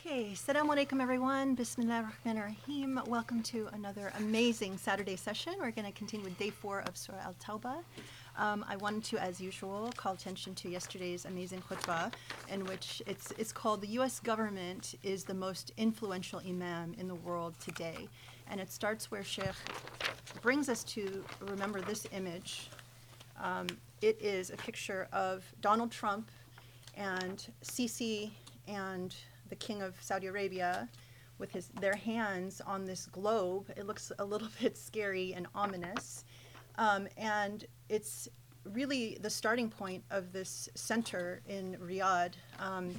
Okay, Assalamu alaikum everyone. Bismillah ar-Rahman ar-Rahim. Welcome to another amazing Saturday session. We're going to continue with day four of Surah Al Tawbah. Um, I wanted to, as usual, call attention to yesterday's amazing khutbah, in which it's, it's called The U.S. government is the most influential imam in the world today. And it starts where Sheikh brings us to remember this image. Um, it is a picture of Donald Trump and Sisi and the king of Saudi Arabia with his their hands on this globe. It looks a little bit scary and ominous. Um, and it's really the starting point of this center in Riyadh um,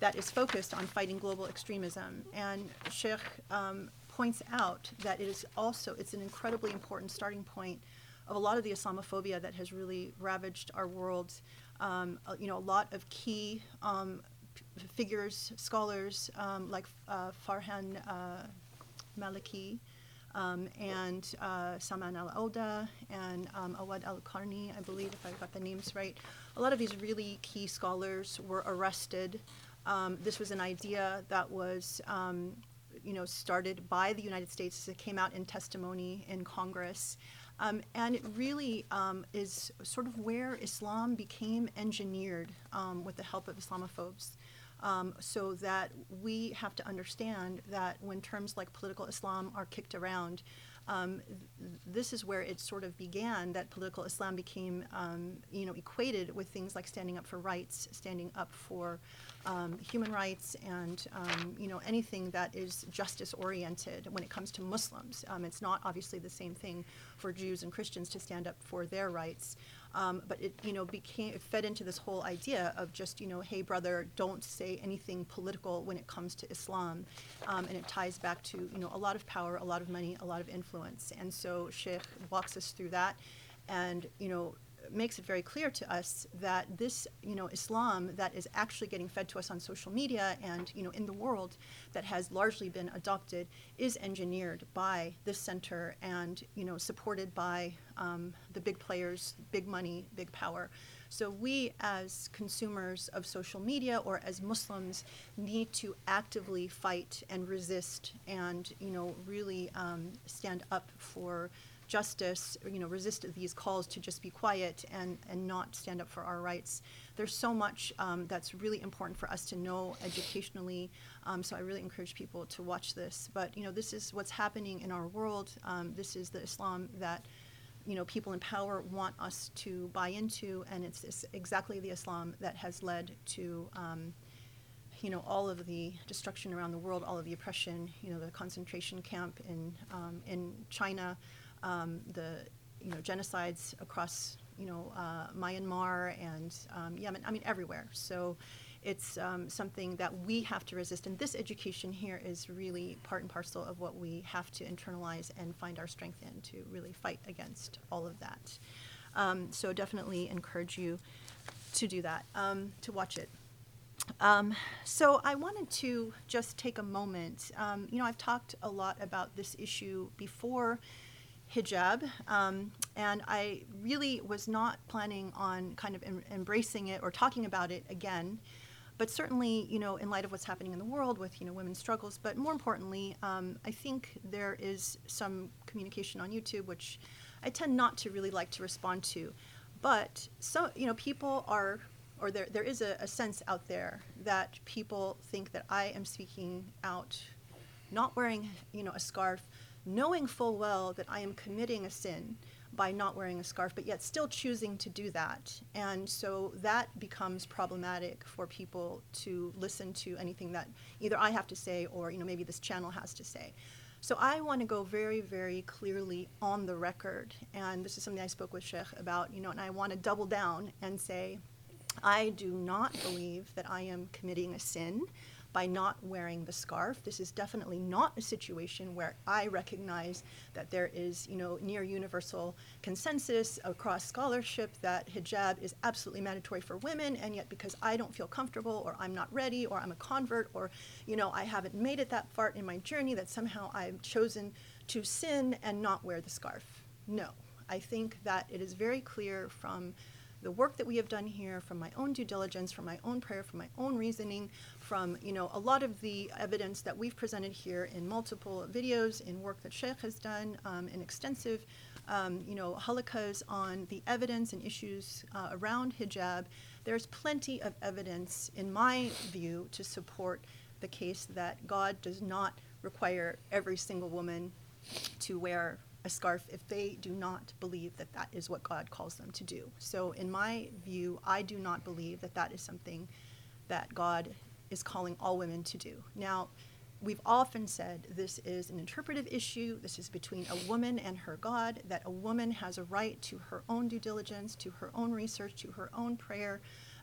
that is focused on fighting global extremism. And Sheikh um, points out that it is also it's an incredibly important starting point of a lot of the Islamophobia that has really ravaged our world. Um, uh, you know, a lot of key um, figures, scholars um, like uh, Farhan uh, Maliki um, and uh, Salman al Auda and um, Awad al Qarni, I believe, if I got the names right. A lot of these really key scholars were arrested. Um, this was an idea that was. Um, you know, started by the United States. It came out in testimony in Congress. Um, and it really um, is sort of where Islam became engineered um, with the help of Islamophobes. Um, so that we have to understand that when terms like political Islam are kicked around, um, th- this is where it sort of began that political Islam became, um, you know, equated with things like standing up for rights, standing up for um, human rights, and um, you know anything that is justice oriented. When it comes to Muslims, um, it's not obviously the same thing for Jews and Christians to stand up for their rights. Um, but it, you know, became it fed into this whole idea of just, you know, hey, brother, don't say anything political when it comes to Islam, um, and it ties back to, you know, a lot of power, a lot of money, a lot of influence, and so Sheikh walks us through that, and you know, makes it very clear to us that this, you know, Islam that is actually getting fed to us on social media and, you know, in the world that has largely been adopted is engineered by this center and, you know, supported by um, the big players, big money, big power. So we as consumers of social media or as Muslims need to actively fight and resist and, you know, really um, stand up for justice, you know, resist these calls to just be quiet and, and not stand up for our rights. There's so much um, that's really important for us to know educationally. Um, so I really encourage people to watch this. But you know, this is what's happening in our world. Um, this is the Islam that you know people in power want us to buy into, and it's, it's exactly the Islam that has led to. Um, you know all of the destruction around the world, all of the oppression, you know the concentration camp in um, in China, um, the you know genocides across you know uh, Myanmar and um, Yemen. I mean everywhere. So it's um, something that we have to resist. And this education here is really part and parcel of what we have to internalize and find our strength in to really fight against all of that. Um, so definitely encourage you to do that, um, to watch it. Um, so I wanted to just take a moment. Um, you know, I've talked a lot about this issue before hijab, um, and I really was not planning on kind of em- embracing it or talking about it again. But certainly, you know, in light of what's happening in the world with you know women's struggles, but more importantly, um, I think there is some communication on YouTube which I tend not to really like to respond to. But so you know, people are, or there there is a, a sense out there that people think that I am speaking out, not wearing you know a scarf knowing full well that I am committing a sin by not wearing a scarf, but yet still choosing to do that. And so that becomes problematic for people to listen to anything that either I have to say or you know maybe this channel has to say. So I want to go very, very clearly on the record, and this is something I spoke with Sheikh about, you know, and I want to double down and say, I do not believe that I am committing a sin by not wearing the scarf. This is definitely not a situation where I recognize that there is, you know, near universal consensus across scholarship that hijab is absolutely mandatory for women, and yet because I don't feel comfortable or I'm not ready or I'm a convert or, you know, I haven't made it that far in my journey that somehow I've chosen to sin and not wear the scarf. No. I think that it is very clear from the work that we have done here, from my own due diligence, from my own prayer, from my own reasoning, from you know a lot of the evidence that we've presented here in multiple videos, in work that Sheikh has done, um, in extensive um, you know halaqas on the evidence and issues uh, around hijab. There's plenty of evidence, in my view, to support the case that God does not require every single woman to wear a scarf if they do not believe that that is what God calls them to do. So, in my view, I do not believe that that is something that God is calling all women to do. Now, we've often said this is an interpretive issue. This is between a woman and her God, that a woman has a right to her own due diligence, to her own research, to her own prayer.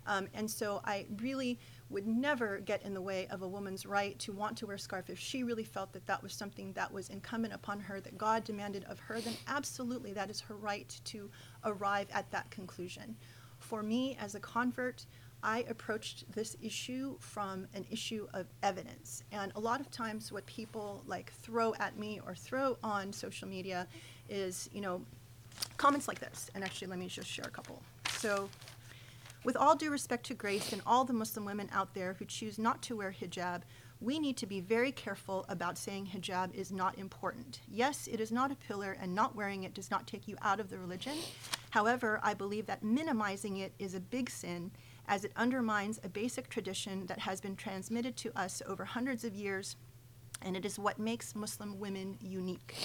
Um, and so I really would never get in the way of a woman's right to want to wear a scarf if she really felt that that was something that was incumbent upon her, that God demanded of her, then absolutely that is her right to arrive at that conclusion. For me, as a convert, I approached this issue from an issue of evidence. And a lot of times, what people like throw at me or throw on social media is, you know, comments like this. And actually, let me just share a couple. So, with all due respect to Grace and all the Muslim women out there who choose not to wear hijab, we need to be very careful about saying hijab is not important. Yes, it is not a pillar, and not wearing it does not take you out of the religion. However, I believe that minimizing it is a big sin, as it undermines a basic tradition that has been transmitted to us over hundreds of years, and it is what makes Muslim women unique.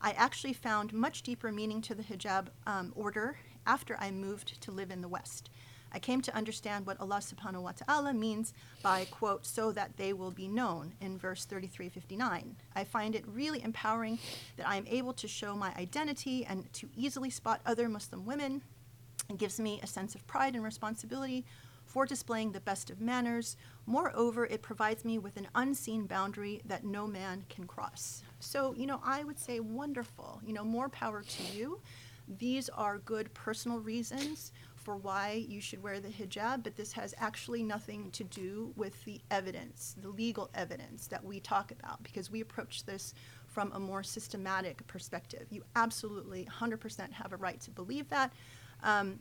I actually found much deeper meaning to the hijab um, order after I moved to live in the West. I came to understand what Allah subhanahu wa ta'ala means by, quote, so that they will be known in verse 3359. I find it really empowering that I am able to show my identity and to easily spot other Muslim women. It gives me a sense of pride and responsibility for displaying the best of manners. Moreover, it provides me with an unseen boundary that no man can cross. So, you know, I would say wonderful. You know, more power to you. These are good personal reasons for why you should wear the hijab, but this has actually nothing to do with the evidence, the legal evidence that we talk about, because we approach this from a more systematic perspective. You absolutely 100% have a right to believe that. Um,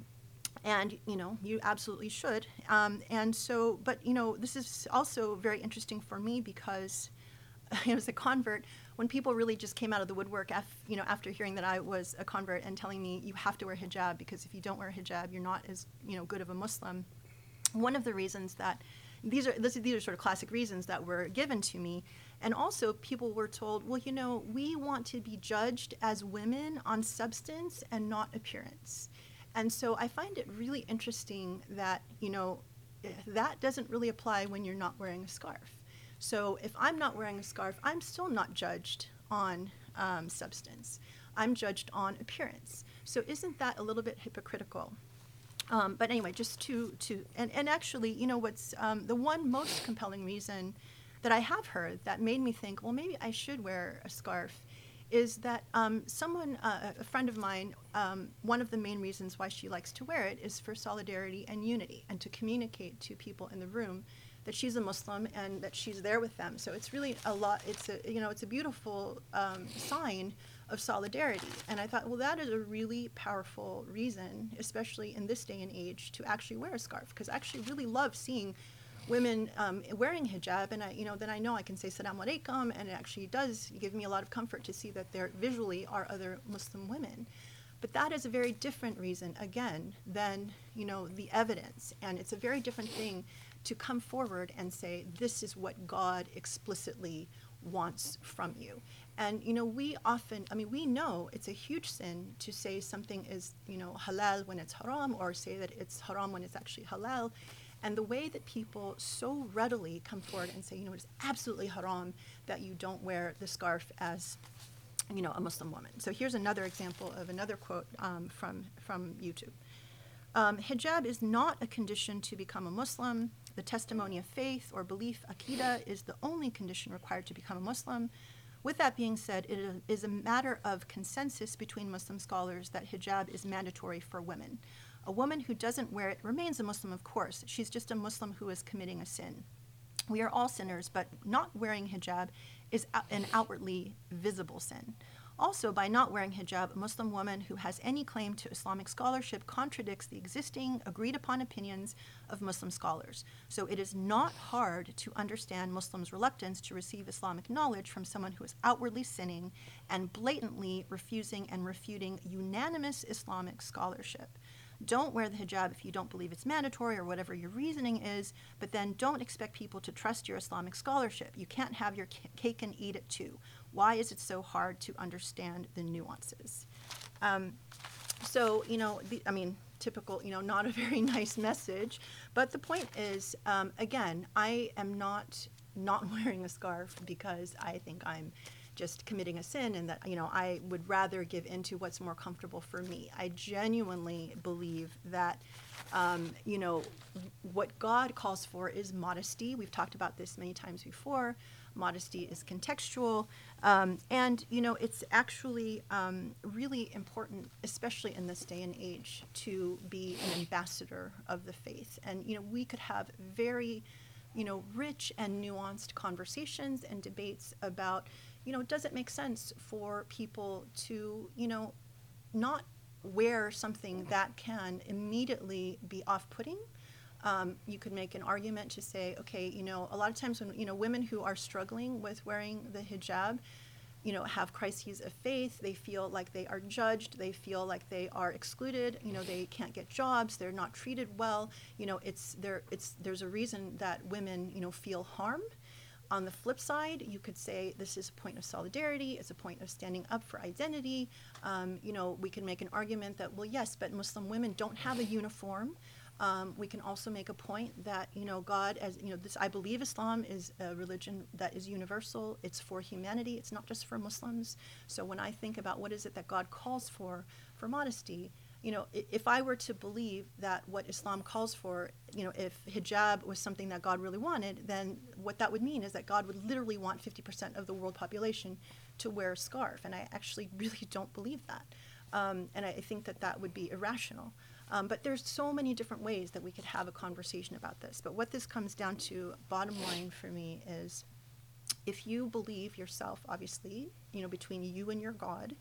and you know you absolutely should um, and so but you know this is also very interesting for me because as a convert when people really just came out of the woodwork, af- you know, after hearing that I was a convert and telling me you have to wear hijab because if you don't wear hijab, you're not as you know good of a Muslim. One of the reasons that these are this, these are sort of classic reasons that were given to me, and also people were told, well, you know, we want to be judged as women on substance and not appearance, and so I find it really interesting that you know that doesn't really apply when you're not wearing a scarf. So if I'm not wearing a scarf, I'm still not judged on um, substance. I'm judged on appearance. So isn't that a little bit hypocritical? Um, but anyway, just to to and, and actually, you know, what's um, the one most compelling reason that I have heard that made me think, well, maybe I should wear a scarf, is that um, someone, uh, a friend of mine, um, one of the main reasons why she likes to wear it is for solidarity and unity and to communicate to people in the room that she's a Muslim and that she's there with them. So it's really a lot. It's a you know it's a beautiful um, sign of solidarity. And I thought, well, that is a really powerful reason, especially in this day and age, to actually wear a scarf because I actually really love seeing women um, wearing hijab and I, you know then I know I can say salam alaikum and it actually does give me a lot of comfort to see that there visually are other Muslim women but that is a very different reason again than you know the evidence and it's a very different thing to come forward and say, this is what God explicitly wants from you. And, you know, we often, I mean, we know it's a huge sin to say something is, you know, halal when it's haram or say that it's haram when it's actually halal. And the way that people so readily come forward and say, you know, it's absolutely haram that you don't wear the scarf as, you know, a Muslim woman. So here's another example of another quote um, from, from YouTube. Um, hijab is not a condition to become a Muslim. The testimony of faith or belief, akida, is the only condition required to become a Muslim. With that being said, it is a matter of consensus between Muslim scholars that hijab is mandatory for women. A woman who doesn't wear it remains a Muslim, of course. She's just a Muslim who is committing a sin. We are all sinners, but not wearing hijab is an outwardly visible sin. Also, by not wearing hijab, a Muslim woman who has any claim to Islamic scholarship contradicts the existing agreed upon opinions of Muslim scholars. So it is not hard to understand Muslims' reluctance to receive Islamic knowledge from someone who is outwardly sinning and blatantly refusing and refuting unanimous Islamic scholarship. Don't wear the hijab if you don't believe it's mandatory or whatever your reasoning is, but then don't expect people to trust your Islamic scholarship. You can't have your cake and eat it too. Why is it so hard to understand the nuances? Um, so, you know, the, I mean, typical, you know, not a very nice message. But the point is, um, again, I am not not wearing a scarf because I think I'm just committing a sin and that you know I would rather give into what's more comfortable for me. I genuinely believe that um, you know what God calls for is modesty. We've talked about this many times before. Modesty is contextual, um, and you know it's actually um, really important, especially in this day and age, to be an ambassador of the faith. And you know we could have very you know, rich and nuanced conversations and debates about you know, does it make sense for people to, you know, not wear something that can immediately be off-putting? Um, you could make an argument to say, okay, you know, a lot of times when you know women who are struggling with wearing the hijab, you know, have crises of faith. They feel like they are judged. They feel like they are excluded. You know, they can't get jobs. They're not treated well. You know, it's there. It's there's a reason that women, you know, feel harm on the flip side, you could say this is a point of solidarity, it's a point of standing up for identity. Um, you know, we can make an argument that, well, yes, but Muslim women don't have a uniform. Um, we can also make a point that you know God, as you know, this I believe Islam is a religion that is universal. It's for humanity. It's not just for Muslims. So when I think about what is it that God calls for for modesty, you know, if I were to believe that what Islam calls for, you know, if hijab was something that God really wanted, then what that would mean is that God would literally want 50% of the world population to wear a scarf. And I actually really don't believe that. Um, and I think that that would be irrational. Um, but there's so many different ways that we could have a conversation about this. But what this comes down to, bottom line for me, is if you believe yourself, obviously, you know, between you and your God,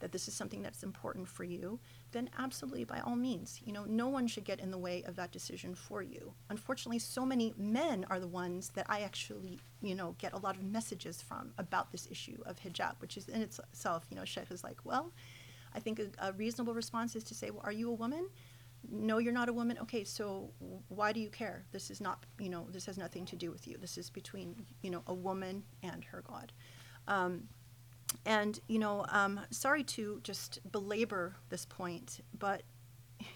that this is something that's important for you, then absolutely by all means, you know, no one should get in the way of that decision for you. Unfortunately, so many men are the ones that I actually, you know, get a lot of messages from about this issue of hijab, which is in itself, you know, Sheikh is like, well, I think a, a reasonable response is to say, well, are you a woman? no you're not a woman okay so why do you care this is not you know this has nothing to do with you this is between you know a woman and her god um, and you know, um, sorry to just belabor this point, but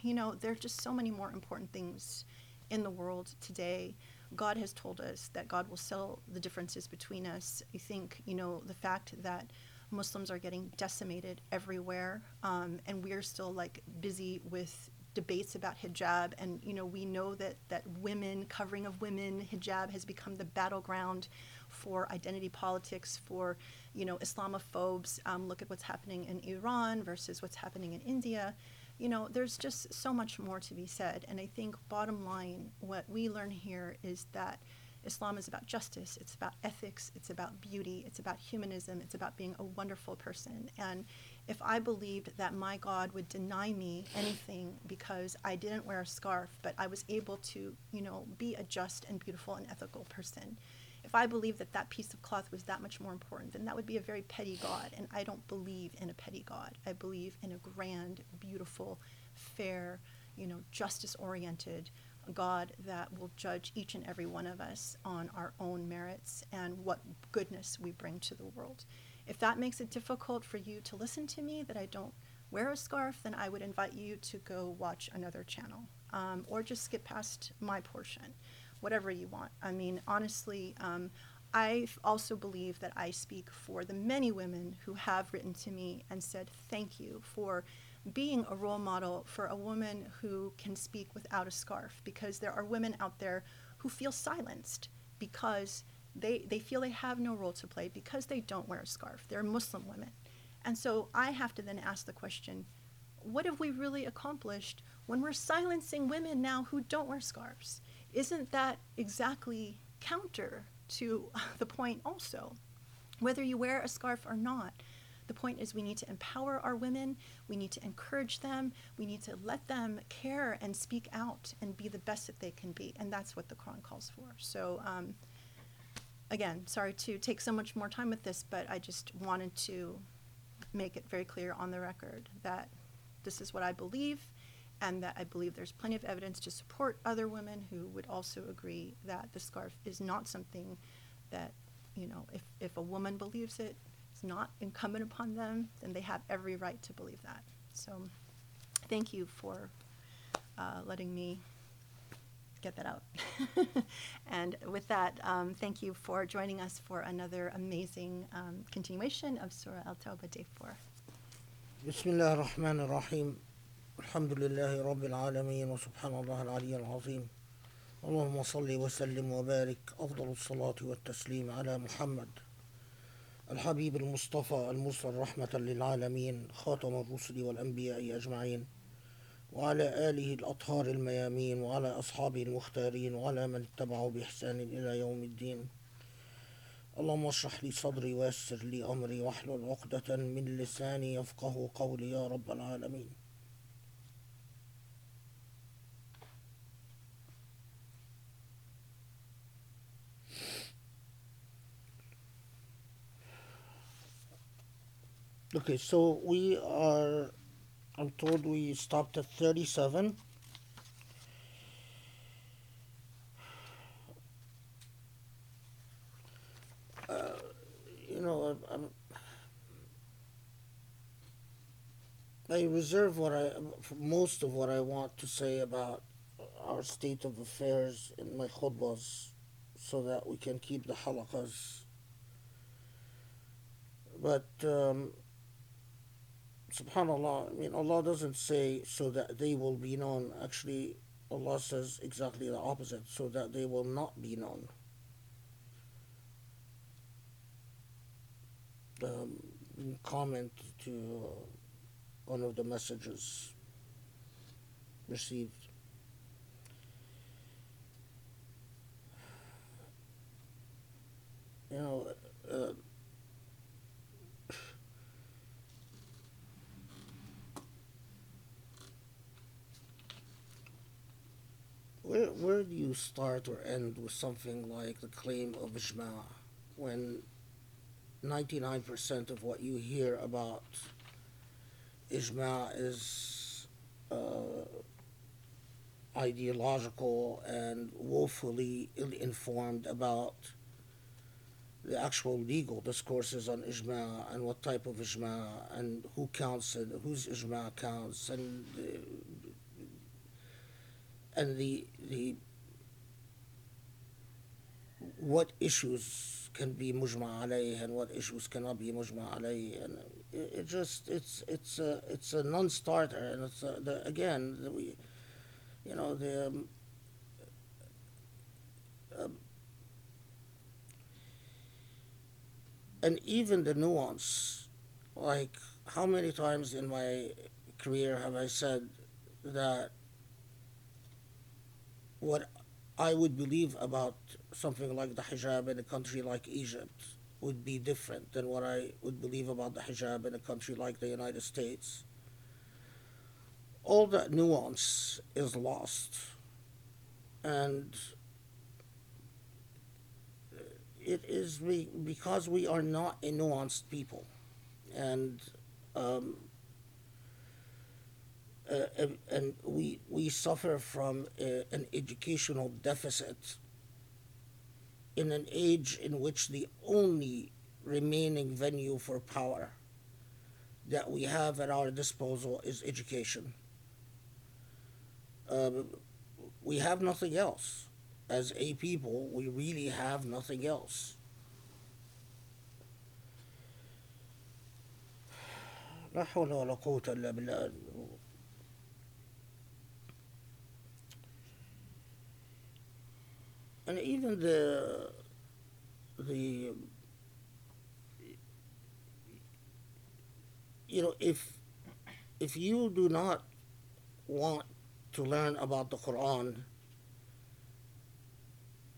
you know, there are just so many more important things in the world today. God has told us that God will settle the differences between us. I think you know the fact that Muslims are getting decimated everywhere, um, and we're still like busy with debates about hijab and you know we know that that women covering of women hijab has become the battleground for identity politics for you know, Islamophobes um, look at what's happening in Iran versus what's happening in India. You know, there's just so much more to be said. And I think, bottom line, what we learn here is that Islam is about justice, it's about ethics, it's about beauty, it's about humanism, it's about being a wonderful person. And if I believed that my God would deny me anything because I didn't wear a scarf, but I was able to, you know, be a just and beautiful and ethical person, if I believed that that piece of cloth was that much more important, then that would be a very petty God. And I don't believe in a petty God. I believe in a grand, beautiful, fair, you know, justice oriented God that will judge each and every one of us on our own merits and what goodness we bring to the world. If that makes it difficult for you to listen to me, that I don't wear a scarf, then I would invite you to go watch another channel um, or just skip past my portion whatever you want. I mean, honestly, um, I also believe that I speak for the many women who have written to me and said thank you for being a role model for a woman who can speak without a scarf because there are women out there who feel silenced because they, they feel they have no role to play because they don't wear a scarf. They're Muslim women. And so I have to then ask the question what have we really accomplished when we're silencing women now who don't wear scarves? isn't that exactly counter to the point also? Whether you wear a scarf or not, The point is, we need to empower our women, we need to encourage them, we need to let them care and speak out and be the best that they can be. And that's what the Quran calls for. So, um, again, sorry to take so much more time with this, but I just wanted to make it very clear on the record that this is what I believe, and that I believe there's plenty of evidence to support other women who would also agree that the scarf is not something that, you know, if, if a woman believes it, it's not incumbent upon them, then they have every right to believe that. So thank you for uh, letting me get that out. and with that, um, thank you for joining us for another amazing um, continuation of Surah Al Tawbah, Day 4. بسم الله الرحمن الرحيم الحمد لله رب العالمين وسبحان الله العلي العظيم اللهم صل وسلم وبارك أفضل الصلاة والتسليم على محمد الحبيب المصطفى المرسل رحمة للعالمين خاتم الرسل والأنبياء أجمعين. وعلى آله الأطهار الميامين وعلى أصحابه المختارين وعلى من اتبعوا بإحسان إلى يوم الدين. اللهم اشرح لي صدري ويسر لي أمري واحلل عقدة من لساني يفقه قولي يا رب العالمين. Okay, so we are, I'm told we stopped at 37. Uh, you know, I'm, I'm, reserve what I, most of what I want to say about our state of affairs in my khutbahs so that we can keep the halaqas. But, um, subhanallah, I mean, Allah doesn't say so that they will be known. Actually, Allah says exactly the opposite, so that they will not be known. Um, comment to uh, one of the messages received. You know, uh, Where, where do you start or end with something like the claim of Ijma when 99% of what you hear about Ijma is uh, ideological and woefully ill informed about the actual legal discourses on Ijma and what type of Ijma and who counts and whose Ijma counts and uh, and the the what issues can be mujma alayh and what issues cannot be mujma alayh and it, it just it's it's a it's a non-starter and it's a, the, again the, we you know the um, um, and even the nuance like how many times in my career have I said that what I would believe about something like the hijab in a country like Egypt would be different than what I would believe about the hijab in a country like the United States. All that nuance is lost. And it is because we are not a nuanced people. And um, and, and we we suffer from uh, an educational deficit in an age in which the only remaining venue for power that we have at our disposal is education. Um, we have nothing else. As a people, we really have nothing else. لا حول ولا قوة إلا بالله and even the the you know if if you do not want to learn about the Quran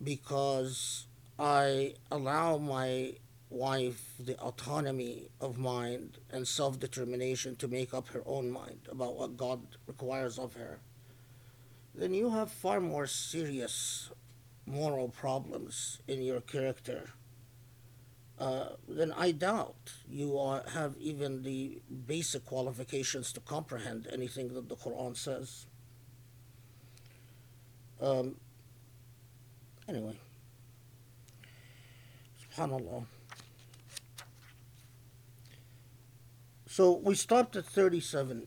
because I allow my wife the autonomy of mind and self determination to make up her own mind about what God requires of her, then you have far more serious moral problems in your character. Uh, then I doubt you are, have even the basic qualifications to comprehend anything that the Quran says. Um, anyway, subhanallah. So we stopped at 37,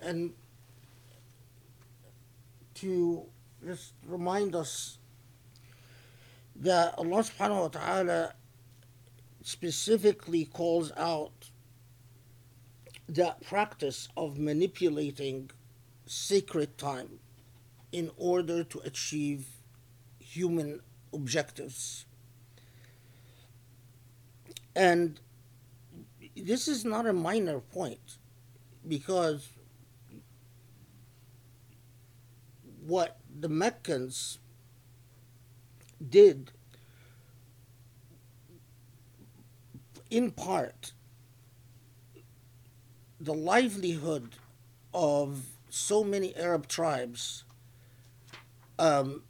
and to just remind us that Allah subhanahu wa ta'ala specifically calls out that practice of manipulating sacred time in order to achieve human objectives. And this is not a minor point because what the Meccans did in part the livelihood of so many Arab tribes um,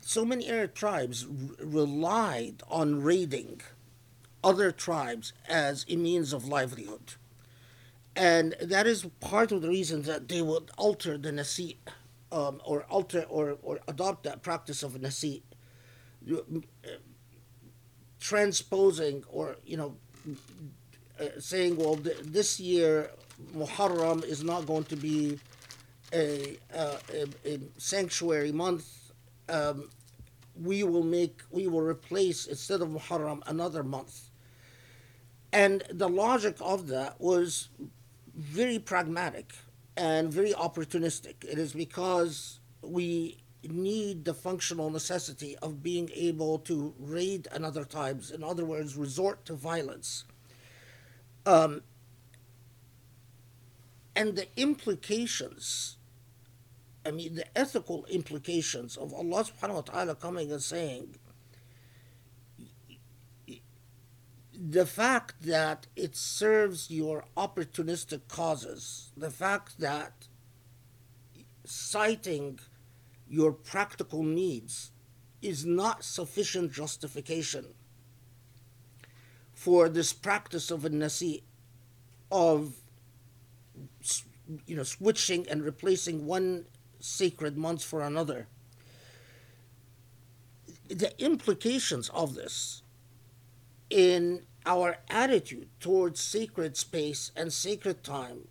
so many Arab tribes r- relied on raiding other tribes as a means of livelihood. And that is part of the reason that they would alter the nasi, um, or alter or, or adopt that practice of nasi, transposing or, you know, uh, saying, well, th- this year Muharram is not going to be a, uh, a, a sanctuary month. Um, we will make, we will replace, instead of Muharram, another month. And the logic of that was very pragmatic and very opportunistic. It is because we need the functional necessity of being able to raid another tribes, in other words, resort to violence. Um, and the implications, I mean, the ethical implications of Allah subhanahu wa ta'ala coming and saying, the fact that it serves your opportunistic causes, the fact that citing your practical needs is not sufficient justification for this practice of a nasi of you know switching and replacing one sacred month for another. The implications of this in our attitude towards sacred space and sacred time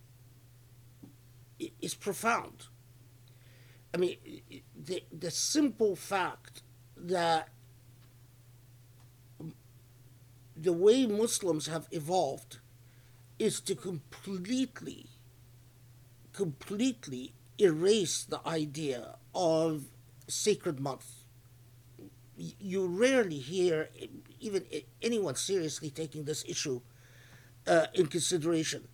is profound. I mean, the, the simple fact that the way Muslims have evolved is to completely, completely erase the idea of sacred month. You rarely hear even anyone seriously taking this issue uh, in consideration,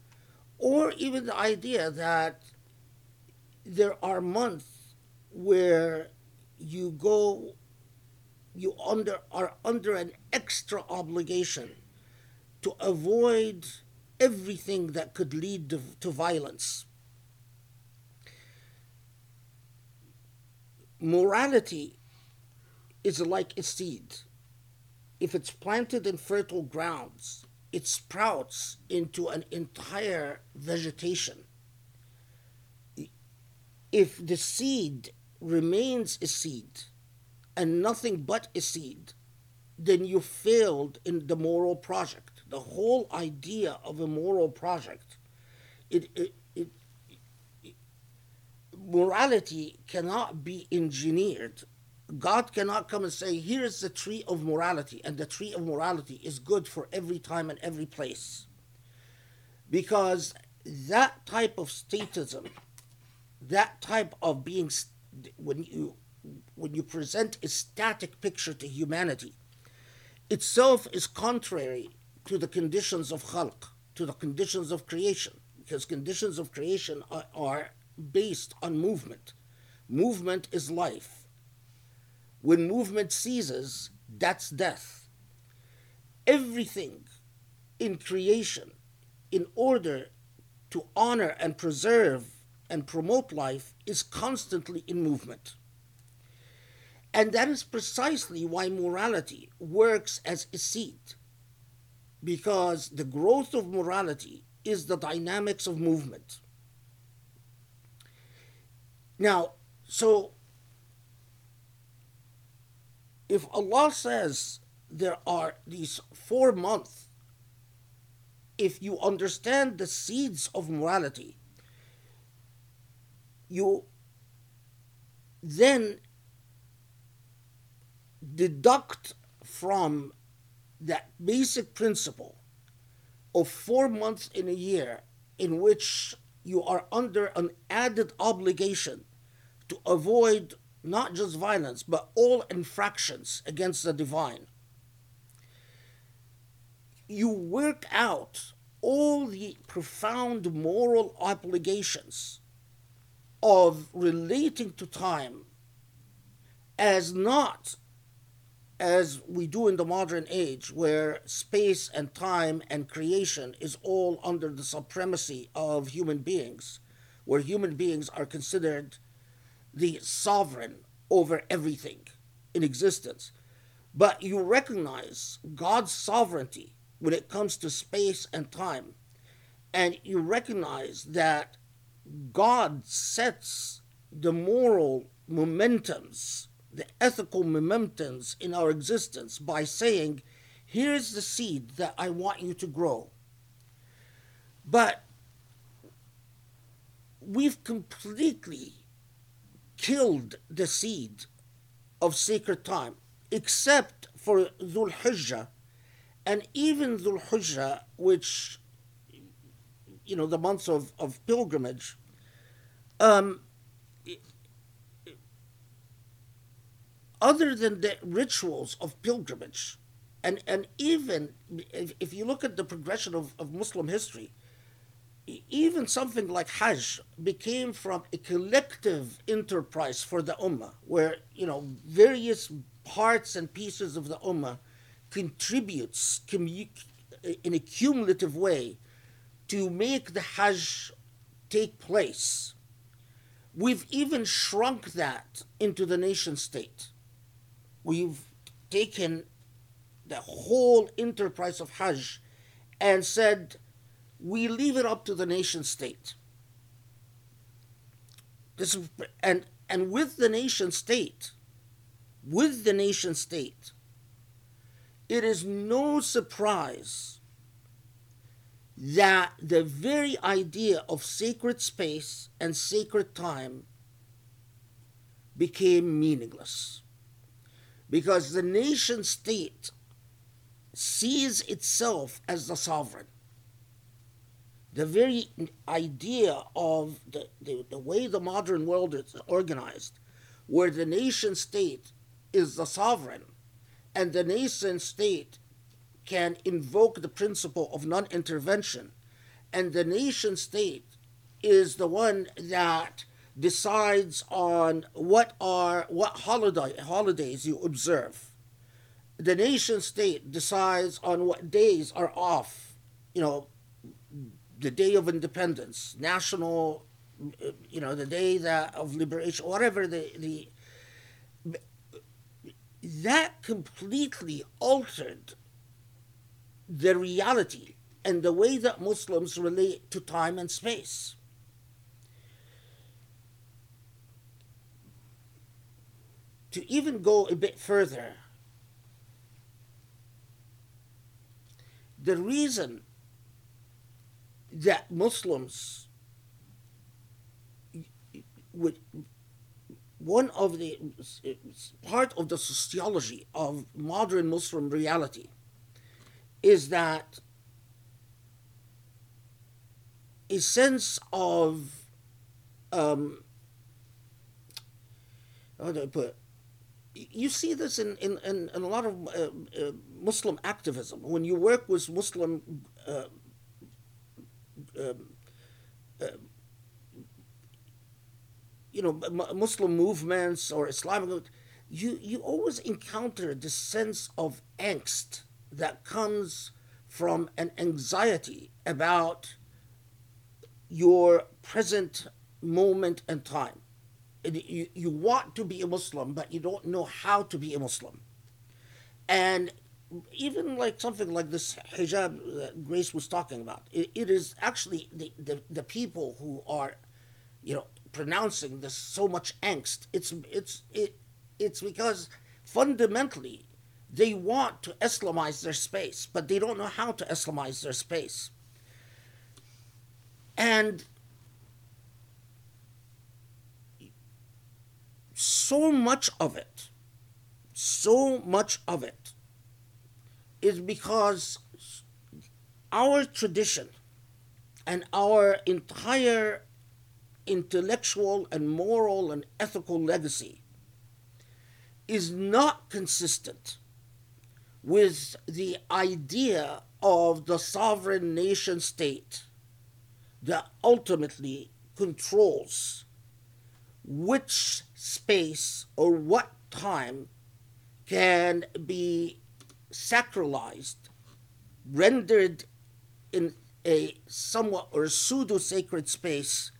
or even the idea that there are months where you go, you under are under an extra obligation to avoid everything that could lead to, to violence. Morality is like a seed if it's planted in fertile grounds, it sprouts into an entire vegetation. If the seed remains a seed and nothing but a seed, then you failed in the moral project. The whole idea of a moral project, it, it, it, it morality cannot be engineered God cannot come and say, here is the tree of morality, and the tree of morality is good for every time and every place. Because that type of statism, that type of being, when you, when you present a static picture to humanity, itself is contrary to the conditions of khalq, to the conditions of creation, because conditions of creation are, are based on movement. Movement is life when movement ceases, that's death. everything in creation in order to honor and preserve and promote life is constantly in movement. And that is precisely why morality works as a seed, because the growth of morality is the dynamics of movement. Now, so if Allah says there are these four months, if you understand the seeds of morality, you then deduct from that basic principle of four months in a year in which you are under an added obligation to avoid not just violence, but all infractions against the divine. You work out all the profound moral obligations of relating to time as not as we do in the modern age, where space and time and creation is all under the supremacy of human beings, where human beings are considered the sovereign over everything in existence. But you recognize God's sovereignty when it comes to space and time. And you recognize that God sets the moral momentums, the ethical momentums in our existence by saying, here's the seed that I want you to grow. But we've completely killed the seed of sacred time, except for Dhul Hijjah, and even Dhul Hijjah, which, you know, the months of, of pilgrimage, um, other than the rituals of pilgrimage, and, and even if, if you look at the progression of, of Muslim history, even something like Hajj became from a collective enterprise for the Ummah, where you know various parts and pieces of the Ummah contributes in a cumulative way to make the Hajj take place. We've even shrunk that into the nation state. We've taken the whole enterprise of Hajj and said we leave it up to the nation state. This and and with the nation state, with the nation state, it is no surprise that the very idea of sacred space and sacred time became meaningless. Because the nation state sees itself as the sovereign the very idea of the, the, the way the modern world is organized, where the nation state is the sovereign, and the nation state can invoke the principle of non intervention, and the nation state is the one that decides on what are what holiday holidays you observe. The nation state decides on what days are off, you know, the Day of Independence, national, uh, you know, the day that of liberation, whatever the the that completely altered the reality and the way that Muslims relate to time and space. To even go a bit further, the reason that Muslims would one of the part of the sociology of modern Muslim reality is that a sense of um, how do I put it? You see this in, in, in, in a lot of uh, uh, Muslim activism. When you work with Muslim uh, um, uh, you know, Muslim movements or Islamic, you you always encounter this sense of angst that comes from an anxiety about your present moment and time. You, you want to be a Muslim, but you don't know how to be a Muslim. And even like something like this hijab that Grace was talking about, it, it is actually the, the, the people who are, you know, pronouncing this so much angst. It's it's it it's because fundamentally they want to Islamize their space, but they don't know how to Islamize their space. And so much of it, so much of it is because our tradition and our entire intellectual and moral and ethical legacy is not consistent with the idea of the sovereign nation state that ultimately controls which space or what time can be sacralized, rendered in a somewhat or pseudo sacred space,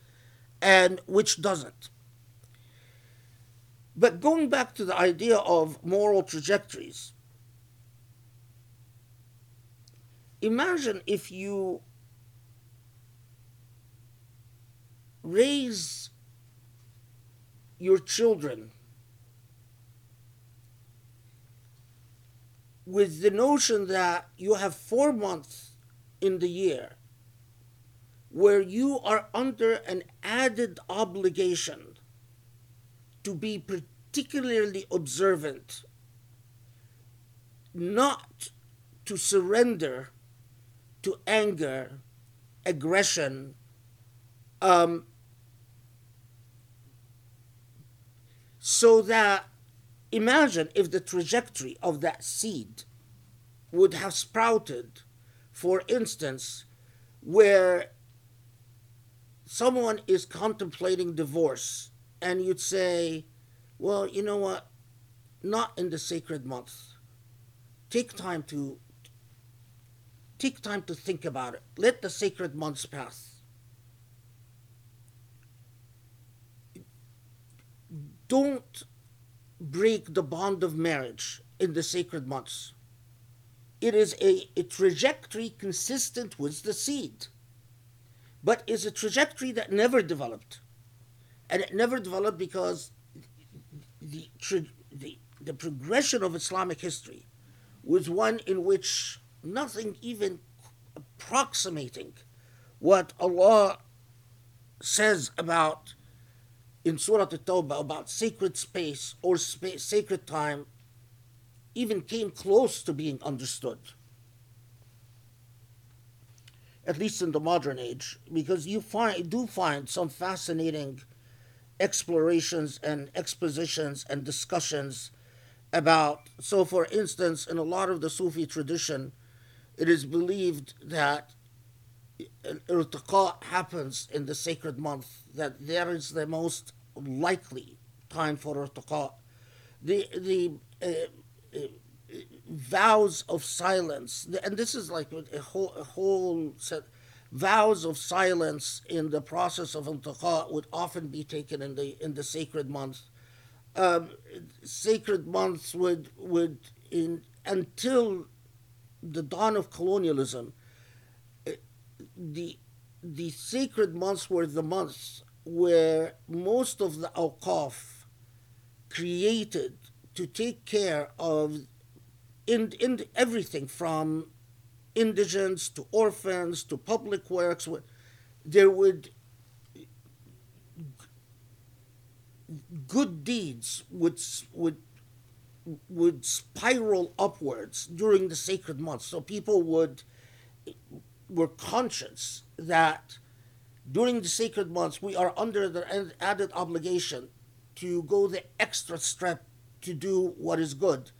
and which doesn't. But going back to the idea of moral trajectories, imagine if you raise your children with the notion that you have four months in the year where you are under an added obligation to be particularly observant, not to surrender to anger, aggression, um, so that imagine if the trajectory of that seed would have sprouted, for instance, where someone is contemplating divorce and you'd say, well, you know what? Not in the sacred month. Take time to take time to think about it. Let the sacred months pass. Don't break the bond of marriage in the sacred months. It is a, a trajectory consistent with the seed, but is a trajectory that never developed. And it never developed because the, the, the progression of Islamic history was one in which nothing even approximating what Allah says about in Surah At-Tawbah about sacred space or sacred time even came close to being understood. At least in the modern age, because you find do find some fascinating explorations and expositions and discussions about so for instance in a lot of the Sufi tradition it is believed that irtiqa happens in the sacred month, that there is the most likely time for irtiqa. The, the uh, uh, vows of silence, and this is like a whole, a whole set, vows of silence in the process of irtiqa would often be taken in the, in the sacred month. Um, sacred months would, would in, until the dawn of colonialism, the the sacred months were the months where most of the awqaf created to take care of in, in everything from indigents to orphans to public works there would good deeds would would would spiral upwards during the sacred months. So people would were conscious that during the sacred months we are under the added obligation to go the extra step to do what is good.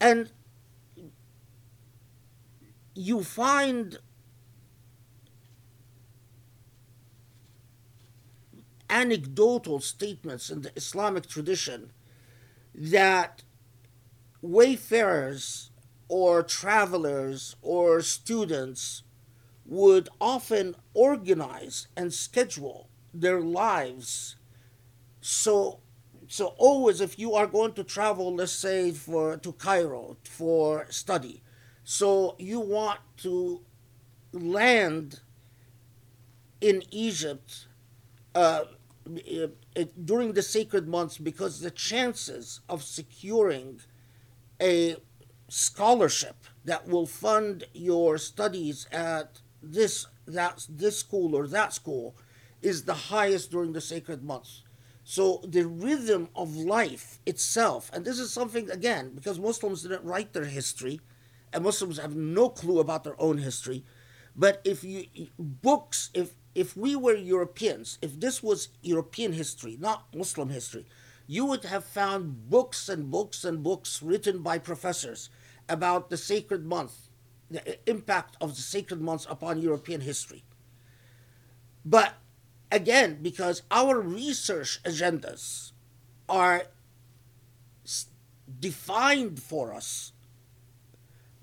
And you find anecdotal statements in the Islamic tradition that wayfarers or travelers or students would often organize and schedule their lives. So so always if you are going to travel let's say for to cairo for study so you want to land in egypt uh, during the sacred months because the chances of securing a scholarship that will fund your studies at this that this school or that school is the highest during the sacred months so the rhythm of life itself, and this is something again because Muslims didn't write their history, and Muslims have no clue about their own history. But if you books, if if we were Europeans, if this was European history, not Muslim history, you would have found books and books and books written by professors about the sacred month, the impact of the sacred months upon European history. But again, because our research agendas are defined for us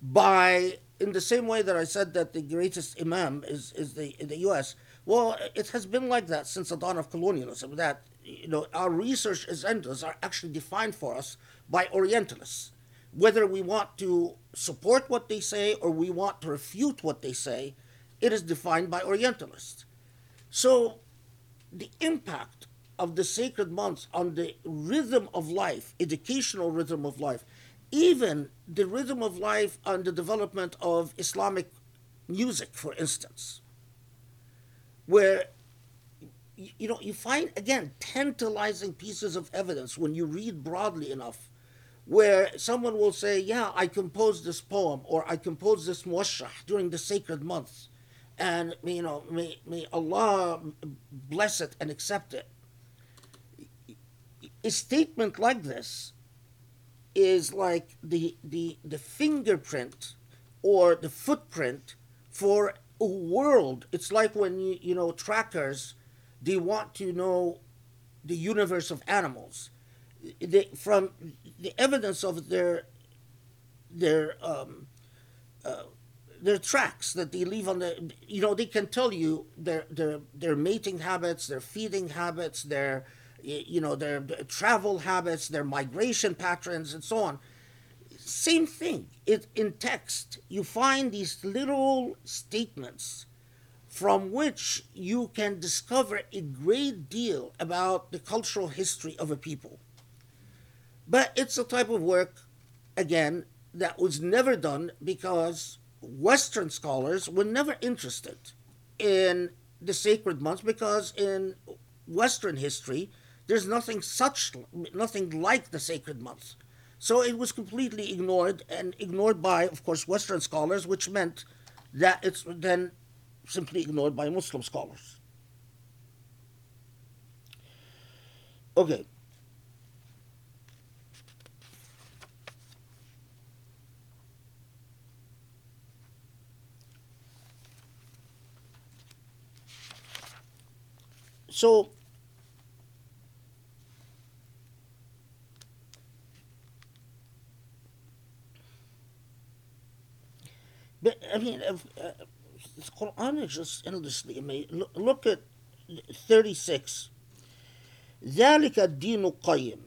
by, in the same way that I said that the greatest imam is, is the, in the US, well, it has been like that since the dawn of colonialism, that you know, our research agendas are actually defined for us by Orientalists. Whether we want to support what they say or we want to refute what they say, it is defined by Orientalists. So the impact of the sacred months on the rhythm of life, educational rhythm of life, even the rhythm of life on the development of Islamic music, for instance, where you know you find again tantalizing pieces of evidence when you read broadly enough where someone will say yeah i composed this poem or i composed this muwashah during the sacred months. And you know may, may allah bless it and accept it. A statement like this is like the the the fingerprint or the footprint for a world. It's like when you you know trackers they want to know the universe of animals. They, from the evidence of their their um, uh, their tracks that they leave on the you know they can tell you their their their mating habits their feeding habits their you know their, travel habits their migration patterns and so on. Same thing. It in text you find these little statements from which you can discover a great deal about the cultural history of a people but it's a type of work again that was never done because Western scholars were never interested in the sacred months because in Western history, there's nothing such, nothing like the sacred months. So it was completely ignored and ignored by, of course, Western scholars, which meant that it's then simply ignored by Muslim scholars. Okay. So, but I mean, uh, the Quran is just endlessly amazing. Look, look at 36. ذلك الدين القيم.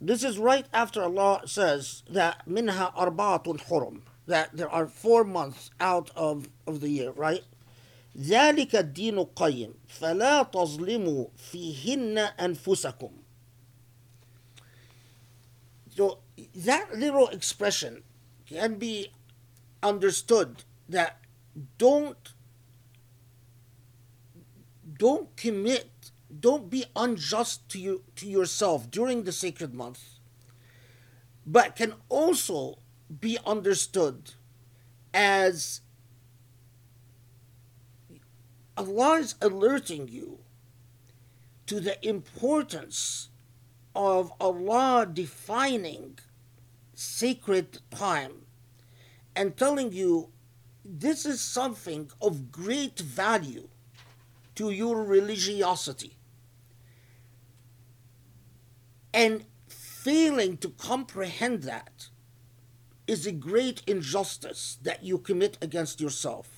This is right after Allah says that منها أربعة حرم that there are four months out of, of the year, right? ذلك الدين القيم فلا تظلموا فيهن أنفسكم So that little expression can be understood that don't don't commit don't be unjust to you to yourself during the sacred month but can also be understood as Allah is alerting you to the importance of Allah defining sacred time and telling you this is something of great value to your religiosity. And failing to comprehend that is a great injustice that you commit against yourself.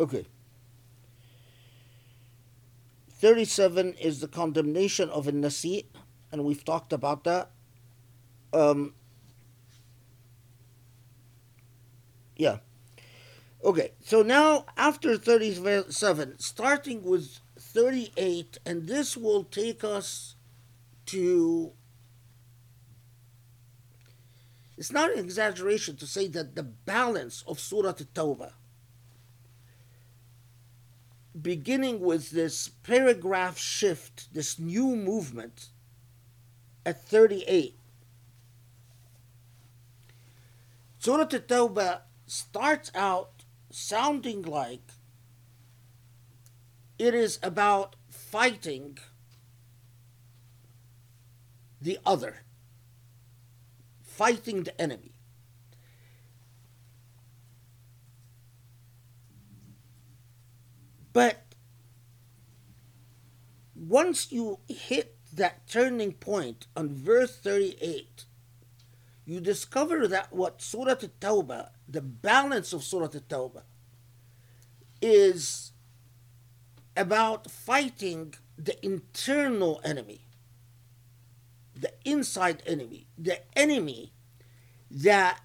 Okay. 37 is the condemnation of a nasi, and we've talked about that. Um, yeah. Okay, so now after 37, starting with 38, and this will take us to. It's not an exaggeration to say that the balance of Surah At-Tawbah, beginning with this paragraph shift, this new movement at 38, Surah At-Tawbah starts out sounding like it is about fighting the other, fighting the enemy. But once you hit that turning point on verse 38, you discover that what Surah At-Tawbah, the balance of Surah At-Tawbah, is about fighting the internal enemy, the inside enemy, the enemy that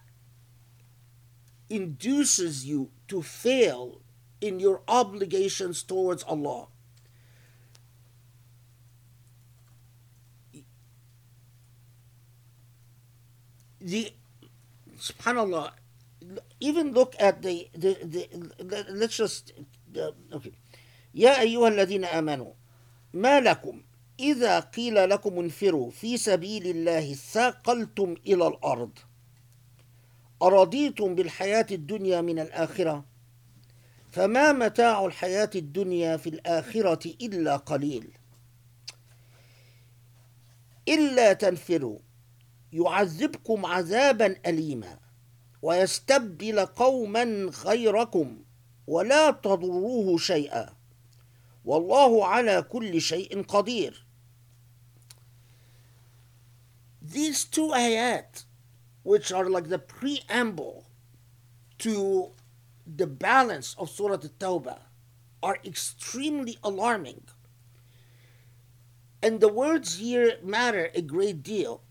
induces you to fail in your obligations towards Allah. The subhanallah even look at the, the, the let's just uh, okay يا أيها الذين آمنوا ما لكم إذا قيل لكم انفروا في سبيل الله ثاقلتم إلى الأرض أرضيتم بالحياة الدنيا من الآخرة فما متاع الحياة الدنيا في الآخرة إلا قليل. إلا تنفروا. يعذبكم عذابا أليما. ويستبدل قوما غيركم. ولا تضروه شيئا. والله على كل شيء قدير. These two ayat, which are like the preamble to the balance of Surah At-Tawbah, are extremely alarming. And the words here matter a great deal.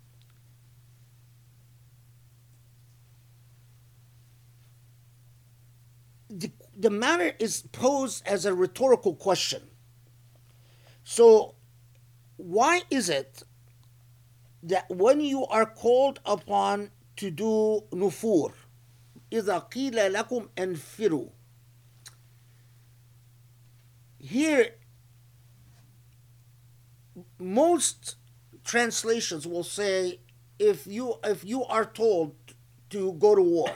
The, the matter is posed as a rhetorical question. So, why is it that when you are called upon to do nufur, إذا قيل لكم انفروا Here, most translations will say if you if you are told to go to war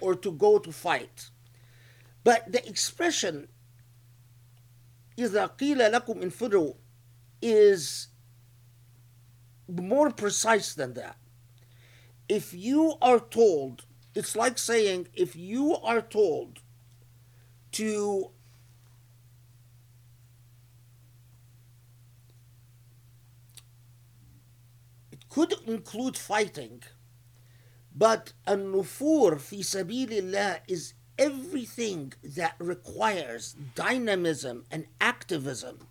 or to go to fight but the expression إذا قيل لكم انفروا is more precise than that. If you are told, it's like saying if you are told to it could include fighting, but a nufur fi sabilillah is everything that requires dynamism and activism,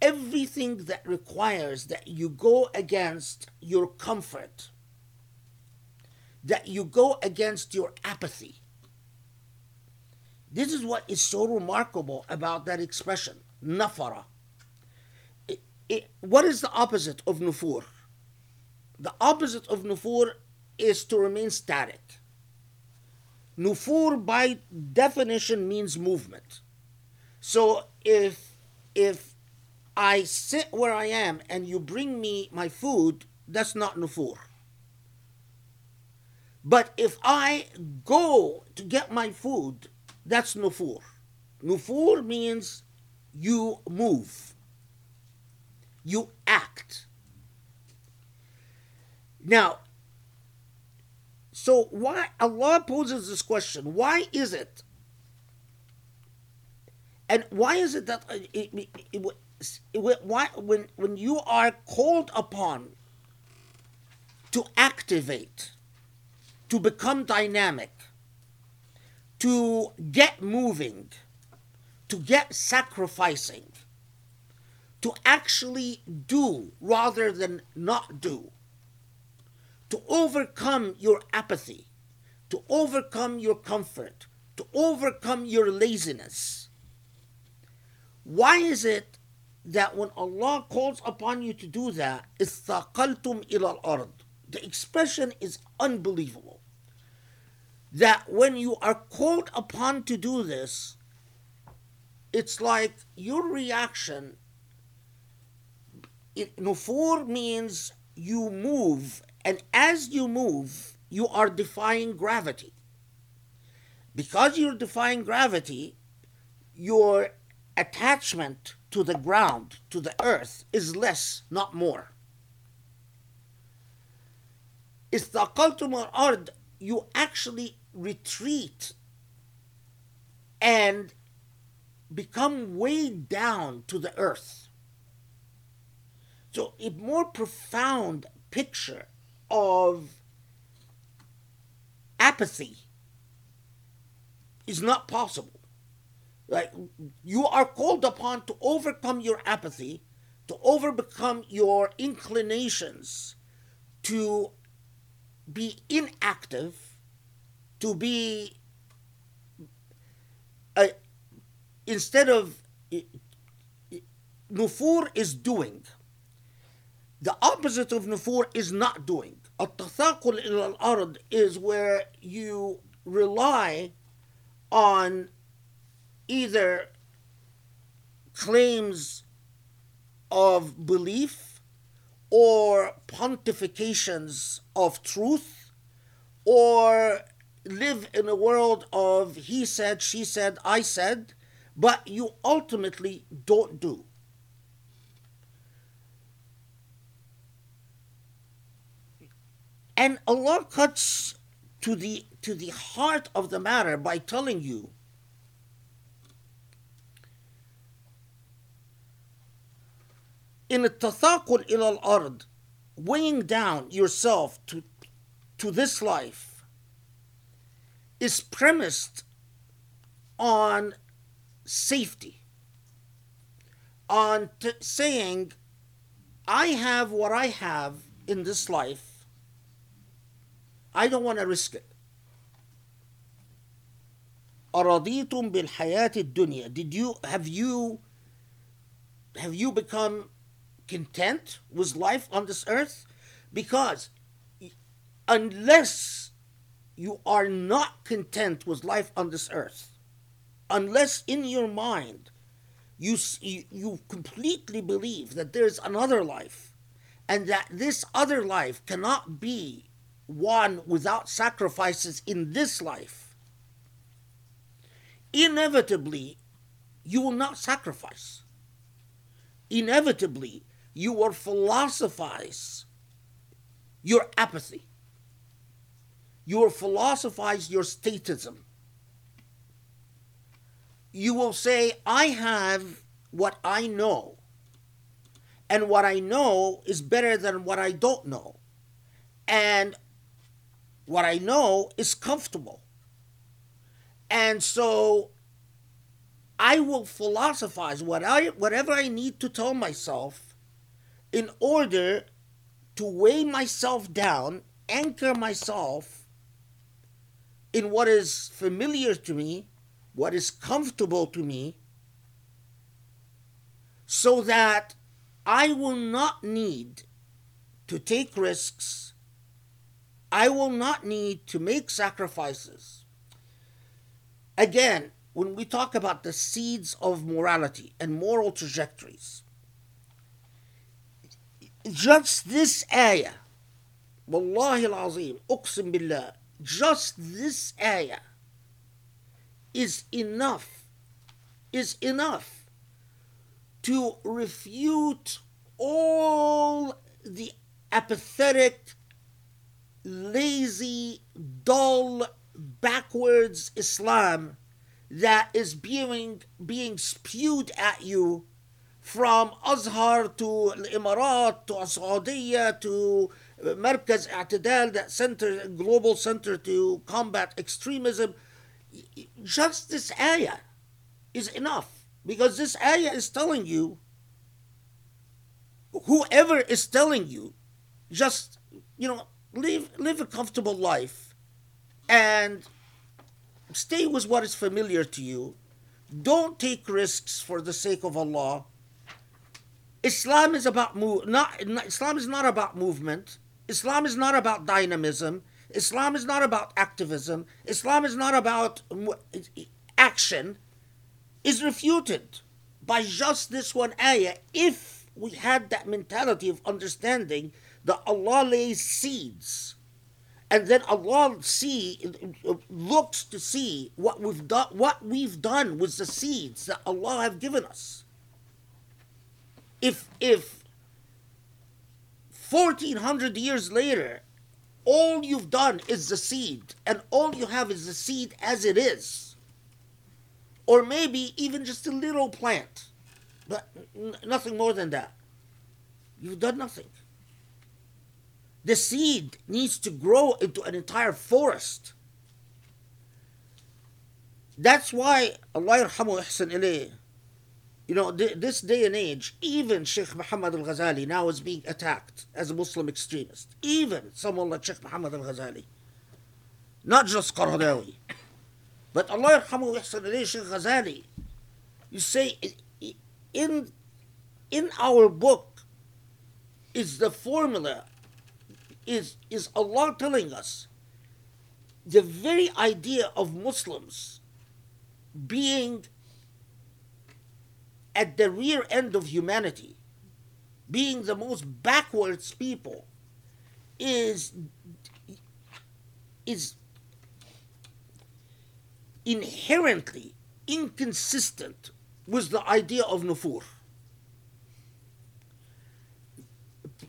everything that requires that you go against your comfort, that you go against your apathy. This is what is so remarkable about that expression, nafara. What is the opposite of nufur? The opposite of nufur is to remain static. Nufur by definition means movement. So if if I sit where I am and you bring me my food, that's not nufur. But if I go to get my food, that's nufur. Nufur means you move. You act. Now, so why Allah poses this question? Why is it? And why is it that uh, it, it, it, why, when, when you are called upon to activate, to become dynamic, to get moving, to get sacrificing, to actually do rather than not do, to overcome your apathy, to overcome your comfort, to overcome your laziness. Why is it that when Allah calls upon you to do that, istaqaltum ila al-ard. The expression is unbelievable. That when you are called upon to do this, it's like your reaction. Nufur means you move, and as you move, you are defying gravity. Because you're defying gravity, your attachment to the ground, to the earth, is less, not more. You actually retreat and become weighed down to the earth. So a more profound picture of apathy is not possible. Like you are called upon to overcome your apathy, to overcome your inclinations, to be inactive, to be uh, instead of nufur is doing. The opposite of nufur is not doing. التثاقل إلى الأرض is where you rely on either claims of belief or pontifications of truth or live in a world of he said, she said, I said, but you ultimately don't do. And Allah cuts to the to the heart of the matter by telling you in التثاقل إلى الأرض weighing down yourself to, to this life is premised on safety, on t- saying, I have what I have in this life, I don't want to risk it. أرضيتم بالحياة الدنيا Did you have you have you become content with life on this earth? Because unless you are not content with life on this earth, unless in your mind you, you completely believe that there's another life and that this other life cannot be won without sacrifices in this life, inevitably you will not sacrifice. Inevitably, you will philosophize your apathy. You will philosophize your statism. You will say, I have what I know, and what I know is better than what I don't know. And what I know is comfortable. And so I will philosophize what I, whatever I need to tell myself in order to weigh myself down, anchor myself in what is familiar to me, what is comfortable to me, so that I will not need to take risks. I will not need to make sacrifices. Again, when we talk about the seeds of morality and moral trajectories, just this ayah, Wallahi al-Azim, Uqsim Billah, just this ayah is enough, is enough to refute all the apathetic, lazy, dull, backwards Islam that is being, being spewed at you from Azhar to Emirat to Saudi to Markaz I'tidal, that center, global center to combat extremism. Just this ayah is enough because this ayah is telling you, whoever is telling you, just, you know, live, live a comfortable life and stay with what is familiar to you. Don't take risks for the sake of Allah. Islam is about move, not, Islam is not about movement. Islam is not about dynamism. Islam is not about activism. Islam is not about action. Is refuted by just this one ayah. If we had that mentality of understanding that Allah lays seeds and then Allah see looks to see what we've done what we've done with the seeds that Allah have given us. If if 1400 years later all you've done is the seed and all you have is the seed as it is or maybe even just a little plant but n- nothing more than that you've done nothing the seed needs to grow into an entire forest. That's why Allah ihsan ilayh. You know, th- this day and age, even Sheikh Muhammad al Ghazali now is being attacked as a Muslim extremist. Even someone like Sheikh Muhammad al Ghazali. Not just Qaradawi. But Allah yarhamu ilayh, Sheikh Ghazali. You say, in, in our book is the formula is, is Allah telling us the very idea of Muslims being at the rear end of humanity, being the most backwards people, is is inherently inconsistent with the idea of nufur.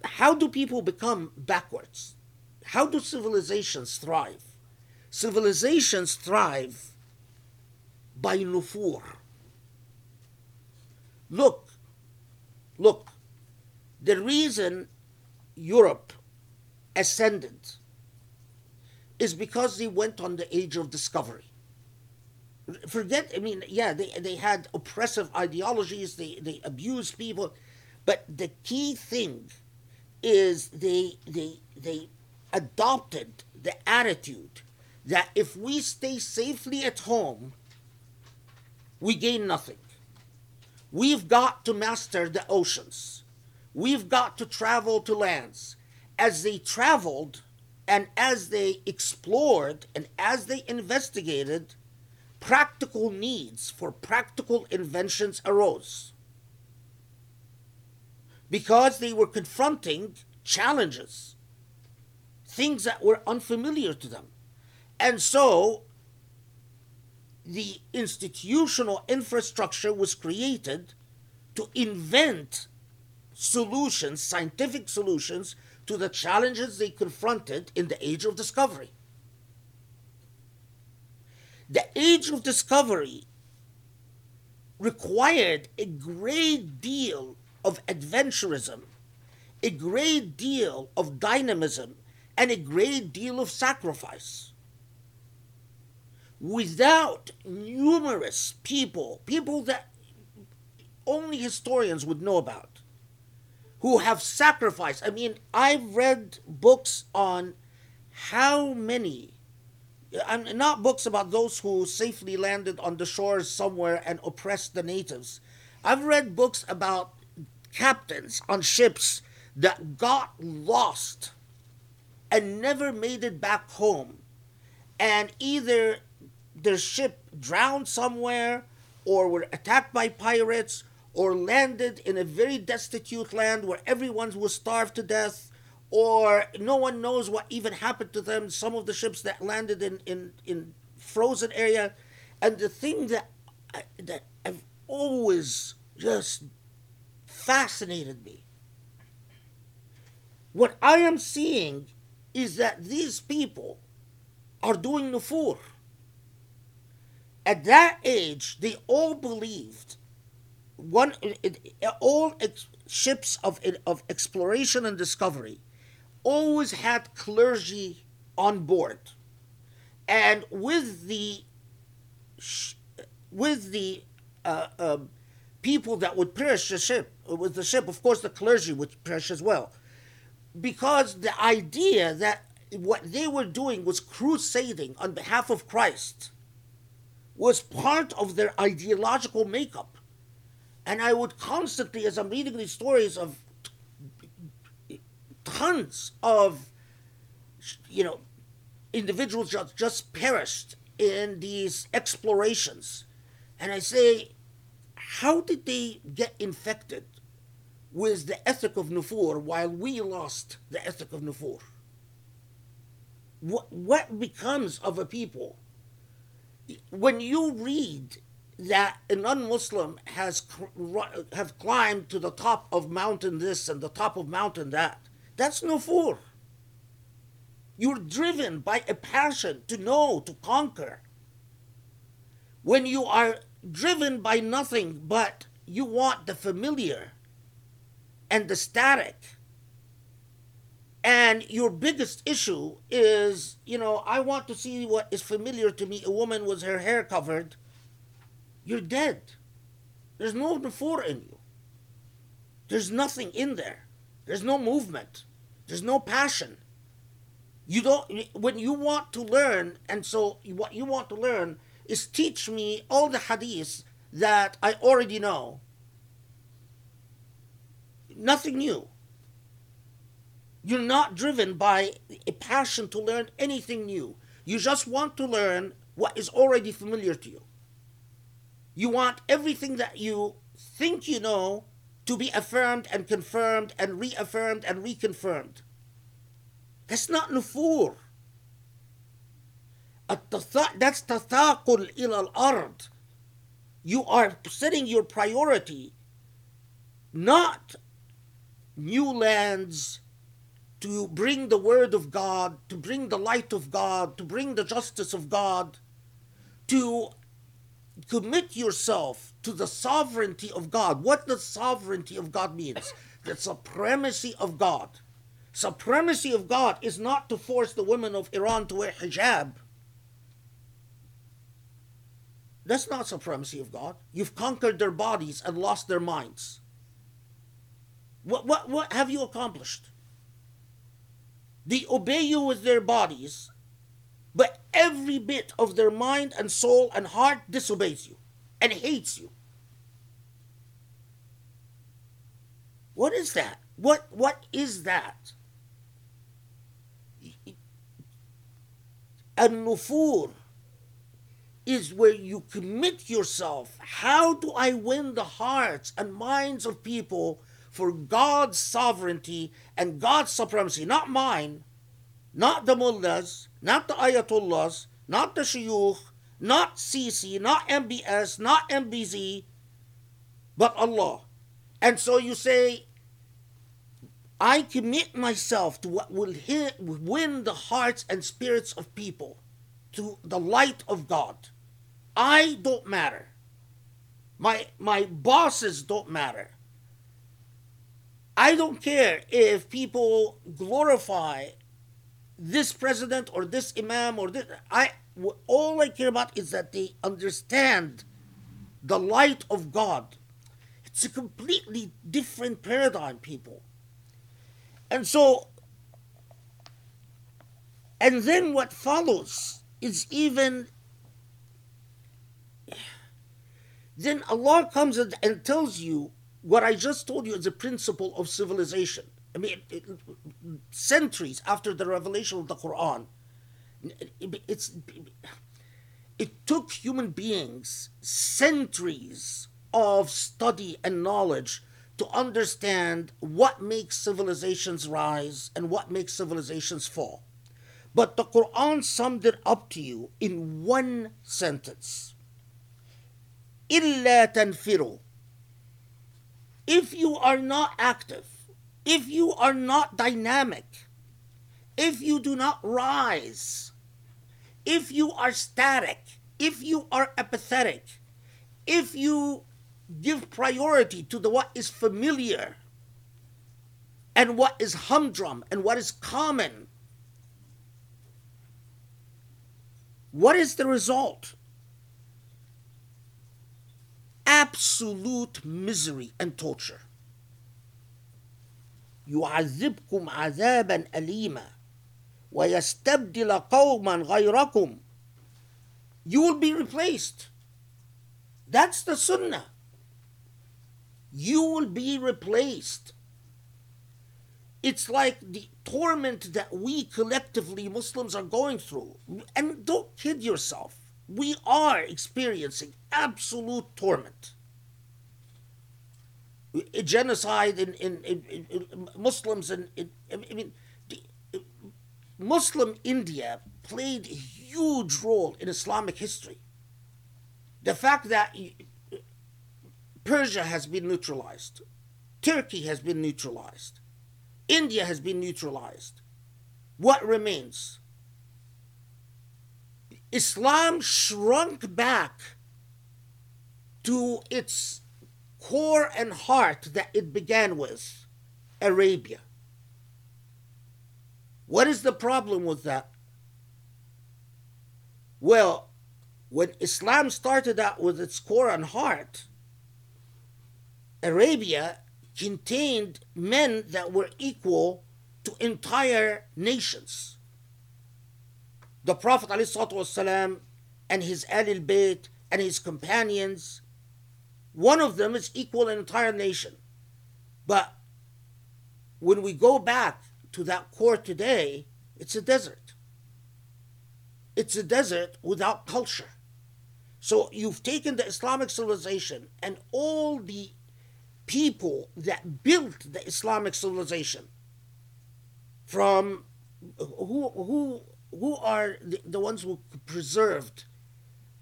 how do people become backwards? How do civilizations thrive? Civilizations thrive by nufur. Look, look, the reason Europe ascended is because they went on the age of discovery. Forget, I mean, yeah, they, they had oppressive ideologies, they, they abused people, but the key thing is they they they adopted the attitude that if we stay safely at home, we gain nothing. We've got to master the oceans. We've got to travel to lands. As they traveled and as they explored and as they investigated, practical needs for practical inventions arose because they were confronting challenges, things that were unfamiliar to them. And so the institutional infrastructure was created to invent solutions, scientific solutions, to the challenges they confronted in the age of discovery. The age of discovery required a great deal of adventurism, a great deal of dynamism, and a great deal of sacrifice. Without numerous people, people that only historians would know about, who have sacrificed. I mean, I've read books on how many, and not books about those who safely landed on the shores somewhere and oppressed the natives. I've read books about captains on ships that got lost and never made it back home. And either their ship drowned somewhere, or were attacked by pirates, or landed in a very destitute land where everyone was starved to death, or no one knows what even happened to them. Some of the ships that landed in, in, in frozen area. And the thing that, I, that I've always just fascinated me. What I am seeing is that these people are doing nufur. At that age, they all believed one all ships of of exploration and discovery always had clergy on board, and with the with the uh, um, people that would perish the ship with the ship, of course, the clergy would perish as well, because the idea that what they were doing was crusading on behalf of Christ was part of their ideological makeup. And I would constantly, as I'm reading these stories of t- tons of, you know, individuals just, just perished in these explorations, and I say, how did they get infected with the ethic of Nufur while we lost the ethic of Nufur? What, what becomes of a people when you read that a non-Muslim has have climbed to the top of mountain this and the top of mountain that, that's nufur. You're driven by a passion to know, to conquer. When you are driven by nothing but you want the familiar and the static, and your biggest issue is, you know, I want to see what is familiar to me. A woman with her hair covered. You're dead. There's no before in you. There's nothing in there. There's no movement. There's no passion. You don't, when you want to learn, and so what you want to learn is teach me all the hadiths that I already know. Nothing new. You're not driven by a passion to learn anything new. You just want to learn what is already familiar to you. You want everything that you think you know to be affirmed and confirmed and reaffirmed and reconfirmed. That's not nufur. That's tathaqul ila al-ard. You are setting your priority not new lands, to bring the word of God, to bring the light of God, to bring the justice of God, to commit yourself to the sovereignty of God. What the sovereignty of God means? The supremacy of God. Supremacy of God is not to force the women of Iran to wear hijab. That's not supremacy of God. You've conquered their bodies and lost their minds. What, what, what have you accomplished? They obey you with their bodies, but every bit of their mind and soul and heart disobeys you and hates you. What is that? What what is that? An-nufur is where you commit yourself. How do I win the hearts and minds of people for God's sovereignty and God's supremacy? Not mine, not the mullahs, not the ayatollahs, not the shuyukh, not Sisi, not MBS, not MBZ, but Allah. And so you say, I commit myself to what will hit, win the hearts and spirits of people, to the light of God. I don't matter. My, my bosses don't matter. I don't care if people glorify this president or this imam or this. I all I care about is that they understand the light of God. It's a completely different paradigm, people. And so, and then what follows is even. Then Allah comes and tells you what I just told you is a principle of civilization. I mean, it, it- centuries after the revelation of the Quran, it, it's it took human beings centuries of study and knowledge to understand what makes civilizations rise and what makes civilizations fall. But the Quran summed it up to you in one sentence. إِلَّا تَنْفِرُوا if you are not active, if you are not dynamic, if you do not rise, if you are static, if you are apathetic, if you give priority to the what is familiar and what is humdrum and what is common. What is the result? Absolute misery and torture. يعذبكم عذابا أليما ويستبدل قوما غيركم you will be replaced that's the sunnah you will be replaced it's like the torment that we collectively Muslims are going through. And don't kid yourself. we are experiencing absolute torment. Genocide in, in, in, in Muslims and I mean Muslim India played a huge role in Islamic history. The fact that Persia has been neutralized, Turkey has been neutralized, India has been neutralized. What remains? Islam shrunk back to its core and heart that it began with Arabia. What is the problem with that? Well, when Islam started out with its core and heart, Arabia contained men that were equal to entire nations. The Prophet ﷺ and his Ahlul Bayt and his companions, one of them is equal an entire nation. But when we go back to that core today, it's a desert. It's a desert without culture. So you've taken the Islamic civilization and all the people that built the Islamic civilization from who who who are the, the ones who preserved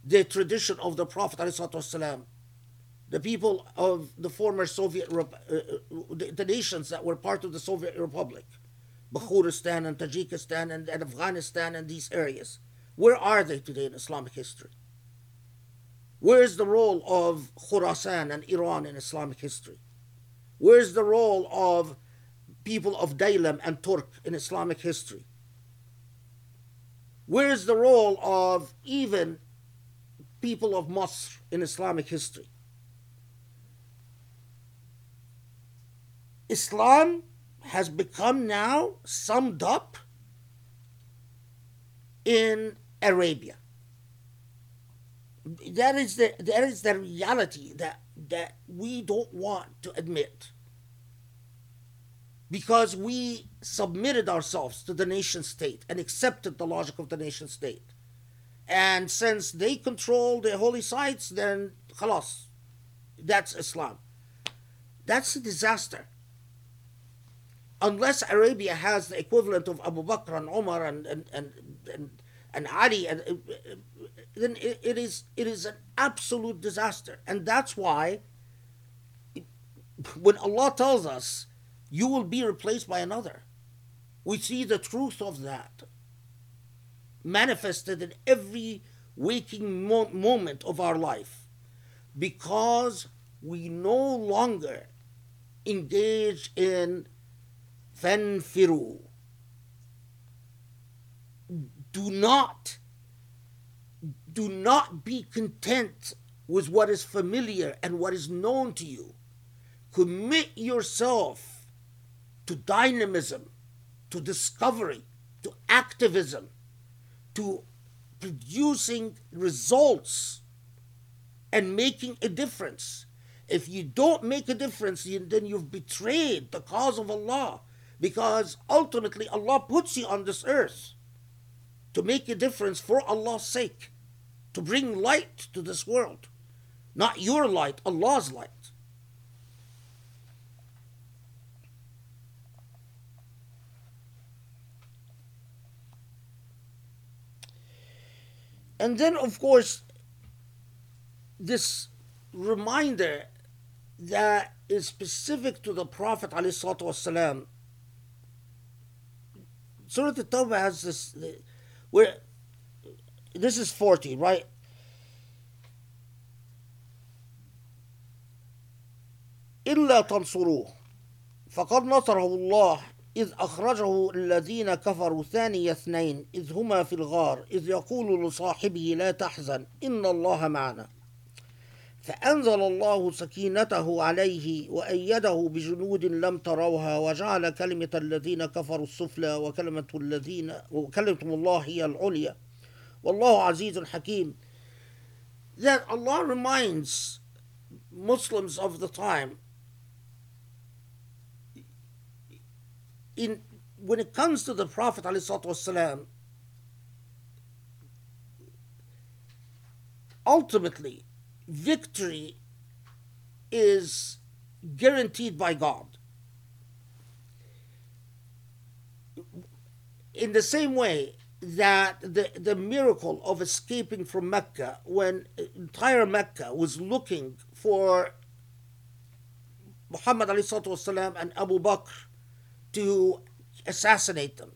the tradition of the Prophet ﷺ, the people of the former Soviet, uh, uh, the, the, nations that were part of the Soviet Republic, Bakhuristan and Tajikistan and, and Afghanistan and these areas. Where are they today in Islamic history? Where's the role of Khurasan and Iran in Islamic history? Where's the role of people of Daylam and Turk in Islamic history? Where's the role of even people of Masr in Islamic history? Islam has become now summed up in Arabia that is the that is the reality that that we don't want to admit because we submitted ourselves to the nation state and accepted the logic of the nation state. And since they control the holy sites then khalas that's islam. That's a disaster. Unless arabia has the equivalent of abu bakr and Omar and and and, and, and ali and uh, then it, it is it is an absolute disaster. And that's why when Allah tells us you will be replaced by another, we see the truth of that manifested in every waking mo- moment of our life because we no longer engage in fanfiru. Do not do not be content with what is familiar and what is known to you. Commit yourself to dynamism, to discovery, to activism, to producing results and making a difference. If you don't make a difference, then you've betrayed the cause of Allah because ultimately Allah puts you on this earth to make a difference for Allah's sake to bring light to this world. Not your light, Allah's light. And then, of course, this reminder that is specific to the Prophet ﷺ. Surah At-Tawbah has this, where this is 40, right? إلا تنصروه فقد نصره الله إذ أخرجه الذين كفروا ثاني اثنين إذ هما في الغار إذ يقول لصاحبه لا تحزن إن الله معنا. فأنزل الله سكينته عليه وأيده بجنود لم تروها وجعل كلمة الذين كفروا السفلى وكلمة الذين وكلمة الله هي العليا. والله عزيز حكيم. That Allah reminds Muslims of the time in when it comes to the Prophet والسلام, ultimately victory is guaranteed by God. In the same way that the, the miracle of escaping from Mecca, when entire Mecca was looking for Muhammad والسلام, and Abu Bakr to assassinate them.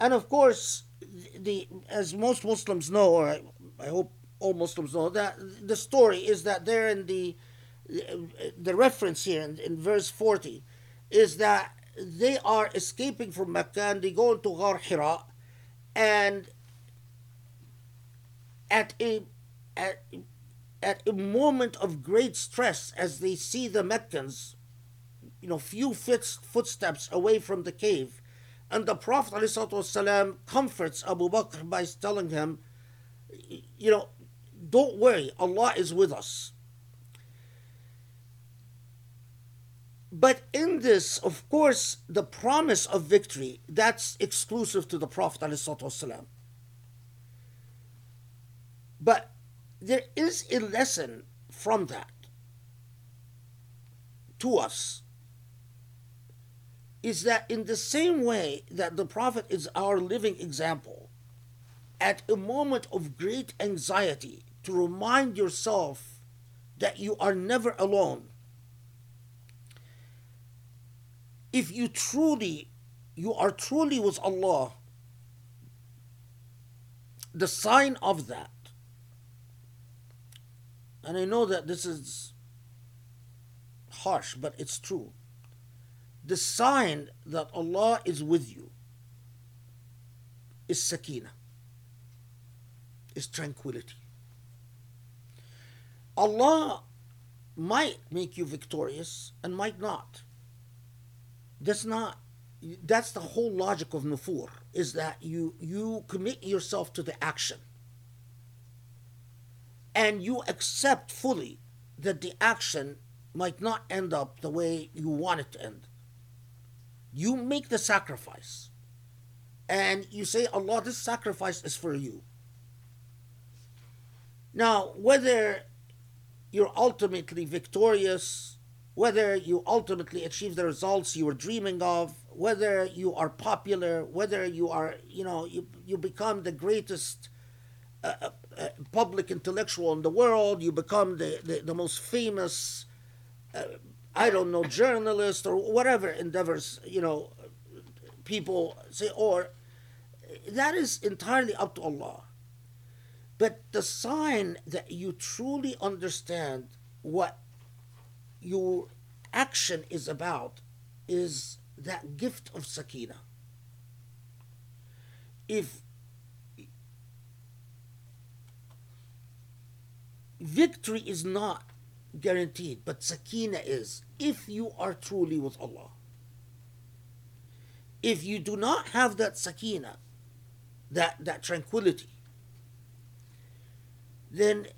And of course, the as most Muslims know, or I, I hope all Muslims know, that the story is that there in the the reference here in, in verse 40 is that they are escaping from Mecca and they go into Ghar Hira and at a at, at a moment of great stress as they see the Meccans you know, few fixed footsteps away from the cave. And the Prophet ﷺ comforts Abu Bakr by telling him, you know, don't worry, Allah is with us. But in this, of course, the promise of victory, that's exclusive to the Prophet ﷺ. But there is a lesson from that to us is that in the same way that the Prophet is our living example, at a moment of great anxiety, to remind yourself that you are never alone. If you truly, you are truly with Allah, the sign of that, and I know that this is harsh, but it's true the sign that Allah is with you is sakina, is tranquility. Allah might make you victorious and might not. That's not that's the whole logic of nufur is that you you commit yourself to the action and you accept fully that the action might not end up the way you want it to end you make the sacrifice and you say, Allah, this sacrifice is for you. Now, whether you're ultimately victorious, whether you ultimately achieve the results you were dreaming of, whether you are popular, whether you are, you know, you, you become the greatest uh, uh, uh public intellectual in the world, you become the, the, the most famous uh, I don't know, journalists or whatever endeavors, you know, people say, or that is entirely up to Allah. But the sign that you truly understand what your action is about is that gift of sakina. If victory is not guaranteed, but sakina is if you are truly with Allah. If you do not have that sakina, that, that tranquility, then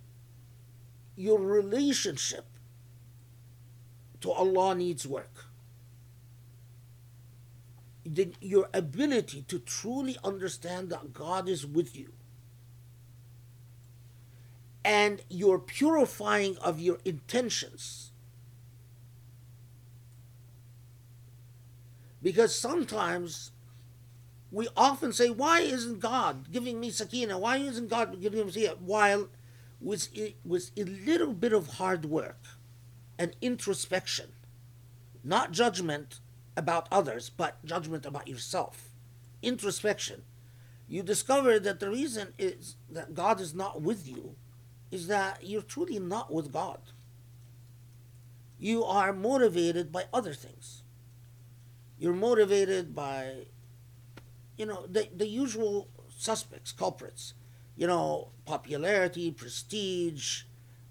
your relationship to Allah needs work. Then your ability to truly understand that God is with you and your purifying of your intentions. Because sometimes we often say, Why isn't God giving me sakina? Why isn't God giving me sakina? While with, with a little bit of hard work and introspection, not judgment about others, but judgment about yourself, introspection, you discover that the reason is that God is not with you is that you're truly not with God. you are motivated by other things. You're motivated by, you know, the, the usual suspects, culprits. You know, popularity, prestige,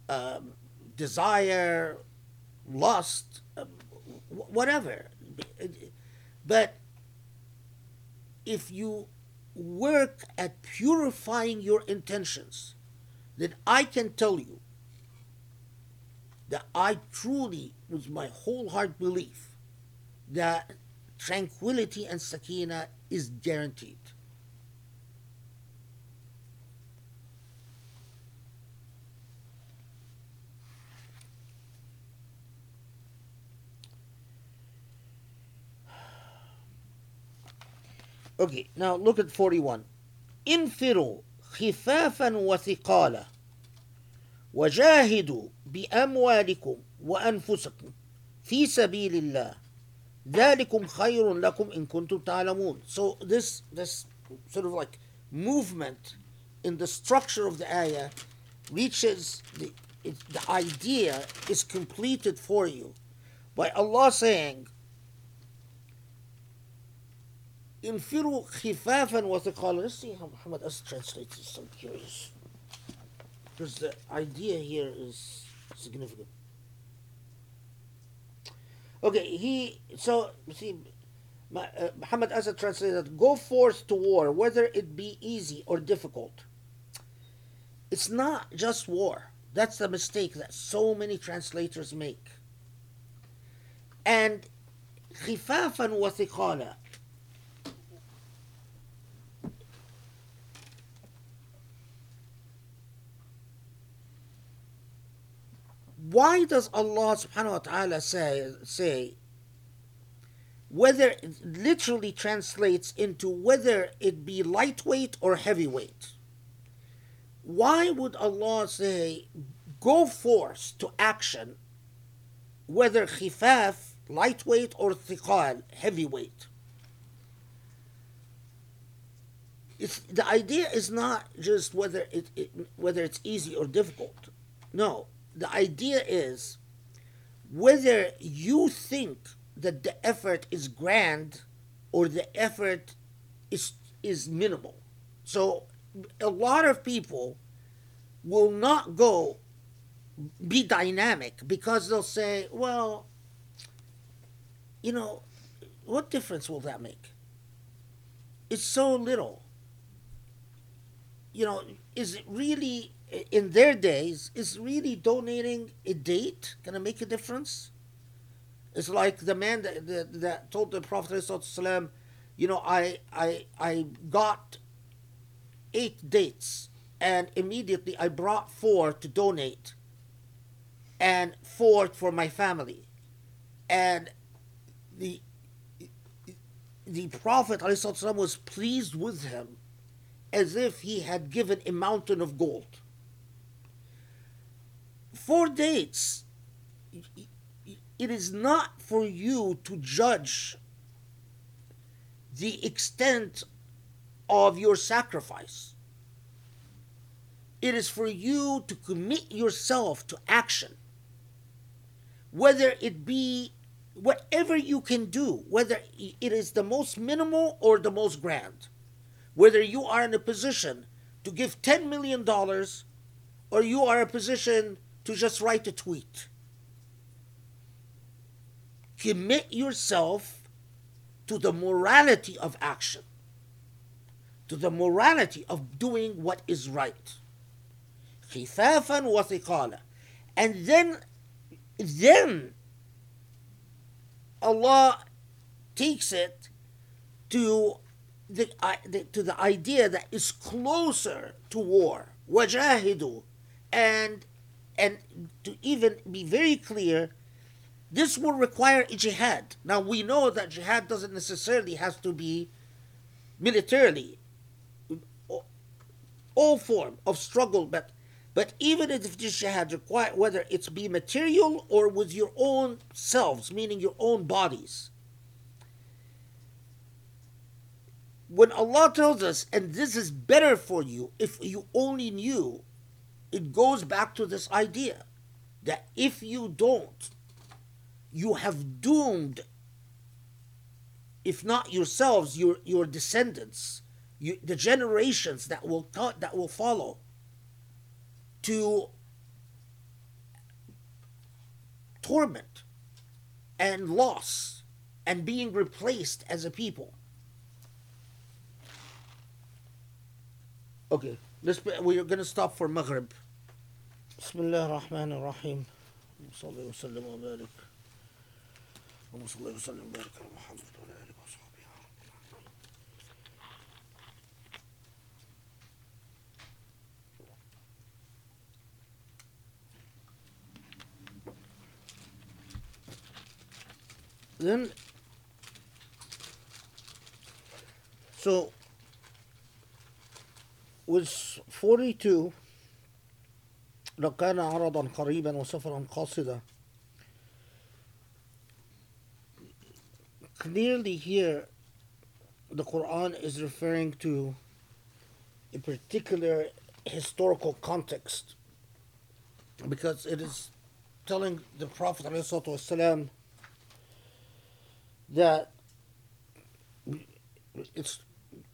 um, desire, lust, uh, whatever. But if you work at purifying your intentions, that I can tell you that I truly, with my whole heart, believe that tranquility and sakina is guaranteed. Okay, now look at 41. Infiru khifafan wa thiqala. وجاهدوا باموالكم وانفسكم في سبيل الله ذلكم خير لكم ان كنتم تعلمون. So this this sort of like movement in the structure of the ayah reaches the it, the idea is completed for you by Allah saying انفروا خفافا وثقالا let's see how Muhammad Asad translates this. I'm curious because the idea here is significant. Okay, he so see, uh, Muhammad Asad translated, "Go forth to war, whether it be easy or difficult." It's not just war. That's the mistake that so many translators make. And خفافا وثقالا why does Allah subhanahu wa ta'ala say, say whether it literally translates into whether it be lightweight or heavyweight? Why would Allah say go forth to action whether khifaf, lightweight, or thiqal, heavyweight? It's, the idea is not just whether it, it whether it's easy or difficult. No, the idea is whether you think that the effort is grand or the effort is is minimal. So a lot of people will not go be dynamic because they'll say, well, you know, what difference will that make? It's so little. You know, is it really in their days, is really donating a date going to make a difference? It's like the man that, that, that told the Prophet ﷺ, you know, I, I, I got eight dates and immediately I brought four to donate and four for my family. And the, the Prophet ﷺ was pleased with him as if he had given a mountain of gold four dates. It is not for you to judge the extent of your sacrifice. It is for you to commit yourself to action, whether it be whatever you can do, whether it is the most minimal or the most grand, whether you are in a position to give $10 million or you are in a position to just write a tweet. Commit yourself to the morality of action, to the morality of doing what is right. خفافا وثقالا. And then, then Allah takes it to the, uh, the, to the idea that is closer to war. وجاهدوا and and to even be very clear, this will require a jihad. Now we know that jihad doesn't necessarily have to be militarily, all form of struggle, but but even if this jihad require whether it's be material or with your own selves, meaning your own bodies. When Allah tells us, and this is better for you if you only knew it goes back to this idea that if you don't you have doomed, if not yourselves, your, your descendants, you, the generations that will, that will follow, to torment and loss and being replaced as a people. Okay, let's, we're going to stop for Maghrib. بسم الله الرحمن الرحيم. صلى وسلم وبارك. اللهم صل وسلم وبارك على محمد وعلى آله وصحبه then so with 42 لو كان عرضا قريبا وسفرا قاصدا clearly here the Quran is referring to a particular historical context because it is telling the Prophet ﷺ that it's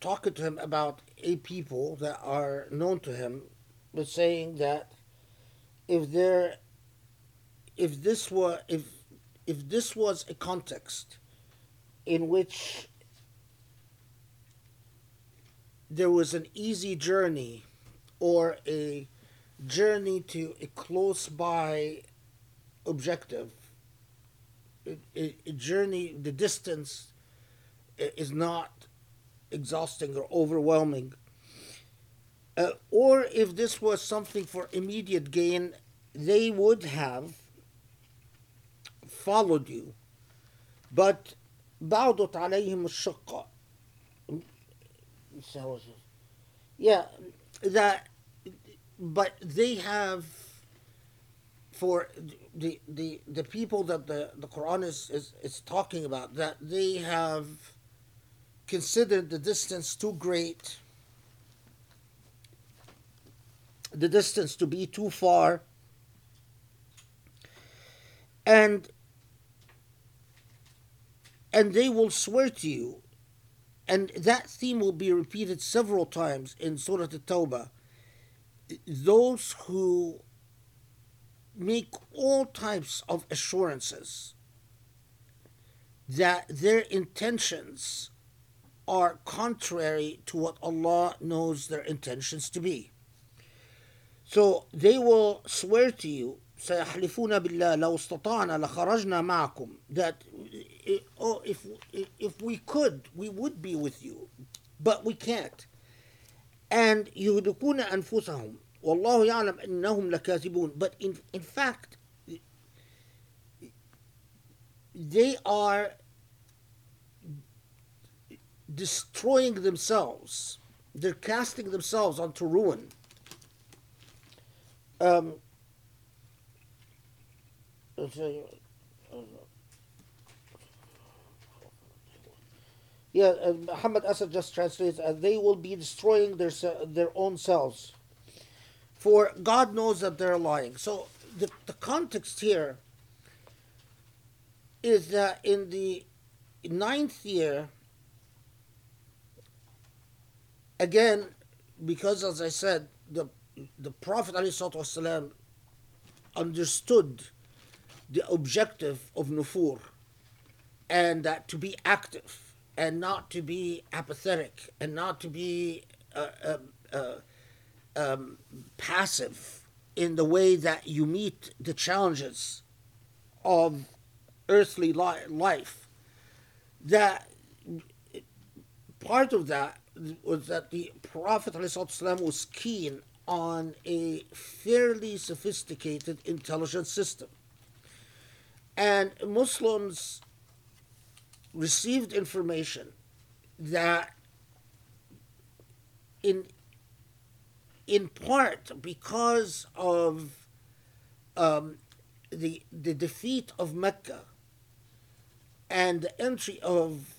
talking to him about a people that are known to him, but saying that if there if this were if if this was a context in which there was an easy journey or a journey to a close by objective a, a, journey the distance is not exhausting or overwhelming uh, or if this was something for immediate gain, they would have followed you. But بعضت عليهم الشقة. Yeah, that, but they have, for the the the people that the the Quran is is, is talking about, that they have considered the distance too great the distance to be too far. And and they will swear to you. And that theme will be repeated several times in surah at-tawbah. Those who make all types of assurances that their intentions are contrary to what Allah knows their intentions to be so they will swear to you سيحلفون بالله لو استطعنا لخرجنا معكم that oh, if, if we could we would be with you but we can't and يهلكون أنفسهم والله يعلم أنهم لكاذبون but in, in fact they are destroying themselves they're casting themselves onto ruin um, yeah, uh, Muhammad Asad just translates, uh, they will be destroying their, their own selves. For God knows that they're lying. So the, the context here is that in the ninth year, again, because as I said, the the Prophet ﷺ understood the objective of nufur and that to be active and not to be apathetic and not to be uh, uh, uh, um, passive in the way that you meet the challenges of earthly li- life. That part of that was that the Prophet ﷺ was keen on a fairly sophisticated intelligence system. And Muslims received information that in in part because of um, the the defeat of Mecca and the entry of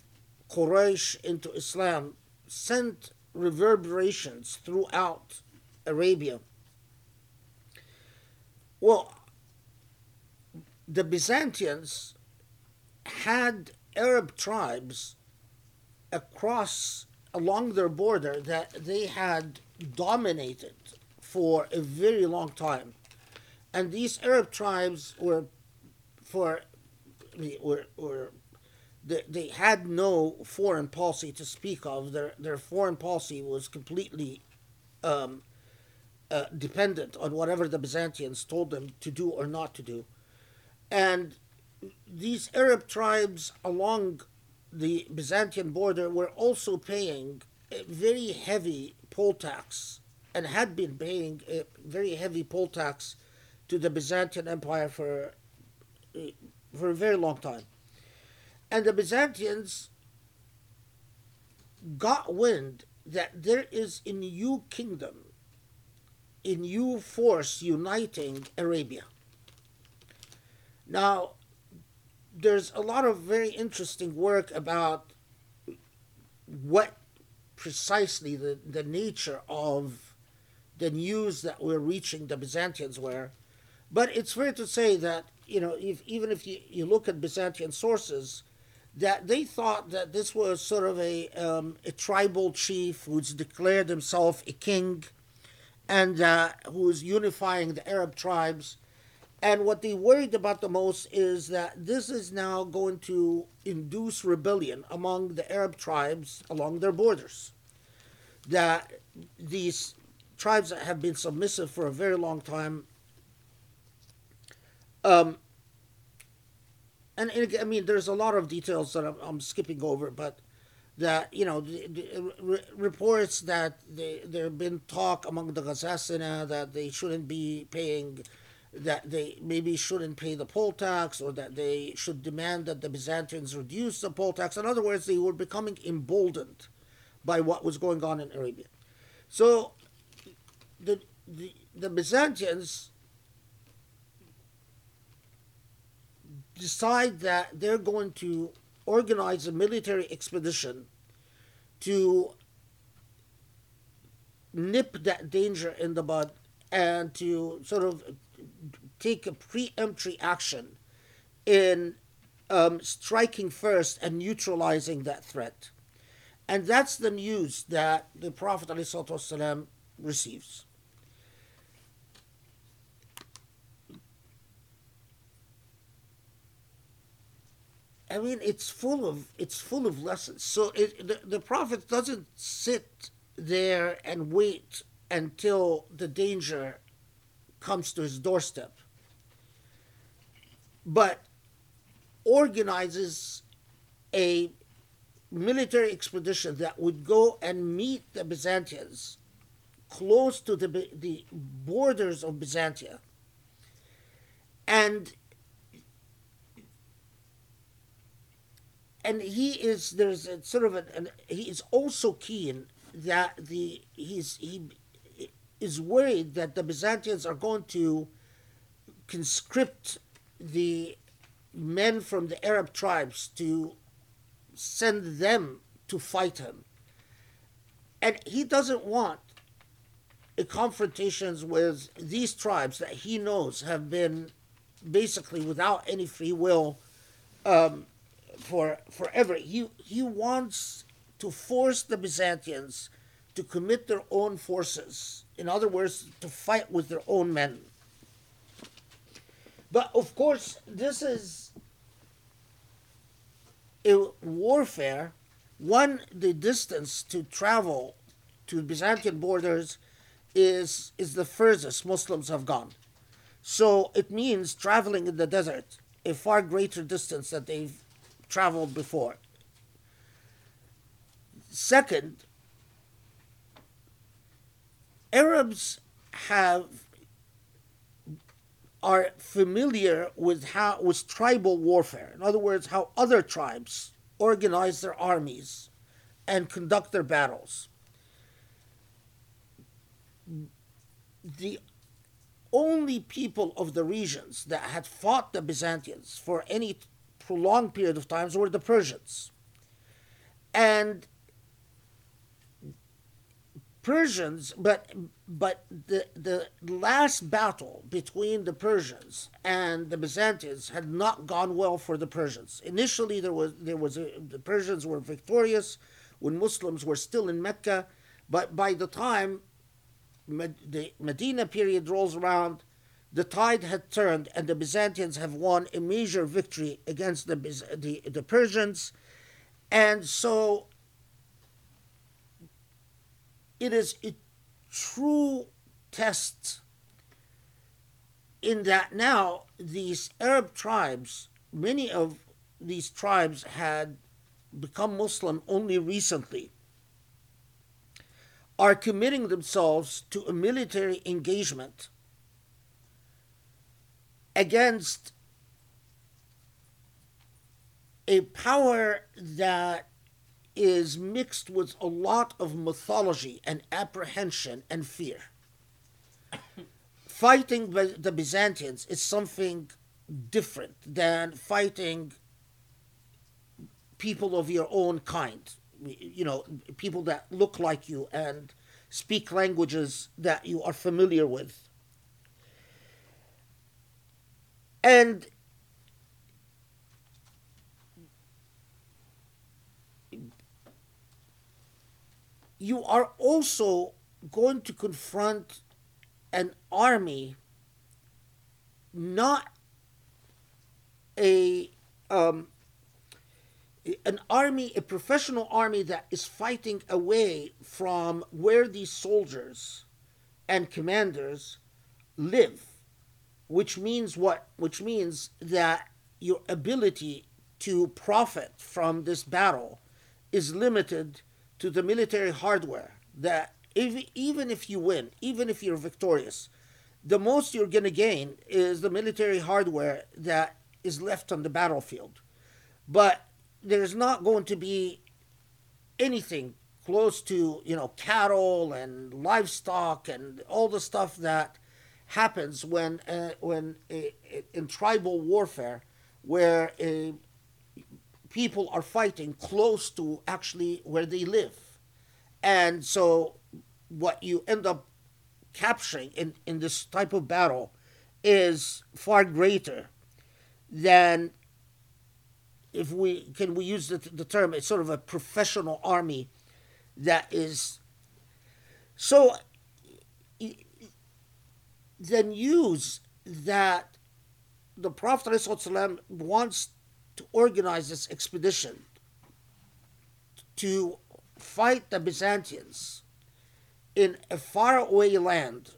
Quraysh into Islam sent reverberations throughout Arabia. Well, the Byzantians had Arab tribes across along their border that they had dominated for a very long time. And these Arab tribes were for were, were they, they had no foreign policy to speak of. Their their foreign policy was completely um, uh, dependent on whatever the Byzantines told them to do or not to do. And these Arab tribes along the Byzantine border were also paying a very heavy poll tax and had been paying a very heavy poll tax to the Byzantine Empire for for a very long time. And the Byzantines got wind that there is a new kingdom, a new force uniting Arabia. Now, there's a lot of very interesting work about what precisely the, the nature of the news that we're reaching the Byzantines were. But it's fair to say that, you know, if, even if you, you look at Byzantine sources, that they thought that this was sort of a, um, a tribal chief who's declared himself a king and uh, who's unifying the Arab tribes and what they worried about the most is that this is now going to induce rebellion among the Arab tribes along their borders. That these tribes that have been submissive for a very long time. Um, and, and I mean, there's a lot of details that I'm, I'm skipping over, but that you know, the, the, re- reports that there have been talk among the Ghasasina that they shouldn't be paying that they maybe shouldn't pay the poll tax or that they should demand that the Byzantines reduce the poll tax. In other words, they were becoming emboldened by what was going on in Arabia. So the, the, the Byzantines decide that they're going to organize a military expedition to nip that danger in the bud and to sort of take a preemptory action in um, striking first and neutralizing that threat. And that's the news that the Prophet ﷺ receives. I mean, it's full of it's full of lessons. So it, the, the Prophet doesn't sit there and wait until the danger comes to his doorstep, but organizes a military expedition that would go and meet the Byzantines close to the, the borders of Byzantium And and he is there's a sort of an, an he is also keen that the he's he is worried that the Byzantines are going to conscript the men from the Arab tribes to send them to fight him. And he doesn't want confrontations with these tribes that he knows have been basically without any free will um, for forever. He, he wants to force the Byzantines to commit their own forces in other words, to fight with their own men. But of course, this is a warfare. One, the distance to travel to Byzantine borders is is the furthest Muslims have gone. So it means traveling in the desert a far greater distance than they've traveled before. Second, Arabs have are familiar with how with tribal warfare. In other words, how other tribes organize their armies and conduct their battles. The only people of the regions that had fought the Byzantines for any prolonged period of times were the Persians. And Persians, but but the the last battle between the Persians and the Byzantines had not gone well for the Persians. Initially, there was there was a, the Persians were victorious when Muslims were still in Mecca, but by the time the Medina period rolls around, the tide had turned and the Byzantines have won a major victory against the the, the Persians, and so it is a true test in that now these Arab tribes, many of these tribes had become Muslim only recently, are committing themselves to a military engagement against a power that is mixed with a lot of mythology and apprehension and fear. fighting the Byzantines is something different than fighting people of your own kind. You know, people that look like you and speak languages that you are familiar with. And you are also going to confront an army, not a um, an army, a professional army that is fighting away from where these soldiers and commanders live, which means what? Which means that your ability to profit from this battle is limited to the military hardware that if, even if you win, even if you're victorious, the most you're going to gain is the military hardware that is left on the battlefield. But there's not going to be anything close to, you know, cattle and livestock and all the stuff that happens when uh, when in tribal warfare where people are fighting close to actually where they live. And so what you end up capturing in, in this type of battle is far greater than if we can we use the, the term it's sort of a professional army that is so then use that the prophet ﷺ wants to organize this expedition to fight the Byzantines in a faraway land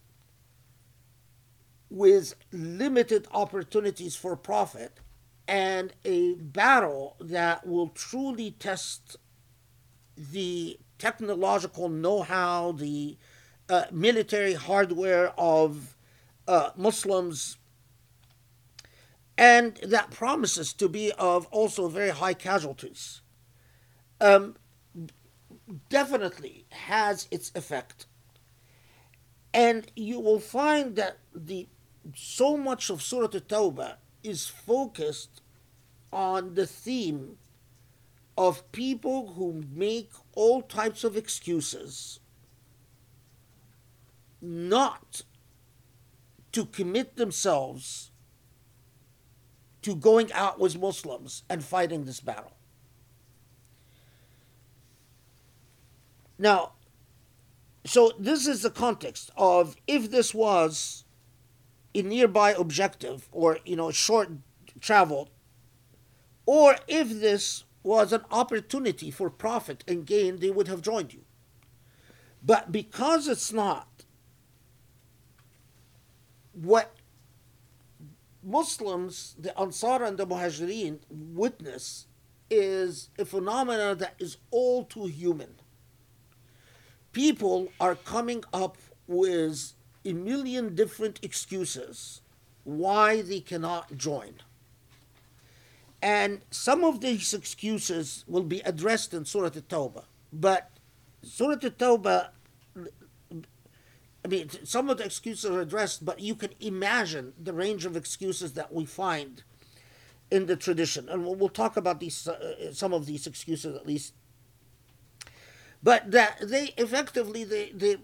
with limited opportunities for profit and a battle that will truly test the technological know how, the uh, military hardware of uh, Muslims and that promises to be of also very high casualties, um, definitely has its effect. And you will find that the so much of Surah At-Tawbah is focused on the theme of people who make all types of excuses not to commit themselves to going out with Muslims and fighting this battle. Now, so this is the context of if this was a nearby objective or you know short travel or if this was an opportunity for profit and gain they would have joined you but because it's not what Muslims, the Ansar and the Muhajirin, witness is a phenomenon that is all too human. People are coming up with a million different excuses why they cannot join. And some of these excuses will be addressed in Surah At-Tawbah. But Surah At-Tawbah I mean, some of the excuses are addressed, but you can imagine the range of excuses that we find in the tradition, and we'll, we'll talk about these uh, some of these excuses at least. but that they effectively the the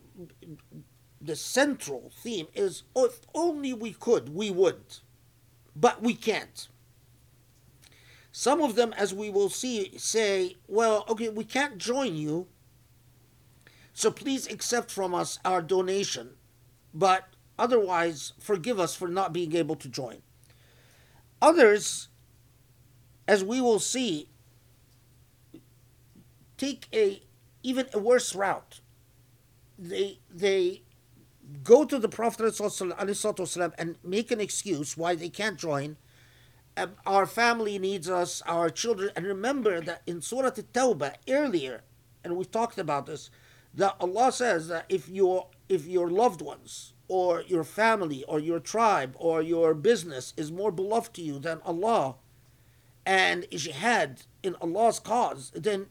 the central theme is if only we could, we would, but we can't. Some of them, as we will see, say, well, okay, we can't join you, so please accept from us our donation, but otherwise forgive us for not being able to join. Others, as we will see, take a even a worse route. They they go to the Prophet ﷺ and make an excuse why they can't join. Um, our family needs us, our children. And remember that in Surah At-Tawbah earlier, and we talked about this, that Allah says that if your if your loved ones or your family or your tribe or your business is more beloved to you than Allah and is jihad in Allah's cause, then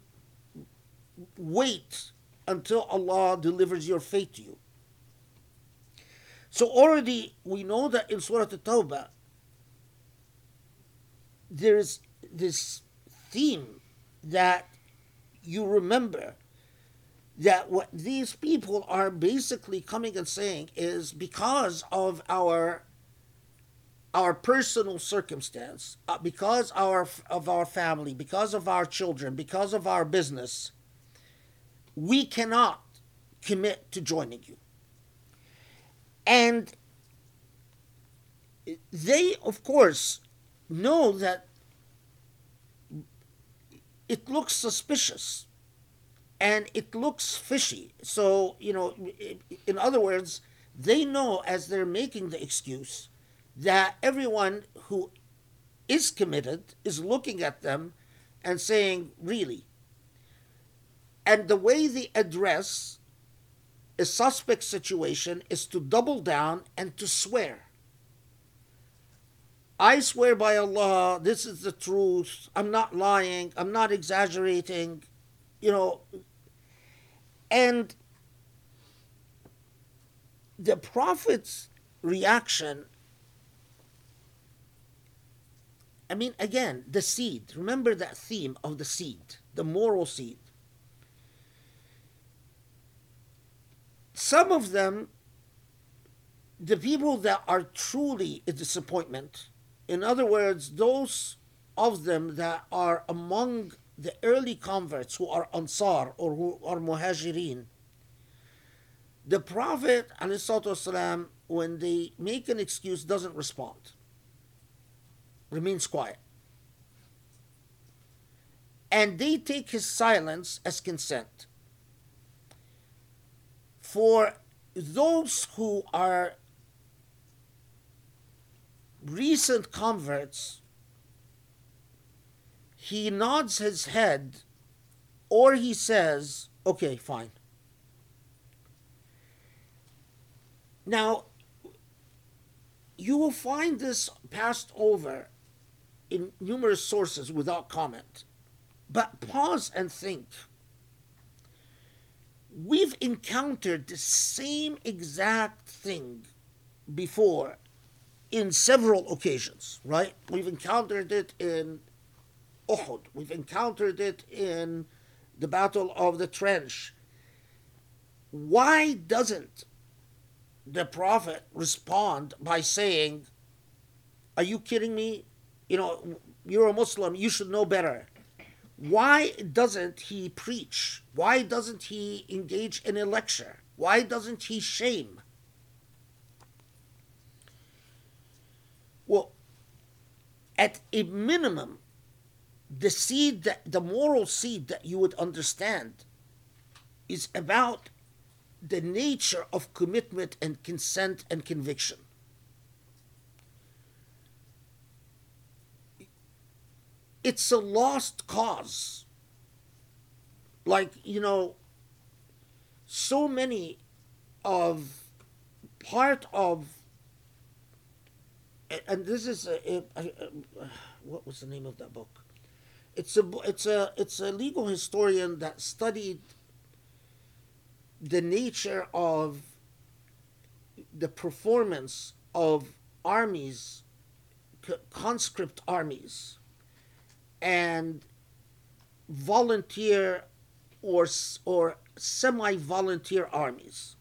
wait until Allah delivers your fate to you. So already we know that in Surah At-Tawbah there's this theme that you remember that what these people are basically coming and saying is because of our our personal circumstance, uh, because our of our family, because of our children, because of our business, we cannot commit to joining you. And they, of course, know that it looks suspicious and it looks fishy. So, you know, in other words, they know as they're making the excuse that everyone who is committed is looking at them and saying, really? And the way they address a suspect situation is to double down and to swear. I swear by Allah, this is the truth. I'm not lying. I'm not exaggerating. You know, and the Prophet's reaction I mean, again, the seed. Remember that theme of the seed, the moral seed. Some of them, the people that are truly a disappointment, in other words, those of them that are among the early converts who are Ansar or who are Muhajirin, the Prophet والسلام, when they make an excuse, doesn't respond, remains quiet. And they take his silence as consent. For those who are recent converts, he nods his head or he says, okay, fine. Now, you will find this passed over in numerous sources without comment. But pause and think. We've encountered the same exact thing before in several occasions, right? We've encountered it in Uhud, we've encountered it in the Battle of the Trench. Why doesn't the Prophet respond by saying, Are you kidding me? You know, you're a Muslim, you should know better. Why doesn't he preach? Why doesn't he engage in a lecture? Why doesn't he shame? Well, at a minimum, the seed that the moral seed that you would understand is about the nature of commitment and consent and conviction. It's a lost cause. Like, you know, so many of part of and this is a, a, a, what was the name of that book it's a it's a it's a legal historian that studied the nature of the performance of armies, conscript armies, and volunteer or, or semi volunteer armies.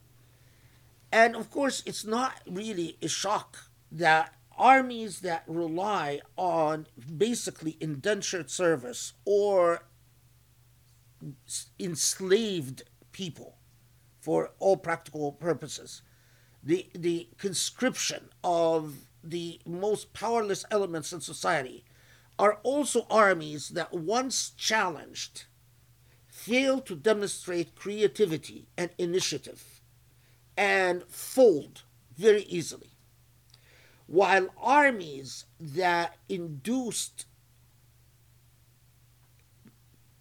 And of course, it's not really a shock that armies that rely on basically indentured service or enslaved people for all practical purposes, the, the conscription of the most powerless elements in society are also armies that once challenged fail to demonstrate creativity and initiative and fold very easily. While armies that induced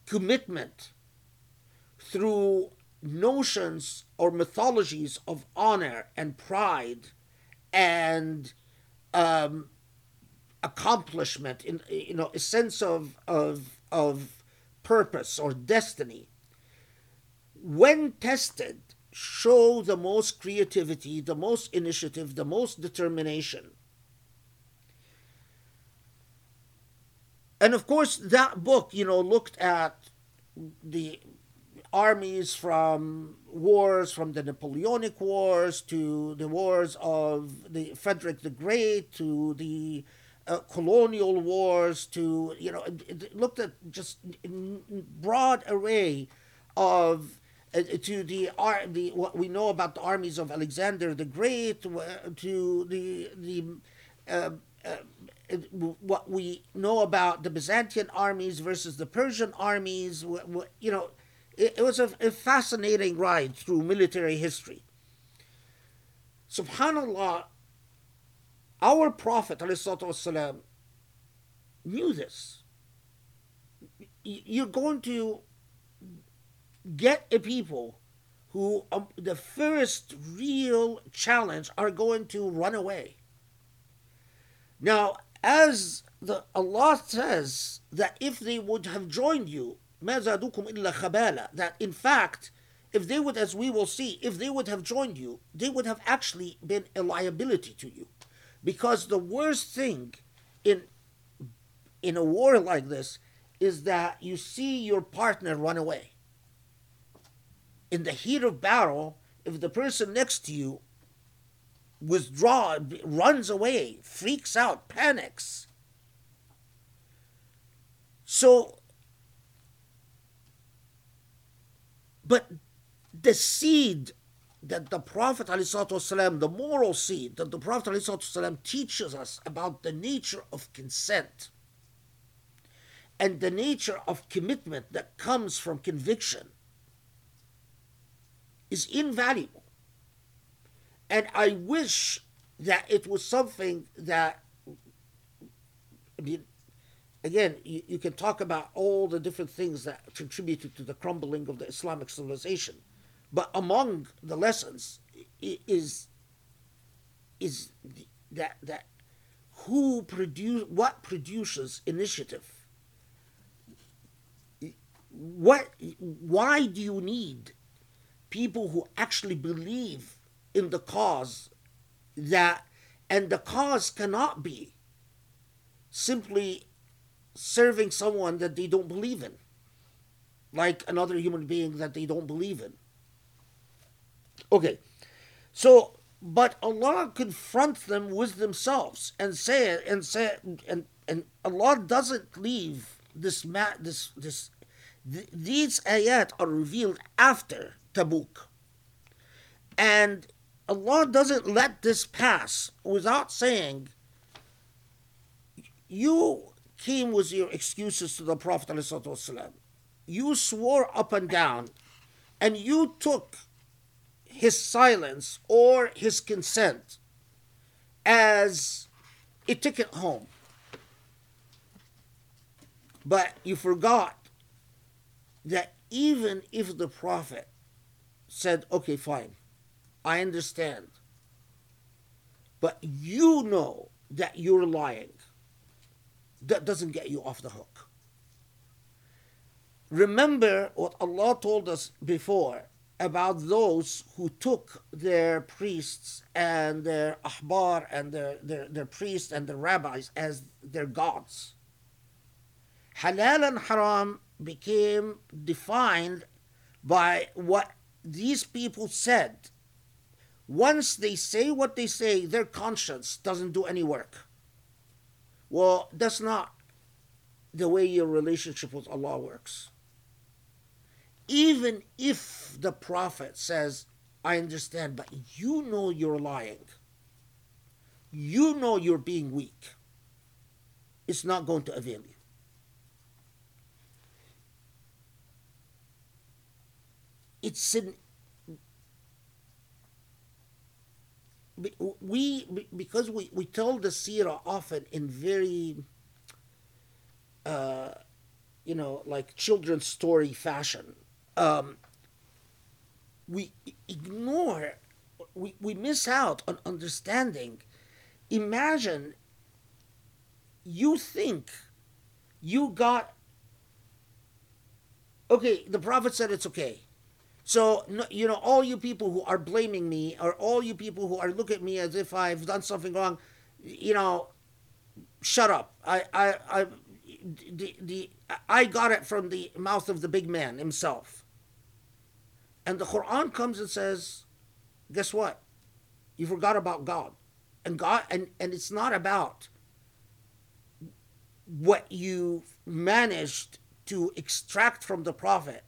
commitment through notions or mythologies of honor and pride and um, accomplishment in you know a sense of of of purpose or destiny when tested show the most creativity the most initiative the most determination and of course that book you know looked at the armies from wars from the Napoleonic Wars to the wars of the Frederick the Great to the uh, colonial wars to you know looked at just broad array of uh, to the the what we know about the armies of Alexander the Great to the the uh, uh, what we know about the Byzantine armies versus the Persian armies you know it, it was a, a fascinating ride through military history subhanallah our Prophet والسلام, knew this. You're going to get a people who um, the first real challenge are going to run away. Now, as the Allah says that if they would have joined you, that in fact, if they would, as we will see, if they would have joined you, they would have actually been a liability to you. Because the worst thing in in a war like this is that you see your partner run away. In the heat of battle, if the person next to you withdraws, runs away, freaks out, panics. So, but the seed that the Prophet ﷺ, the moral seed that the Prophet ﷺ teaches us about the nature of consent and the nature of commitment that comes from conviction is invaluable. And I wish that it was something that, I mean, again, you, you can talk about all the different things that contributed to the crumbling of the Islamic civilization. But among the lessons is is that that who produce what produces initiative? What why do you need people who actually believe in the cause that and the cause cannot be simply serving someone that they don't believe in like another human being that they don't believe in. Okay, so but Allah confronts them with themselves and say and say and and Allah doesn't leave this ma- this this th- these ayat are revealed after Tabuk, and Allah doesn't let this pass without saying. You came with your excuses to the Prophet ﷺ. You swore up and down, and you took his silence or his consent as a ticket home. But you forgot that even if the prophet said, okay, fine, I understand, but you know that you're lying, that doesn't get you off the hook. Remember what Allah told us before about those who took their priests and their ahbar and their, their, their priests and their rabbis as their gods. Halal and haram became defined by what these people said. Once they say what they say, their conscience doesn't do any work. Well, that's not the way your relationship with Allah works. Even if the Prophet says, I understand, but you know you're lying, you know you're being weak, it's not going to avail you. It's an we because we, we tell the seerah often in very uh, you know like children's story fashion um, we ignore we, we miss out on understanding. Imagine you think you got okay the prophet said it's okay so, you know, all you people who are blaming me, or all you people who are looking at me as if I've done something wrong, you know, shut up. I, I, I, the, the, I got it from the mouth of the big man himself. And the Quran comes and says, guess what? You forgot about God. And God, and, and it's not about what you managed to extract from the Prophet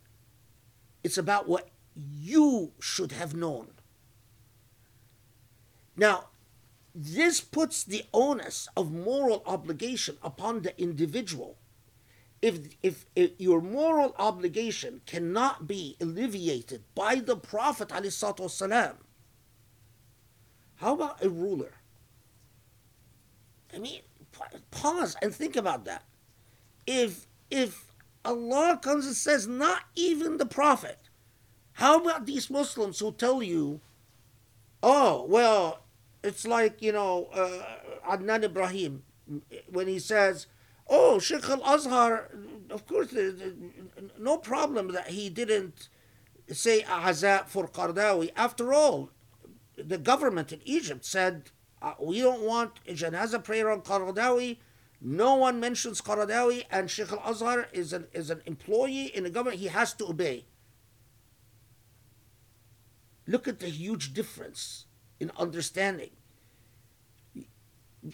it's about what you should have known. Now, this puts the onus of moral obligation upon the individual. If, if, if, your moral obligation cannot be alleviated by the Prophet والسلام, how about a ruler? I mean, pause and think about that. If if Allah comes and says, not even the Prophet. How about these Muslims who tell you, oh, well, it's like, you know, uh, Adnan Ibrahim, when he says, oh, Sheikh Al Azhar, of course, no problem that he didn't say Aza for Qaradawi. After all, the government in Egypt said, uh, we don't want a janazah prayer on Qaradawi no one mentions Qaradawi, and Sheikh Al Azhar is an, is an employee in the government. He has to obey. Look at the huge difference in understanding.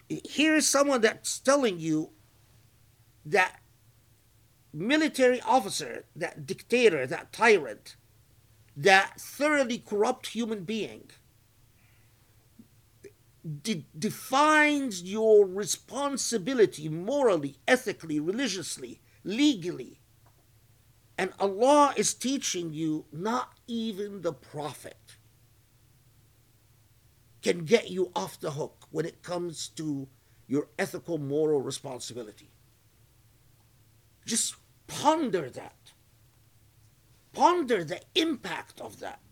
Here is someone that's telling you that military officer, that dictator, that tyrant, that thoroughly corrupt human being de- defines your responsibility morally, ethically, religiously, legally. And Allah is teaching you not even the Prophet can get you off the hook when it comes to your ethical, moral responsibility. Just ponder that. Ponder the impact of that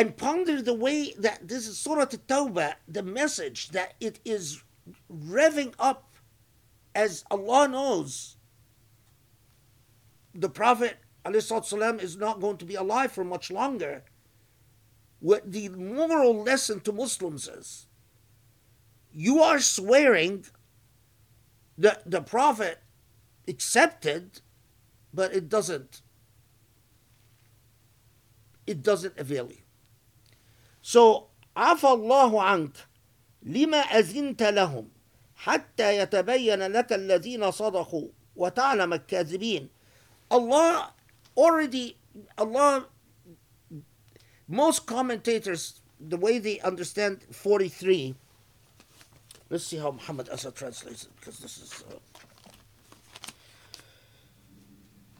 and ponder the way that this is Surah At-Tawbah, the message that it is revving up as Allah knows the Prophet ﷺ is not going to be alive for much longer. What the moral lesson to Muslims is you are swearing that the Prophet accepted, but it doesn't it doesn't avail you. So, عفى الله عنك لما أذنت لهم حتى يتبين لك الذين صدقوا وتعلم الكاذبين Allah already Allah most commentators the way they understand 43 let's see how Muhammad Asad translates it because this is uh,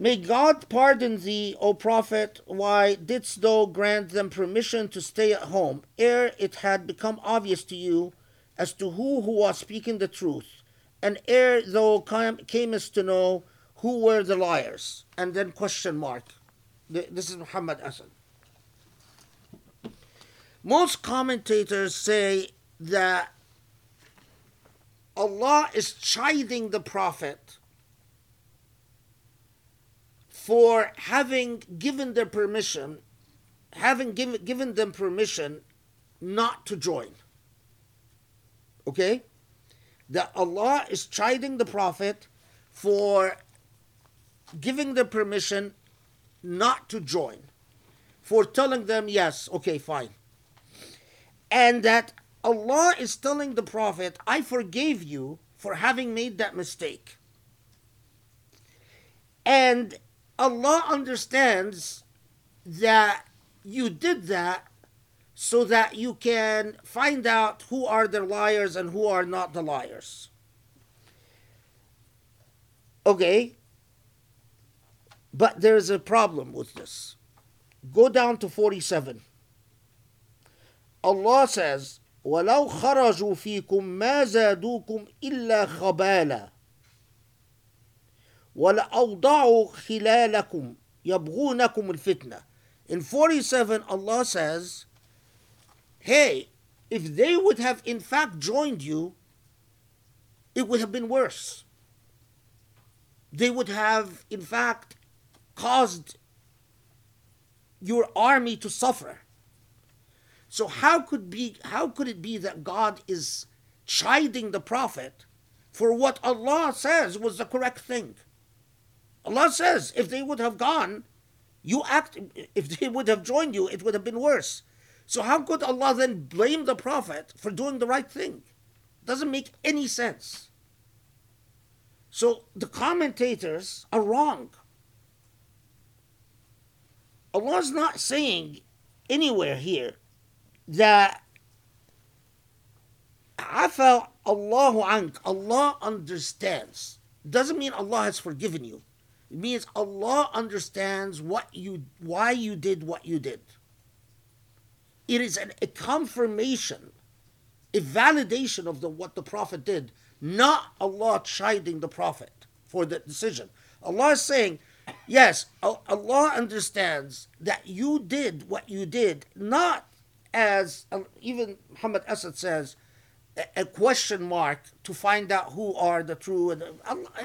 May God pardon thee, O Prophet, why didst thou grant them permission to stay at home, ere it had become obvious to you as to who who was speaking the truth, and ere thou camest to know who were the liars? And then question mark. This is Muhammad Asad. Most commentators say that Allah is chiding the Prophet for having given their permission, having given, given them permission not to join. Okay? That Allah is chiding the Prophet for giving the permission not to join, for telling them, yes, okay, fine. And that Allah is telling the Prophet, I forgave you for having made that mistake. And Allah understands that you did that so that you can find out who are the liars and who are not the liars. Okay? But there's a problem with this. Go down to 47. Allah says, ولو خرجوا فيكم ما زادوكم إلا خبالا ولأوضعوا خلالكم يبغونكم الفتنة In 47 Allah says, Hey, if they would have in fact joined you, it would have been worse. They would have in fact caused your army to suffer. So how could be how could it be that God is chiding the prophet for what Allah says was the correct thing? Allah says if they would have gone, you act if they would have joined you, it would have been worse. So how could Allah then blame the prophet for doing the right thing? Doesn't make any sense. So the commentators are wrong. Allah is not saying anywhere here that afa Allahu ank, Allah understands. Doesn't mean Allah has forgiven you. It means Allah understands what you why you did what you did. It is an, a confirmation, a validation of the what the Prophet did, not Allah chiding the Prophet for the decision. Allah is saying, yes, Allah understands that you did what you did, not as uh, even Muhammad Asad says, a, question mark to find out who are the true and the,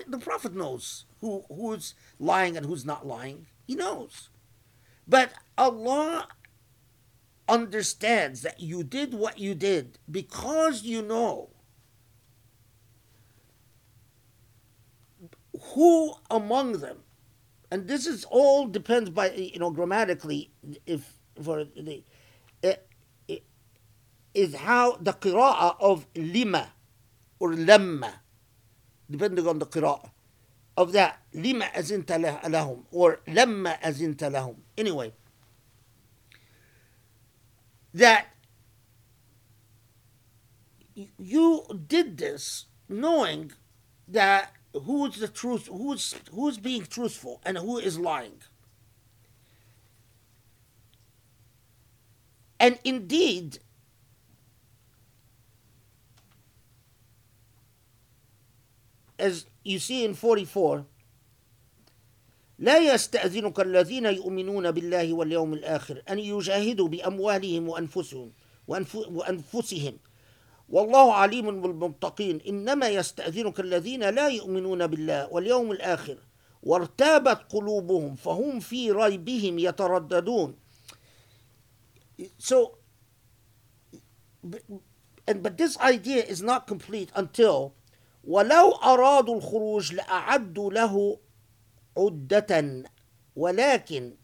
the prophet knows who who's lying and who's not lying. He knows. But allah understands that you did what you did because you know who among them and this is all depends by you know grammatically if for the eh, eh, is how the qira'ah of lima or lamma, depending on the qira'ah of that. Lima azinta lahum or lamma azinta lahum. Anyway, that you did this knowing that who's the truth, who's who's being truthful and who is lying. And indeed, as you see in 44 لا يستأذنك الذين يؤمنون بالله واليوم الآخر أن يجاهدوا بأموالهم وأنفسهم وأنفسهم. والله عليم بالمتقين. إنما يستأذنك الذين لا يؤمنون بالله واليوم الآخر. وارتابت قلوبهم فهم في ريبهم يترددون. So and but this idea is not complete until ولو أرادوا الخروج لأعدوا له عدة ولكن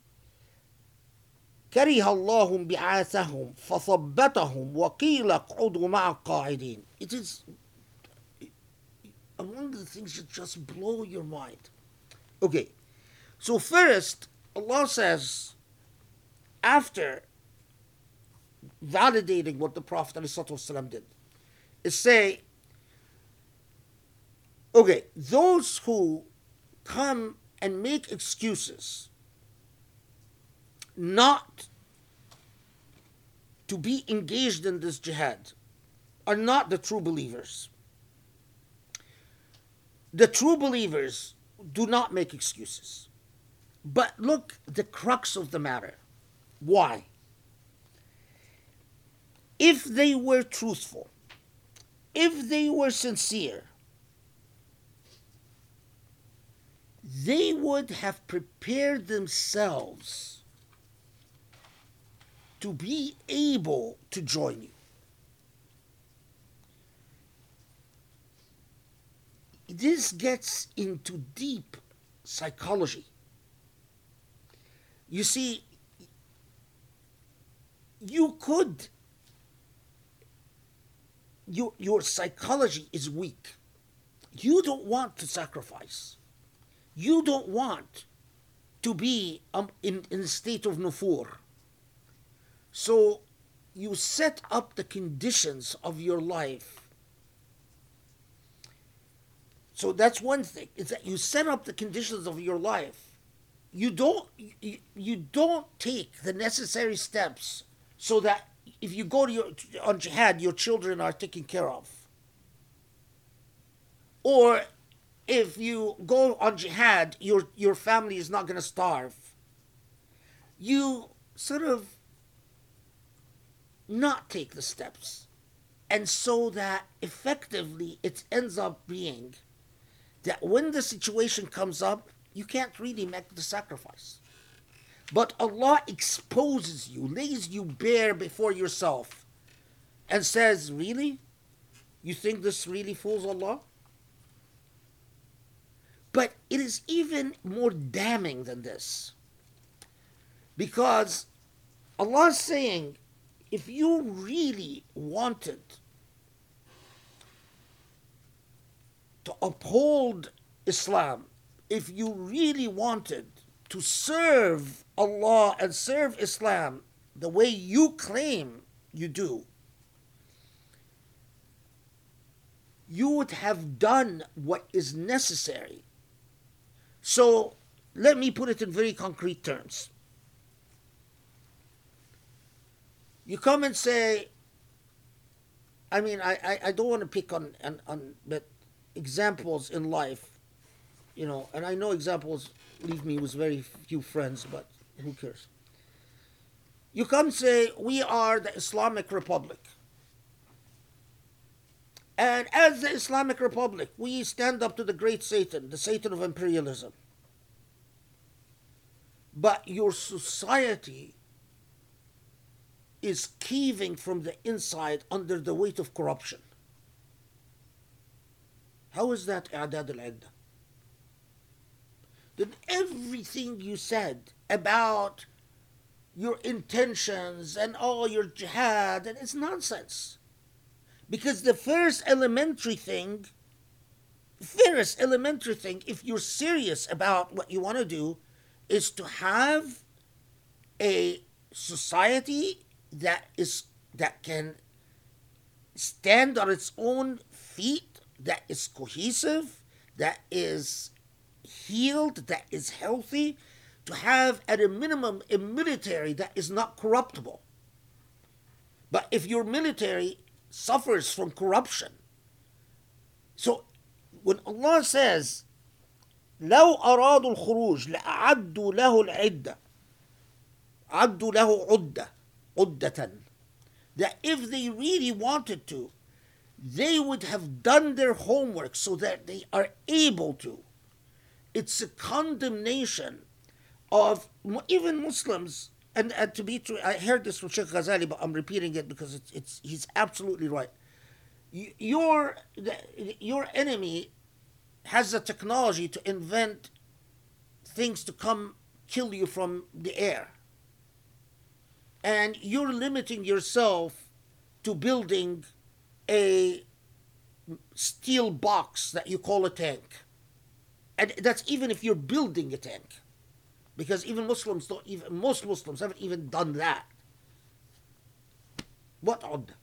كره الله بعاثهم فثبتهم وقيل اقعدوا مع القاعدين It is of the things that just blow your mind. Okay, so first Allah says after validating what the Prophet ﷺ did is say Okay, those who come and make excuses not to be engaged in this jihad are not the true believers. The true believers do not make excuses. But look, the crux of the matter. Why? If they were truthful, if they were sincere, they would have prepared themselves to be able to join you. This gets into deep psychology. You see, you could, you, your psychology is weak. You don't want to sacrifice. You don't want to be um, in, in a state of nufur. So you set up the conditions of your life. So that's one thing. Is that you set up the conditions of your life. You don't you, you don't take the necessary steps so that if you go to your on jihad, your children are taken care of. Or if you go on jihad, your your family is not going to starve. You sort of not take the steps. And so that effectively it ends up being that when the situation comes up, you can't really make the sacrifice. But Allah exposes you, lays you bare before yourself, and says, Really? You think this really fools Allah? But it is even more damning than this. Because Allah is saying, if you really wanted to uphold Islam, if you really wanted to serve Allah and serve Islam the way you claim you do, you would have done what is necessary. So let me put it in very concrete terms. You come and say, I mean, I, I, I don't want to pick on, on, on but examples in life, you know, and I know examples leave me with very few friends, but who cares? You come say, we are the Islamic Republic. And as the Islamic Republic, we stand up to the great Satan, the Satan of imperialism. But your society is caving from the inside under the weight of corruption. How is that i'dad al-idda? Then everything you said about your intentions and all your jihad, and it's nonsense. Because the first elementary thing, first elementary thing, if you're serious about what you want to do, is to have a society that is that can stand on its own feet, that is cohesive, that is healed, that is healthy, to have at a minimum a military that is not corruptible. But if your military suffers from corruption, so when Allah says, لو أرادوا الخروج لأعدوا له العدة عدوا له عدة عدة that if they really wanted to they would have done their homework so that they are able to it's a condemnation of even Muslims and, and to be true I heard this from Sheikh Ghazali but I'm repeating it because it's, it's he's absolutely right your your enemy has the technology to invent things to come kill you from the air. And you're limiting yourself to building a steel box that you call a tank. And that's even if you're building a tank. Because even Muslims don't even, most Muslims haven't even done that. What odd?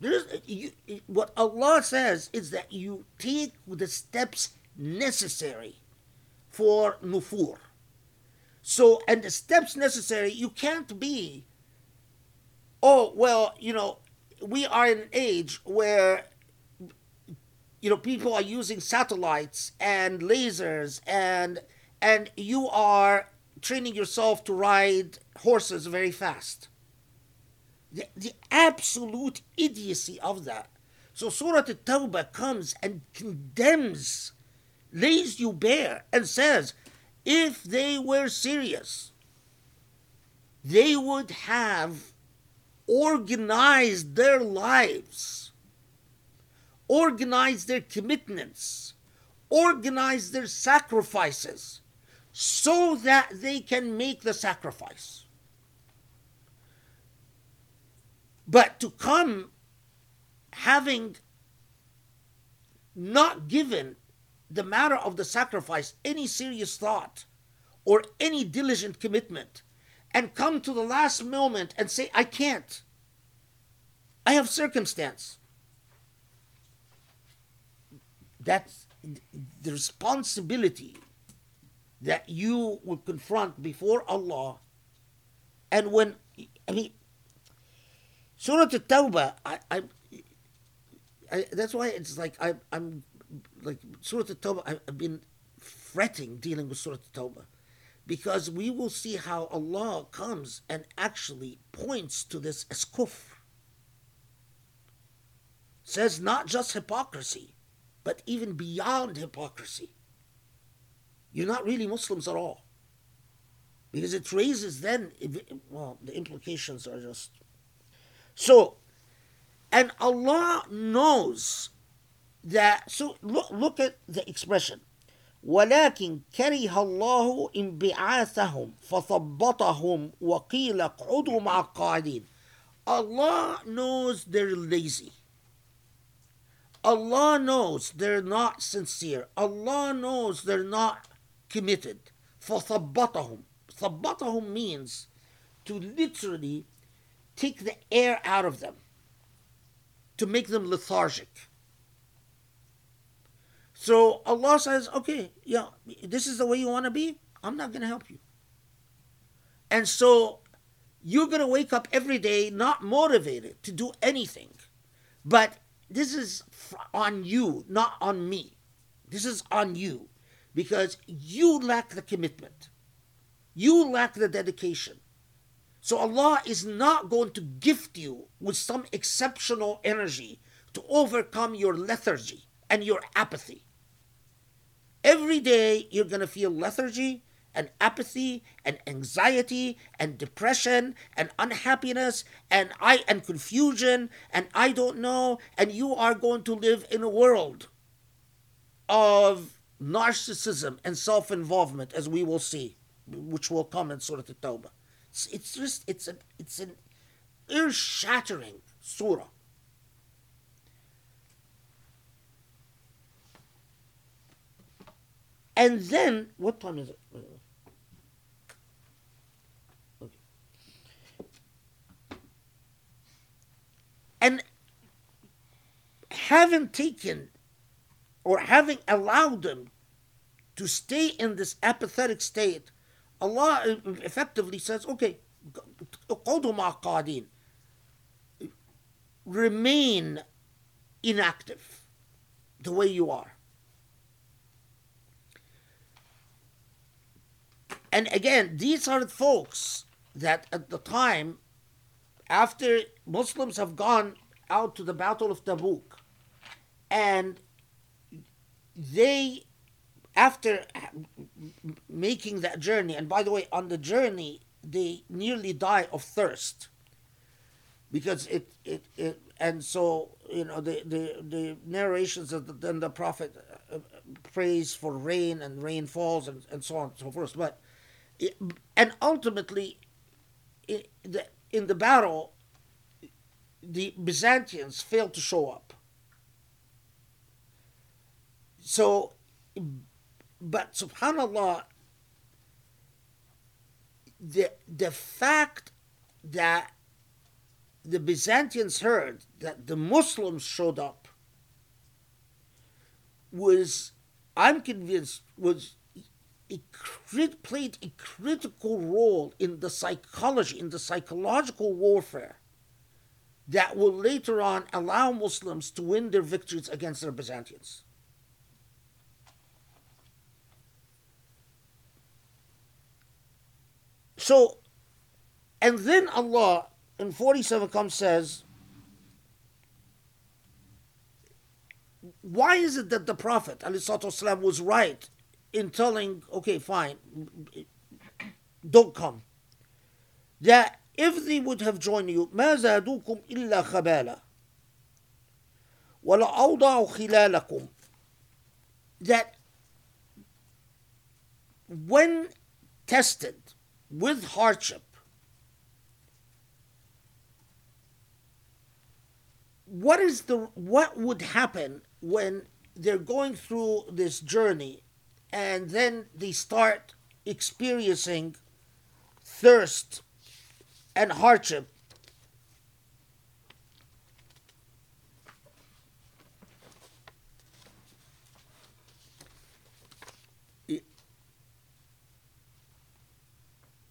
There's, you, what Allah says is that you take the steps necessary for nufur. So, and the steps necessary, you can't be, oh, well, you know, we are in an age where, you know, people are using satellites and lasers and, and you are training yourself to ride horses very fast the, the absolute idiocy of that. So Surah At-Tawbah comes and condemns, lays you bare, and says, if they were serious, they would have organized their lives, organized their commitments, organized their sacrifices so that they can make the sacrifice. But to come having not given the matter of the sacrifice any serious thought or any diligent commitment and come to the last moment and say, I can't. I have circumstance. That's the responsibility that you will confront before Allah. And when, I mean, Surah At-Tawbah, I, I, I, that's why it's like I, I'm like Surah At-Tawbah, I've been fretting dealing with Surah At-Tawbah because we will see how Allah comes and actually points to this as kufr. Says not just hypocrisy, but even beyond hypocrisy You're not really Muslims at all. Because it raises then, well, the implications are just. So, and Allah knows that. So look, look at the expression. ولكن كره الله انبعاثهم فثبطهم وقيل اقعدوا مع القاعدين Allah knows they're lazy. Allah knows they're not sincere. Allah knows they're not committed. فثبطهم ثبطهم means to literally take the air out of them, to make them lethargic. So Allah says, okay, yeah, this is the way you want to be. I'm not going to help you. And so you're going to wake up every day not motivated to do anything. But this is on you, not on me. This is on you because you lack the commitment. You lack the dedication. So Allah is not going to gift you with some exceptional energy to overcome your lethargy and your apathy. Every day you're going to feel lethargy and apathy and anxiety and depression and unhappiness and I and confusion and I don't know and you are going to live in a world of narcissism and self-involvement as we will see which will come in Surah At-Tawbah. It's, it's just it's an it's an earth-shattering surah. And then, what time is it? Okay. And having taken or having allowed them to stay in this apathetic state, Allah uh, effectively says, okay, remain inactive the way you are. And again, these are the folks that at the time, after Muslims have gone out to the Battle of Tabuk, and they, after making that journey, and by the way, on the journey, they nearly die of thirst. Because it, it, it and so you know the the, the narrations of then the prophet uh, prays for rain and rain falls and, and so on and so forth. But and ultimately, in the, in the battle, the Byzantines failed to show up. So, but subhanallah, the, the fact that the Byzantines heard that the Muslims showed up was, I'm convinced, was it played a critical role in the psychology, in the psychological warfare that will later on allow Muslims to win their victories against the Byzantines. So, and then Allah in 47 comes says, why is it that the Prophet والسلام, was right in telling, okay, fine, don't come. That if they would have joined you, ما زادوكم إلا خبالا ولأوضعوا خلالكم that when tested with hardship, what is the what would happen when they're going through this journey and then they start experiencing thirst and hardship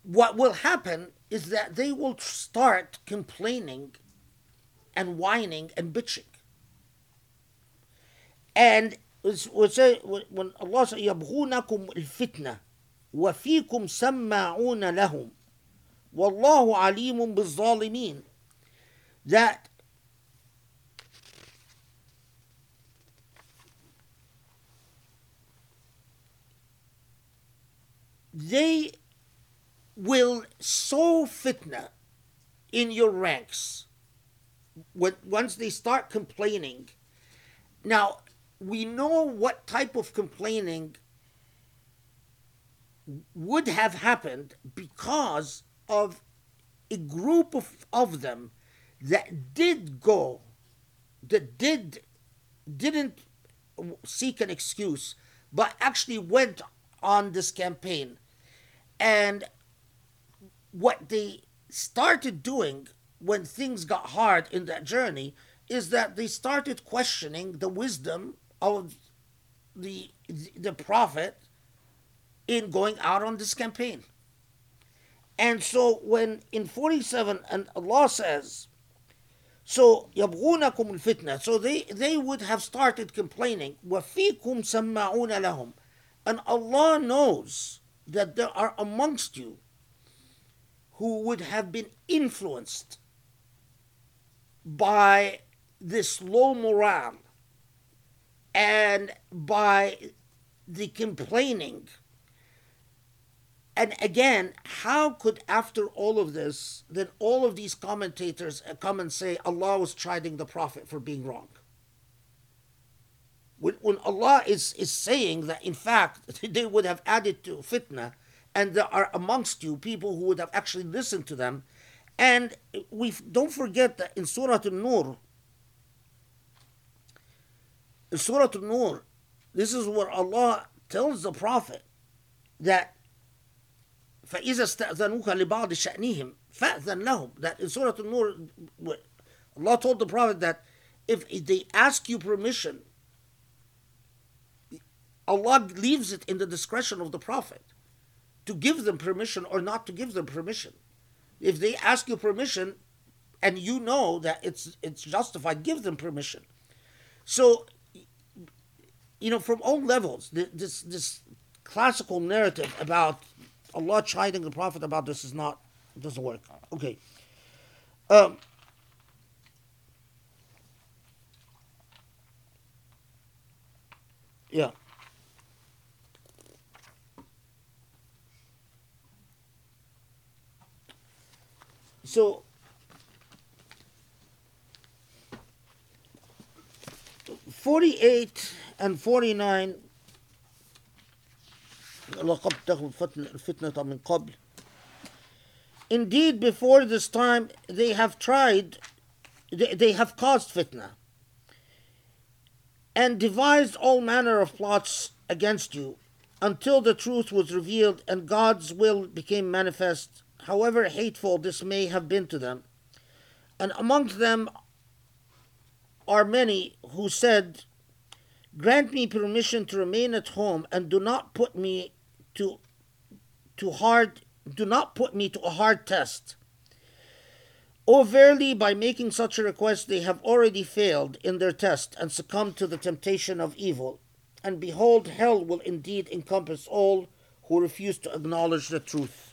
what will happen is that they will start complaining and whining and bitching. And it's- it's a- when Allah says, يبغونكم الفتنة وفيكم سماعون لهم والله عليم بالظالمين that they will sow fitna in your ranks when, once they start complaining. Now, we know what type of complaining would have happened because of a group of, of them that did go, that did didn't seek an excuse, but actually went on this campaign. And what they started doing when things got hard in that journey is that they started questioning the wisdom of the the prophet in going out on this campaign. And so when in 47 and Allah says so يبغونكم الفتنة so they they would have started complaining وفيكم سماعون لهم and Allah knows that there are amongst you who would have been influenced by this low morale and by the complaining. And again, how could, after all of this, then all of these commentators come and say Allah was chiding the Prophet for being wrong? When, when Allah is, is saying that, in fact, they would have added to fitna, and there are amongst you people who would have actually listened to them. And we don't forget that in Surah An-Nur, in Surah An-Nur, this is where Allah tells the Prophet that فإذا استأذنوك لبعض شأنهم فأذن لهم that in Surah An-Nur Allah told the Prophet that if they ask you permission Allah leaves it in the discretion of the Prophet to give them permission or not to give them permission. If they ask you permission and you know that it's it's justified, give them permission. So you know, from all levels, this this classical narrative about Allah chiding the Prophet about this is not doesn't work. Okay. Um, yeah. So forty-eight and forty-nine لقد تغوا الفتنة من قبل Indeed, before this time, they have tried, they, they have caused fitna and devised all manner of plots against you until the truth was revealed and God's will became manifest, however hateful this may have been to them. And amongst them are many who said, Grant me permission to remain at home and do not put me to to hard do not put me to a hard test. O verily, by making such a request, they have already failed in their test and succumbed to the temptation of evil. And behold, hell will indeed encompass all who refuse to acknowledge the truth.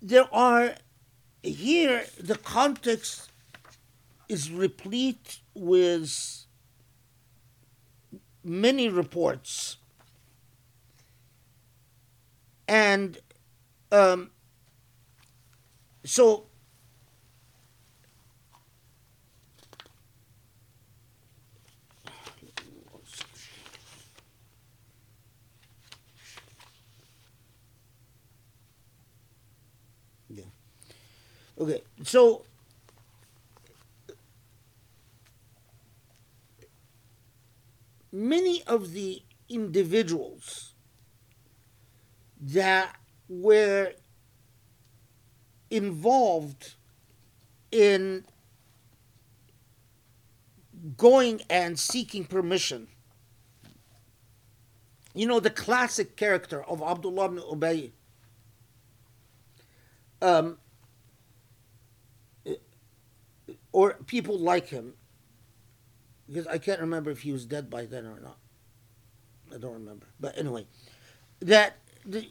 There are here the context is replete with many reports. And um, so yeah okay so many of the individuals that were involved in going and seeking permission. You know, the classic character of Abdullah ibn Ubay. Um, or people like him, because I can't remember if he was dead by then or not. I don't remember. But anyway, that the,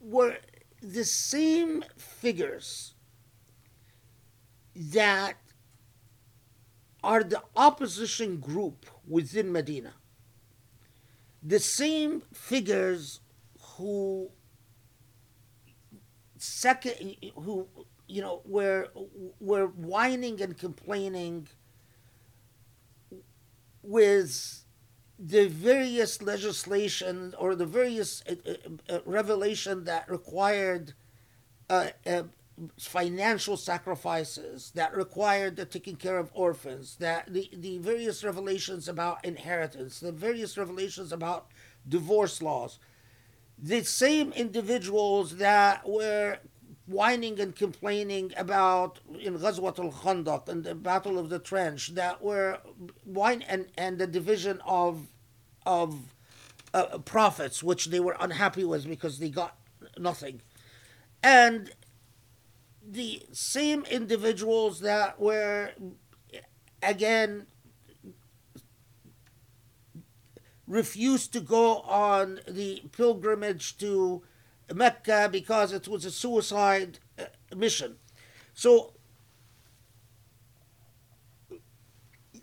were the same figures that are the opposition group within Medina. The same figures who second who you know we're we're whining and complaining with the various legislation or the various uh, uh, uh, revelation that required uh, uh, financial sacrifices, that required the taking care of orphans, that the, the various revelations about inheritance, the various revelations about divorce laws, the same individuals that were whining and complaining about in Ghazwat al-Khandaq and the Battle of the Trench that were whine and, and the division of of uh, profits which they were unhappy with because they got nothing. And the same individuals that were again refused to go on the pilgrimage to Mecca because it was a suicide uh, mission. So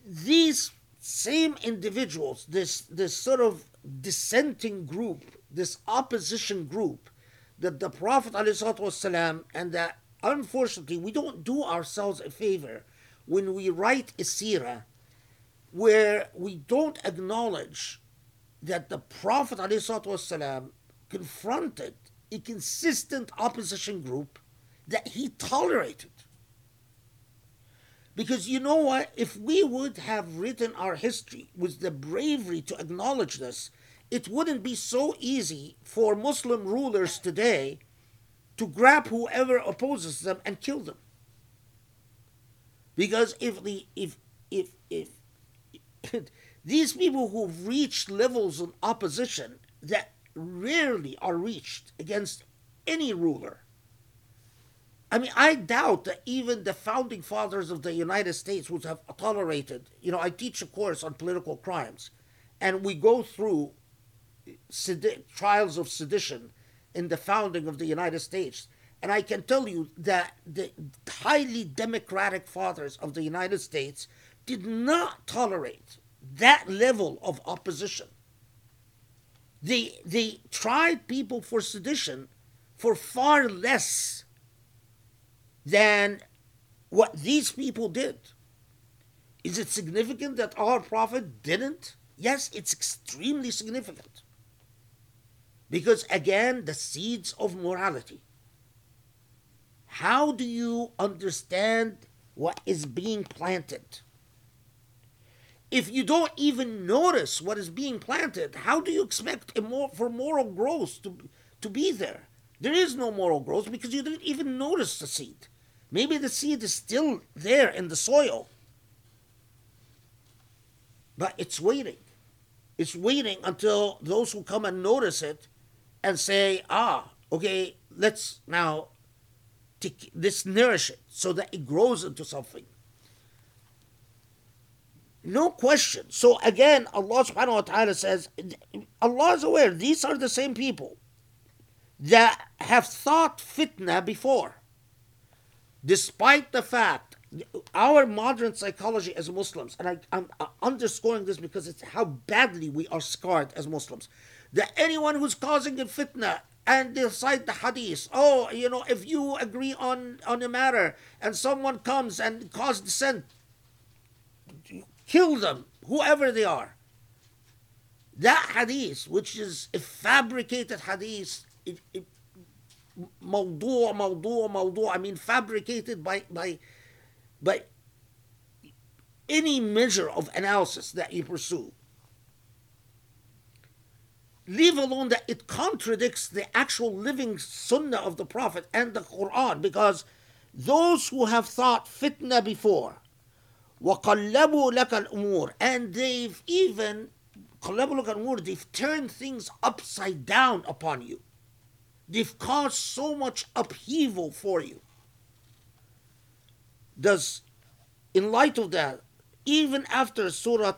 these same individuals, this this sort of dissenting group, this opposition group, that the Prophet والسلام, and that unfortunately we don't do ourselves a favor when we write a seerah where we don't acknowledge that the Prophet والسلام, confronted a consistent opposition group that he tolerated. Because you know what? If we would have written our history with the bravery to acknowledge this, it wouldn't be so easy for Muslim rulers today to grab whoever opposes them and kill them. Because if the if if if these people who've reached levels of opposition that rarely are reached against any ruler. I mean, I doubt that even the founding fathers of the United States would have tolerated. You know, I teach a course on political crimes, and we go through sedi- trials of sedition in the founding of the United States. And I can tell you that the highly democratic fathers of the United States did not tolerate that level of opposition. They, they tried people for sedition for far less than what these people did. Is it significant that our prophet didn't? Yes, it's extremely significant. Because again, the seeds of morality. How do you understand what is being planted? If you don't even notice what is being planted, how do you expect more, for moral growth to, to be there? There is no moral growth because you didn't even notice the seed. Maybe the seed is still there in the soil, but it's waiting. It's waiting until those who come and notice it and say, ah, okay, let's now let's nourish it so that it grows into something. No question. So again, Allah subhanahu wa ta'ala says, Allah is aware, these are the same people that have thought fitna before. Despite the fact, our modern psychology as Muslims, and I, am underscoring this because it's how badly we are scarred as Muslims, that anyone who's causing a fitna and they cite the hadith, oh, you know, if you agree on, on a matter and someone comes and cause dissent, kill them, whoever they are. That hadith, which is a fabricated hadith, it, it, موضوع موضوع موضوع I mean fabricated by by by any measure of analysis that you pursue leave alone that it contradicts the actual living sunnah of the prophet and the quran because those who have thought fitna before وَقَلَّبُوا لَكَ الْأُمُورِ And they've even, قَلَّبُوا لَكَ الْأُمُورِ They've turned things upside down upon you. They've caused so much upheaval for you. Does, in light of that, even after Surah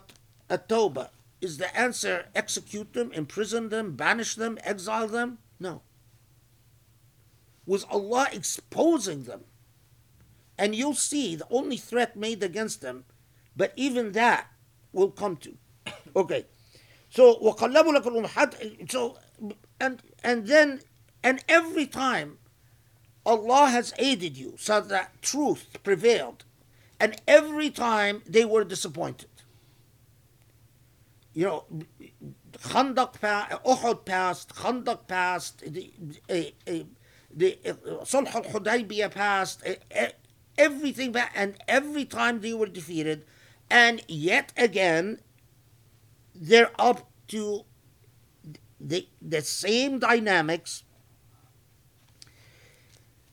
At-Tawbah, is the answer execute them, imprison them, banish them, exile them? No. Was Allah exposing them? And you'll see the only threat made against them, but even that will come to. Okay. So وَقَلَّبُوا لَكَ So and and then and every time Allah has aided you so that truth prevailed. And every time they were disappointed. You know, Khandaq passed, Uhud passed, Khandaq passed, the, the, the, the Sulh al-Hudaybiyah passed, everything back, and every time they were defeated, and yet again, they're up to the, the same dynamics.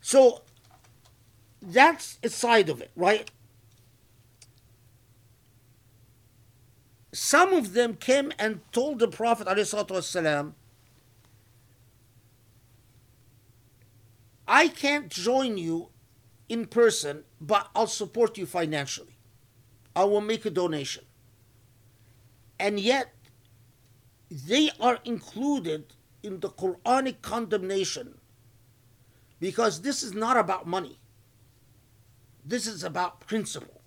So that's a side of it, right? Some of them came and told the Prophet والسلام, I can't join you in person, but I'll support you financially. I will make a donation. And yet, they are included in the Quranic condemnation because this is not about money. This is about principle.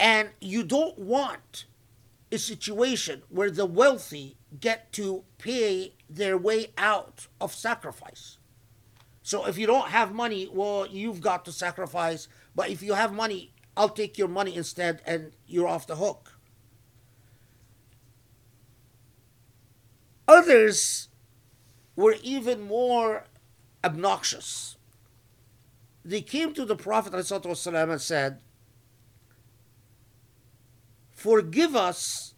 And you don't want a situation where the wealthy get to pay their way out of sacrifice. So if you don't have money, well, you've got to sacrifice. But if you have money, I'll take your money instead and you're off the hook. Others were even more obnoxious. They came to the Prophet ﷺ and said, Forgive us,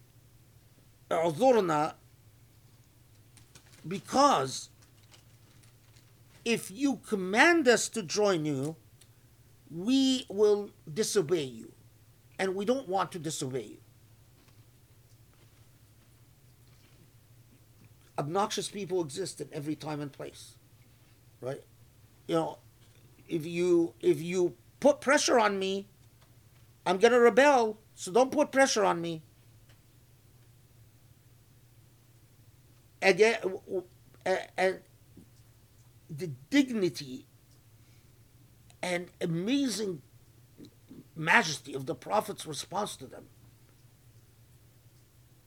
because if you command us to join you, we will disobey you. And we don't want to disobey you. Obnoxious people exist in every time and place. Right? You know, if you if you put pressure on me, I'm gonna rebel, so don't put pressure on me. Again, and the dignity and amazing majesty of the Prophet's response to them.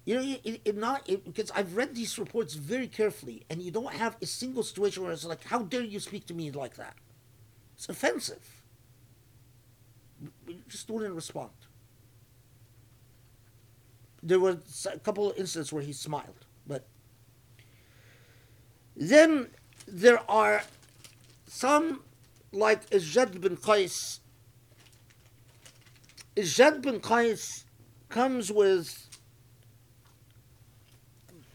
You know, it, it not it, because I've read these reports very carefully, and you don't have a single situation where it's like, "How dare you speak to me like that?" It's offensive. We just wouldn't respond. There were a couple of instances where he smiled, but then there are some like Ijad bin Qais. Ijad bin Qais comes with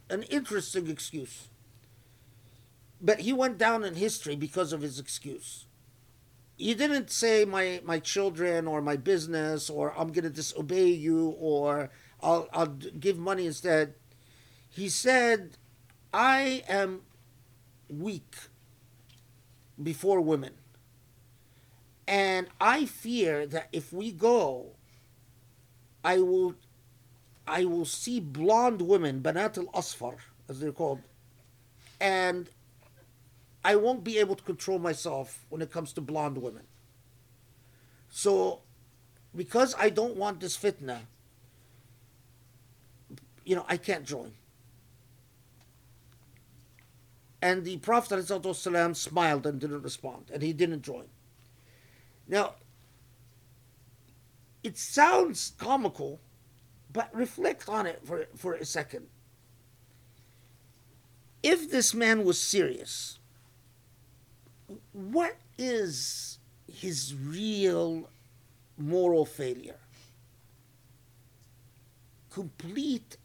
an interesting excuse. But he went down in history because of his excuse. He didn't say my, my children or my business or I'm going to disobey you or I'll, I'll give money instead. He said, I am weak before women. And I fear that if we go I will I will see blonde women, banat al asfar, as they're called, and I won't be able to control myself when it comes to blonde women. So, because I don't want this fitna, you know, I can't join. And the Prophet ﷺ smiled and didn't respond, and he didn't join. Now, it sounds comical, but reflect on it for, for a second. If this man was serious, what is his real moral failure? Complete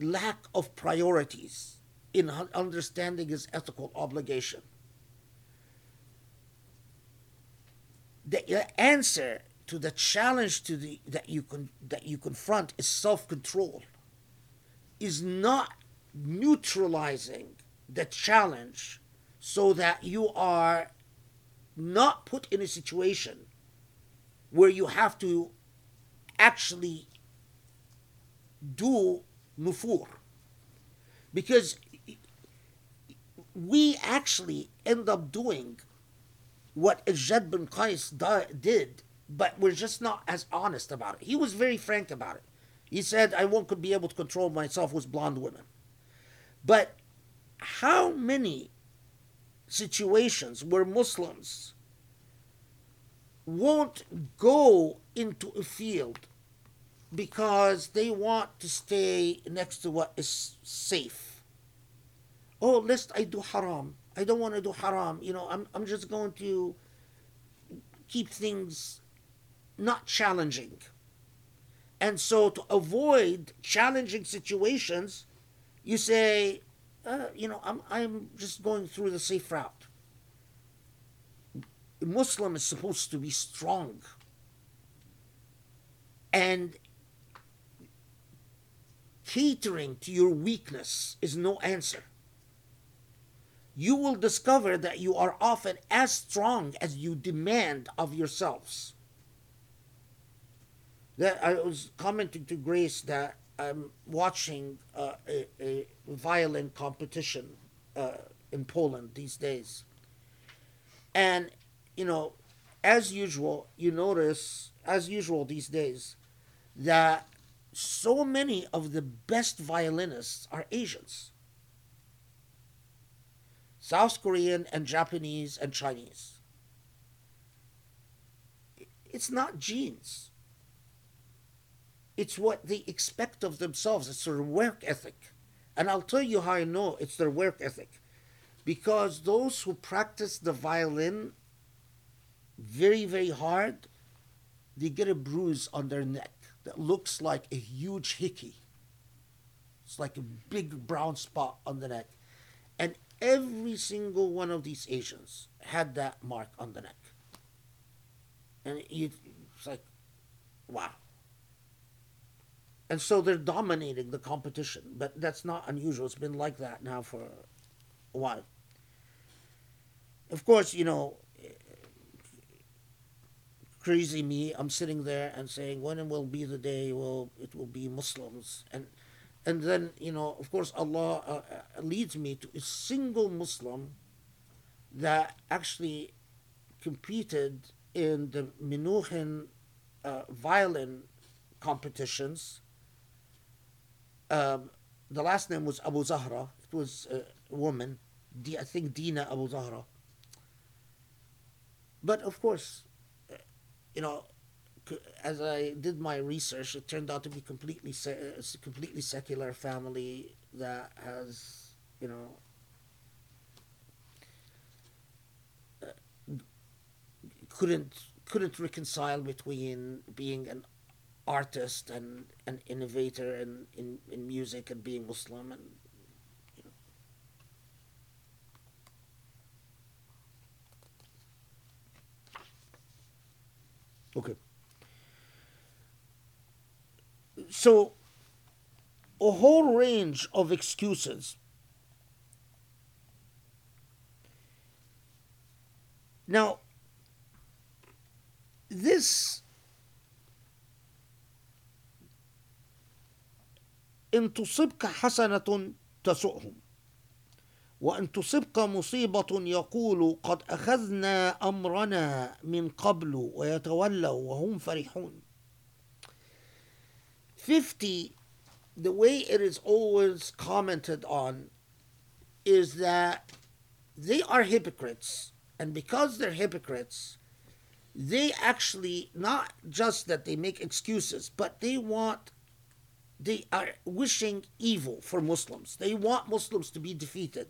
lack of priorities in understanding his ethical obligation. The answer to the challenge to the that you can that you confront is self-control. Is not neutralizing the challenge so that you are not put in a situation where you have to actually do nufur. Because we actually end up doing what Ijad bin Qais did, but we're just not as honest about it. He was very frank about it. He said, I won't be able to control myself with blonde women. But how many situations where Muslims won't go into a field because they want to stay next to what is safe. Oh, lest I do haram. I don't want to do haram. You know, I'm, I'm just going to keep things not challenging. And so, to avoid challenging situations, you say, uh, you know, I'm, I'm just going through the safe route. A Muslim is supposed to be strong. And catering to your weakness is no answer. You will discover that you are often as strong as you demand of yourselves. That I was commenting to Grace that I'm watching uh, a, a, violin competition uh, in Poland these days. And, you know, as usual, you notice, as usual these days, that so many of the best violinists are Asians South Korean and Japanese and Chinese. It's not genes it's what they expect of themselves. It's their work ethic. And I'll tell you how I know it's their work ethic. Because those who practice the violin very, very hard, they get a bruise on their neck that looks like a huge hickey. It's like a big brown spot on the neck. And every single one of these Asians had that mark on the neck. And it's like, wow and so they're dominating the competition. But that's not unusual. It's been like that now for a while. Of course, you know, crazy me. I'm sitting there and saying, when will be the day? Well, it will be Muslims, and and then you know, of course, Allah uh, uh leads me to a single Muslim that actually competed in the Menuhin uh, violin competitions um, the last name was Abu Zahra. It was a woman. I think Dina Abu Zahra. But of course, uh, you know, as I did my research, it turned out to be completely se- a completely secular family that has, you know, uh, couldn't couldn't reconcile between being an artist and an innovator in, in, in music and being Muslim and you know. Okay. So, a whole range of excuses. Now, this إن تصبك حسنة تسؤهم وأن تصبك مصيبة يقول قد أخذنا أمرنا من قبل ويتولوا وهم فرحون 50 the way it is always commented on is that they are hypocrites. And because they're hypocrites they actually not just that they make excuses but they want they are wishing evil for muslims. They want muslims to be defeated.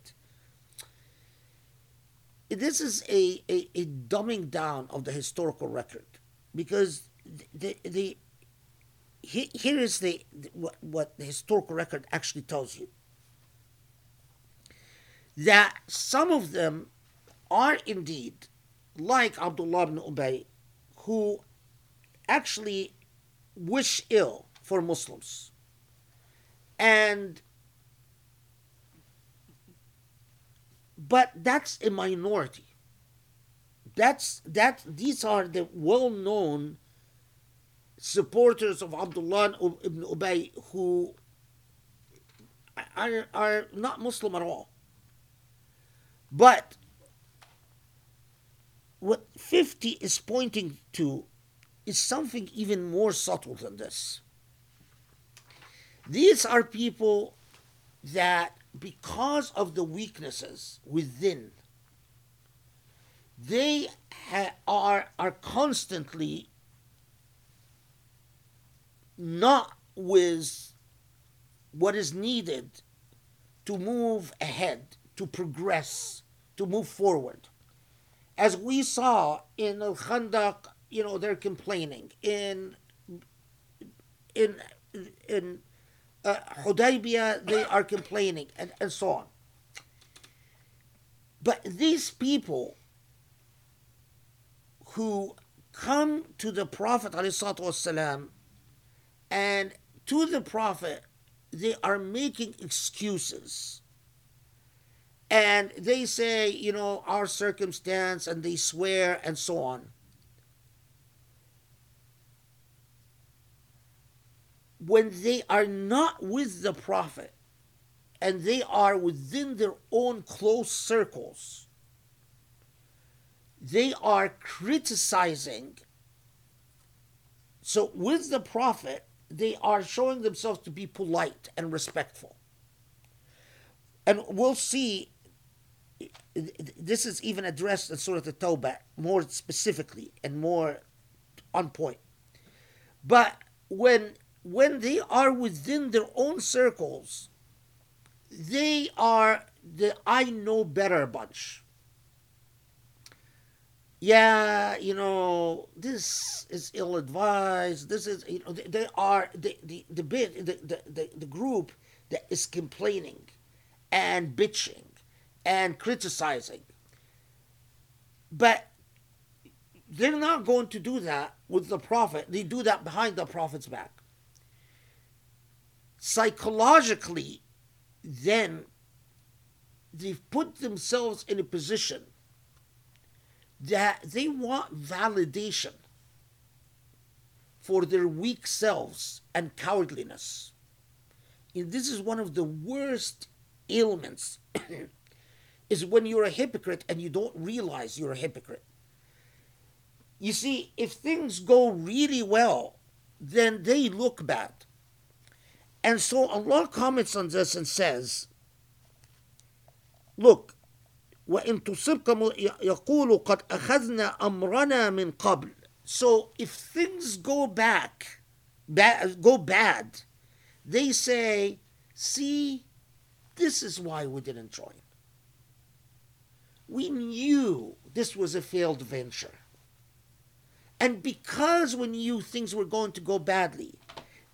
This is a, a, a dumbing down of the historical record because the, the, he- here is the what, what the historical record actually tells you. That some of them are indeed like Abdullah ibn Ubay who actually wish ill for Muslims. And but that's a minority. That's that these are the well-known supporters of Abdullah ibn Ubay who are, are not Muslim at all. But what 50 is pointing to is something even more subtle than this. These are people that, because of the weaknesses within, they ha- are, are constantly not with what is needed to move ahead, to progress, to move forward. As we saw in Al Khandaq, you know, they're complaining. In in in uh, Hudaybiyah, they are complaining, and, and so on. But these people who come to the Prophet والسلام, and to the Prophet, they are making excuses. And they say, you know, our circumstance, and they swear, and so on. When they are not with the Prophet, and they are within their own close circles, they are criticizing. So, with the Prophet, they are showing themselves to be polite and respectful. And we'll see, this is even addressed in Surah At-Tawbah more specifically and more on point. But when when they are within their own circles, they are the I know better bunch. Yeah, you know, this is ill advised. This is, you know, they, are the the the bit the, the, the, the group that is complaining and bitching and criticizing. But they're not going to do that with the prophet. They do that behind the prophet's back. Psychologically, then they've put themselves in a position that they want validation for their weak selves and cowardliness. And this is one of the worst ailments is when you're a hypocrite and you don't realize you're a hypocrite. You see, if things go really well, then they look bad. And so Allah comments on this and says, Look, وإن تصبك يقول قد أخذنا أمرنا من قبل. So if things go back, bad, go bad, they say, see, this is why we didn't join. We knew this was a failed venture. And because we knew things were going to go badly,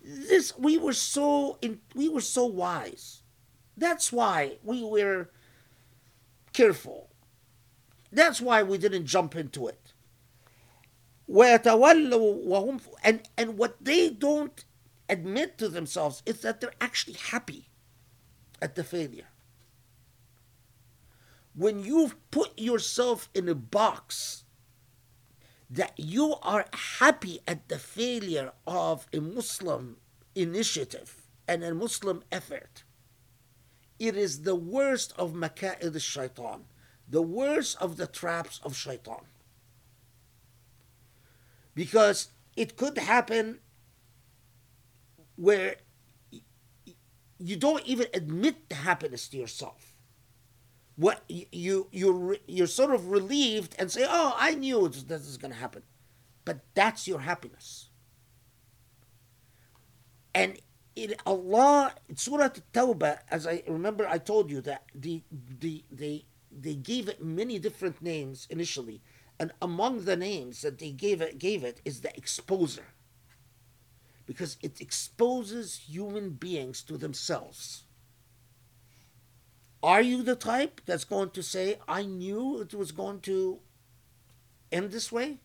this we were so in, we were so wise. That's why we were careful. That's why we didn't jump into it. And, and what they don't admit to themselves is that they're actually happy at the failure. When you've put yourself in a box that you are happy at the failure of a Muslim initiative, and a Muslim effort. It is the worst of maka'id al-shaitan, the worst of the traps of shaitan. Because it could happen where you don't even admit the happiness to yourself. What you you you're sort of relieved and say, "Oh, I knew this is going to happen," but that's your happiness. And in Allah, Surah Tawbah, as I remember, I told you that the the they they gave it many different names initially, and among the names that they gave it gave it is the exposer because it exposes human beings to themselves. Are you the type that's going to say, I knew it was going to end this way?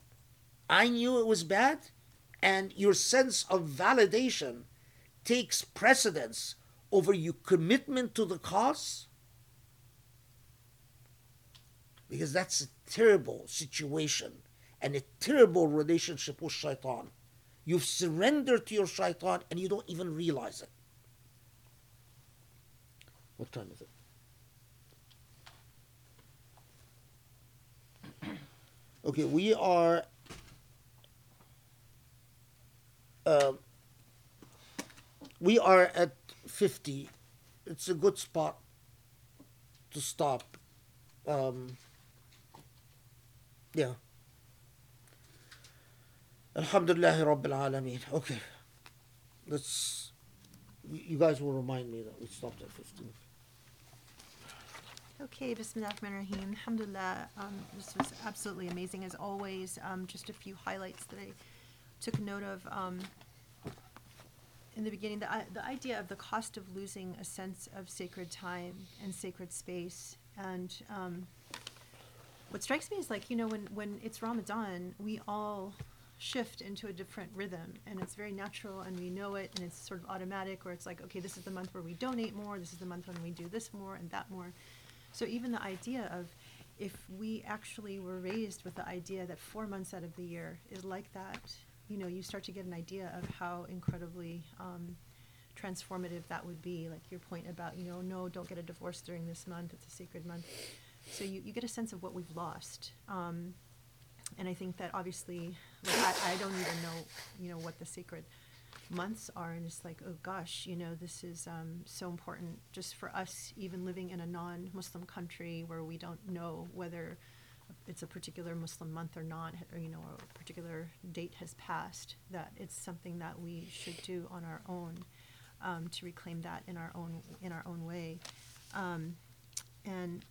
I knew it was bad? And your sense of validation takes precedence over your commitment to the cause? Because that's a terrible situation and a terrible relationship with shaitan. You've surrendered to your shaitan and you don't even realize it. What time is it? Okay, we are. Uh, we are at 50. It's a good spot to stop. Um, yeah. Alhamdulillah Rabbil Alameen. Okay. Let's. You guys will remind me that we stopped at 15. Okay, Bismillah ar-Rahman ar-Rahim. Alhamdulillah, um, this was absolutely amazing as always. Um, just a few highlights that I took note of. Um, in the beginning, the, the idea of the cost of losing a sense of sacred time and sacred space. And um, what strikes me is like, you know, when, when it's Ramadan, we all shift into a different rhythm and it's very natural and we know it and it's sort of automatic where it's like, okay, this is the month where we donate more, this is the month when we do this more and that more. So even the idea of if we actually were raised with the idea that four months out of the year is like that, you know, you start to get an idea of how incredibly um, transformative that would be. Like your point about, you know, no, don't get a divorce during this month, it's a sacred month. So you, you get a sense of what we've lost. Um, and I think that obviously, like, I, I don't even know, you know, what the sacred months are, and it's like, oh gosh, you know, this is um, so important just for us, even living in a non-Muslim country where we don't know whether it's a particular Muslim month or not, or you know, a particular date has passed. That it's something that we should do on our own um, to reclaim that in our own in our own way. Um, and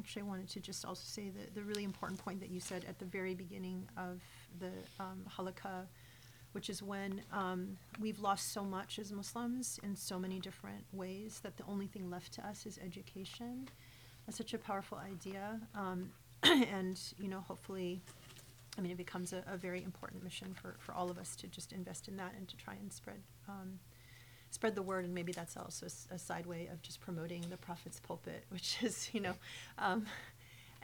actually, I wanted to just also say the, the really important point that you said at the very beginning of the um, halaqa, which is when um, we've lost so much as Muslims in so many different ways that the only thing left to us is education. That's such a powerful idea. Um, and, you know, hopefully, I mean, it becomes a, a very important mission for, for all of us to just invest in that and to try and spread um, spread the word, and maybe that's also a, side way of just promoting the prophet's pulpit, which is, you know, um,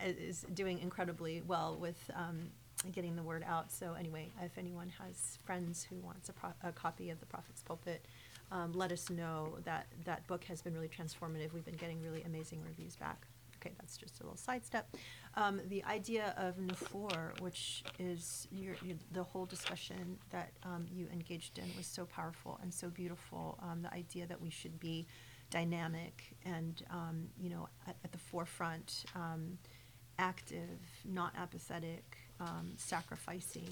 is doing incredibly well with um, getting the word out. So anyway, if anyone has friends who wants a, pro- a copy of the prophet's pulpit, um, let us know that that book has been really transformative. We've been getting really amazing reviews back. Okay, that's just a little sidestep. Um, the idea of nufur, which is your, your, the whole discussion that um, you engaged in, was so powerful and so beautiful. Um, the idea that we should be dynamic and um, you know at, at the forefront, um, active, not apathetic, um, sacrificing,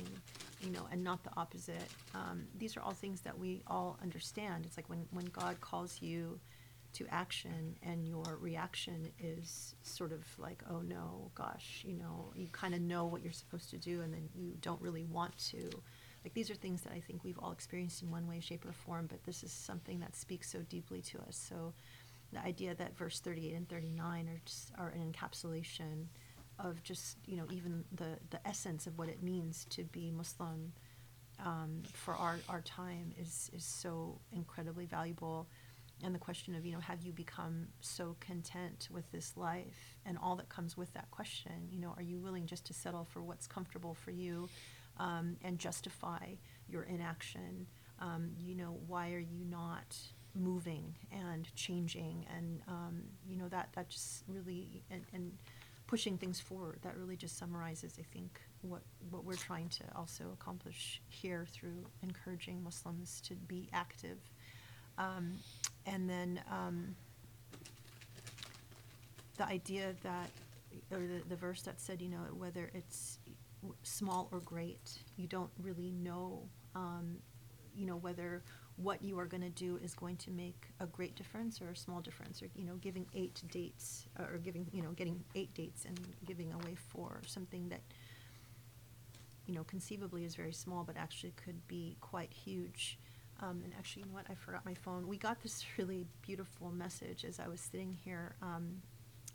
you know, and not the opposite. Um, these are all things that we all understand. It's like when when God calls you to action and your reaction is sort of like, oh no, gosh, you know, you kind of know what you're supposed to do and then you don't really want to. Like these are things that I think we've all experienced in one way, shape, or form, but this is something that speaks so deeply to us. So the idea that verse 38 and 39 are just are an encapsulation of just, you know, even the, the essence of what it means to be Muslim um, for our, our time is, is so incredibly valuable and the question of you know have you become so content with this life and all that comes with that question you know are you willing just to settle for what's comfortable for you um, and justify your inaction um, you know, why are you not moving and changing? And, um, you know, that, that just really, and, and pushing things forward, that really just summarizes, I think, what, what we're trying to also accomplish here through encouraging Muslims to be active. Um, and then, um, the idea that, or the, the verse that said, you know, whether it's small or great, you don't really know, um, you know, whether what you are going to do is going to make a great difference or a small difference, or you know, giving eight dates, uh, or giving, you know, getting eight dates and giving away four, something that, you know, conceivably is very small, but actually could be quite huge. Um, and actually, you know what? I forgot my phone. We got this really beautiful message as I was sitting here. Um,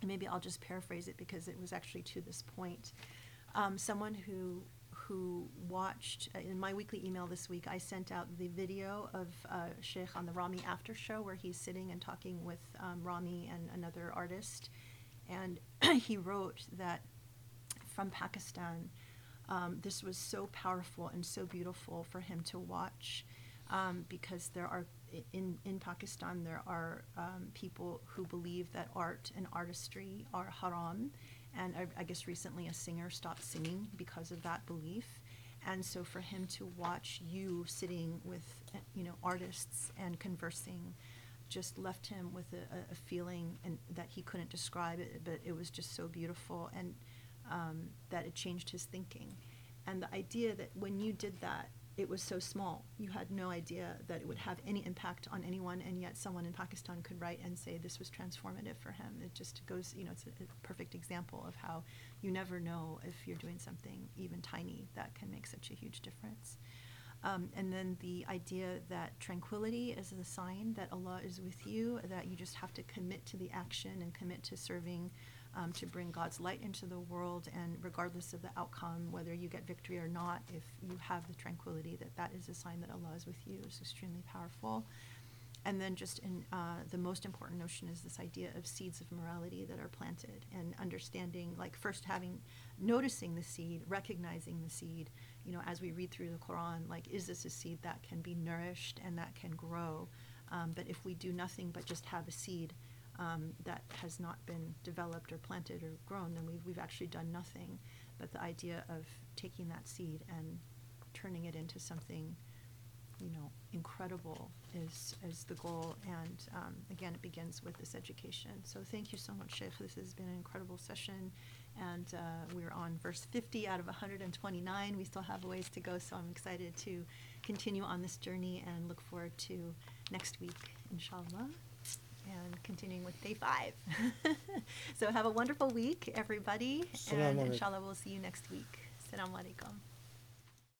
and maybe I'll just paraphrase it because it was actually to this point. Um, someone who who watched uh, in my weekly email this week, I sent out the video of uh, Sheikh on the Rami after show where he's sitting and talking with um, Rami and another artist, and he wrote that from Pakistan. Um, this was so powerful and so beautiful for him to watch um, because there are in in Pakistan there are um, people who believe that art and artistry are haram, and I, I guess recently a singer stopped singing because of that belief, and so for him to watch you sitting with you know artists and conversing just left him with a, a- a feeling and that he couldn't describe it, but it was just so beautiful and um, that it changed his thinking. And the idea that when you did that, it was so small. You had no idea that it would have any impact on anyone, and yet someone in Pakistan could write and say this was transformative for him. It just goes, you know, it's a, a perfect example of how you never know if you're doing something even tiny that can make such a huge difference. Um, and then the idea that tranquility is a sign that Allah is with you, that you just have to commit to the action and commit to serving um, to bring God's light into the world. And regardless of the outcome, whether you get victory or not, if you have the tranquility, that that is a sign that Allah is with you is extremely powerful. And then, just in uh, the most important notion is this idea of seeds of morality that are planted and understanding, like first having, noticing the seed, recognizing the seed. You know, as we read through the Quran, like, is this a seed that can be nourished and that can grow? Um, but if we do nothing but just have a seed um, that has not been developed or planted or grown, then we've, we've actually done nothing. But the idea of taking that seed and turning it into something you know, incredible is, is the goal. And um, again, it begins with this education. So thank you so much, Sheikh. This has been an incredible session. And uh, we're on verse 50 out of 129. We still have a ways to go, so I'm excited to continue on this journey and look forward to next week, inshallah, and continuing with day five. so have a wonderful week, everybody. And alaikum. inshallah, we'll see you next week. Assalamu alaikum.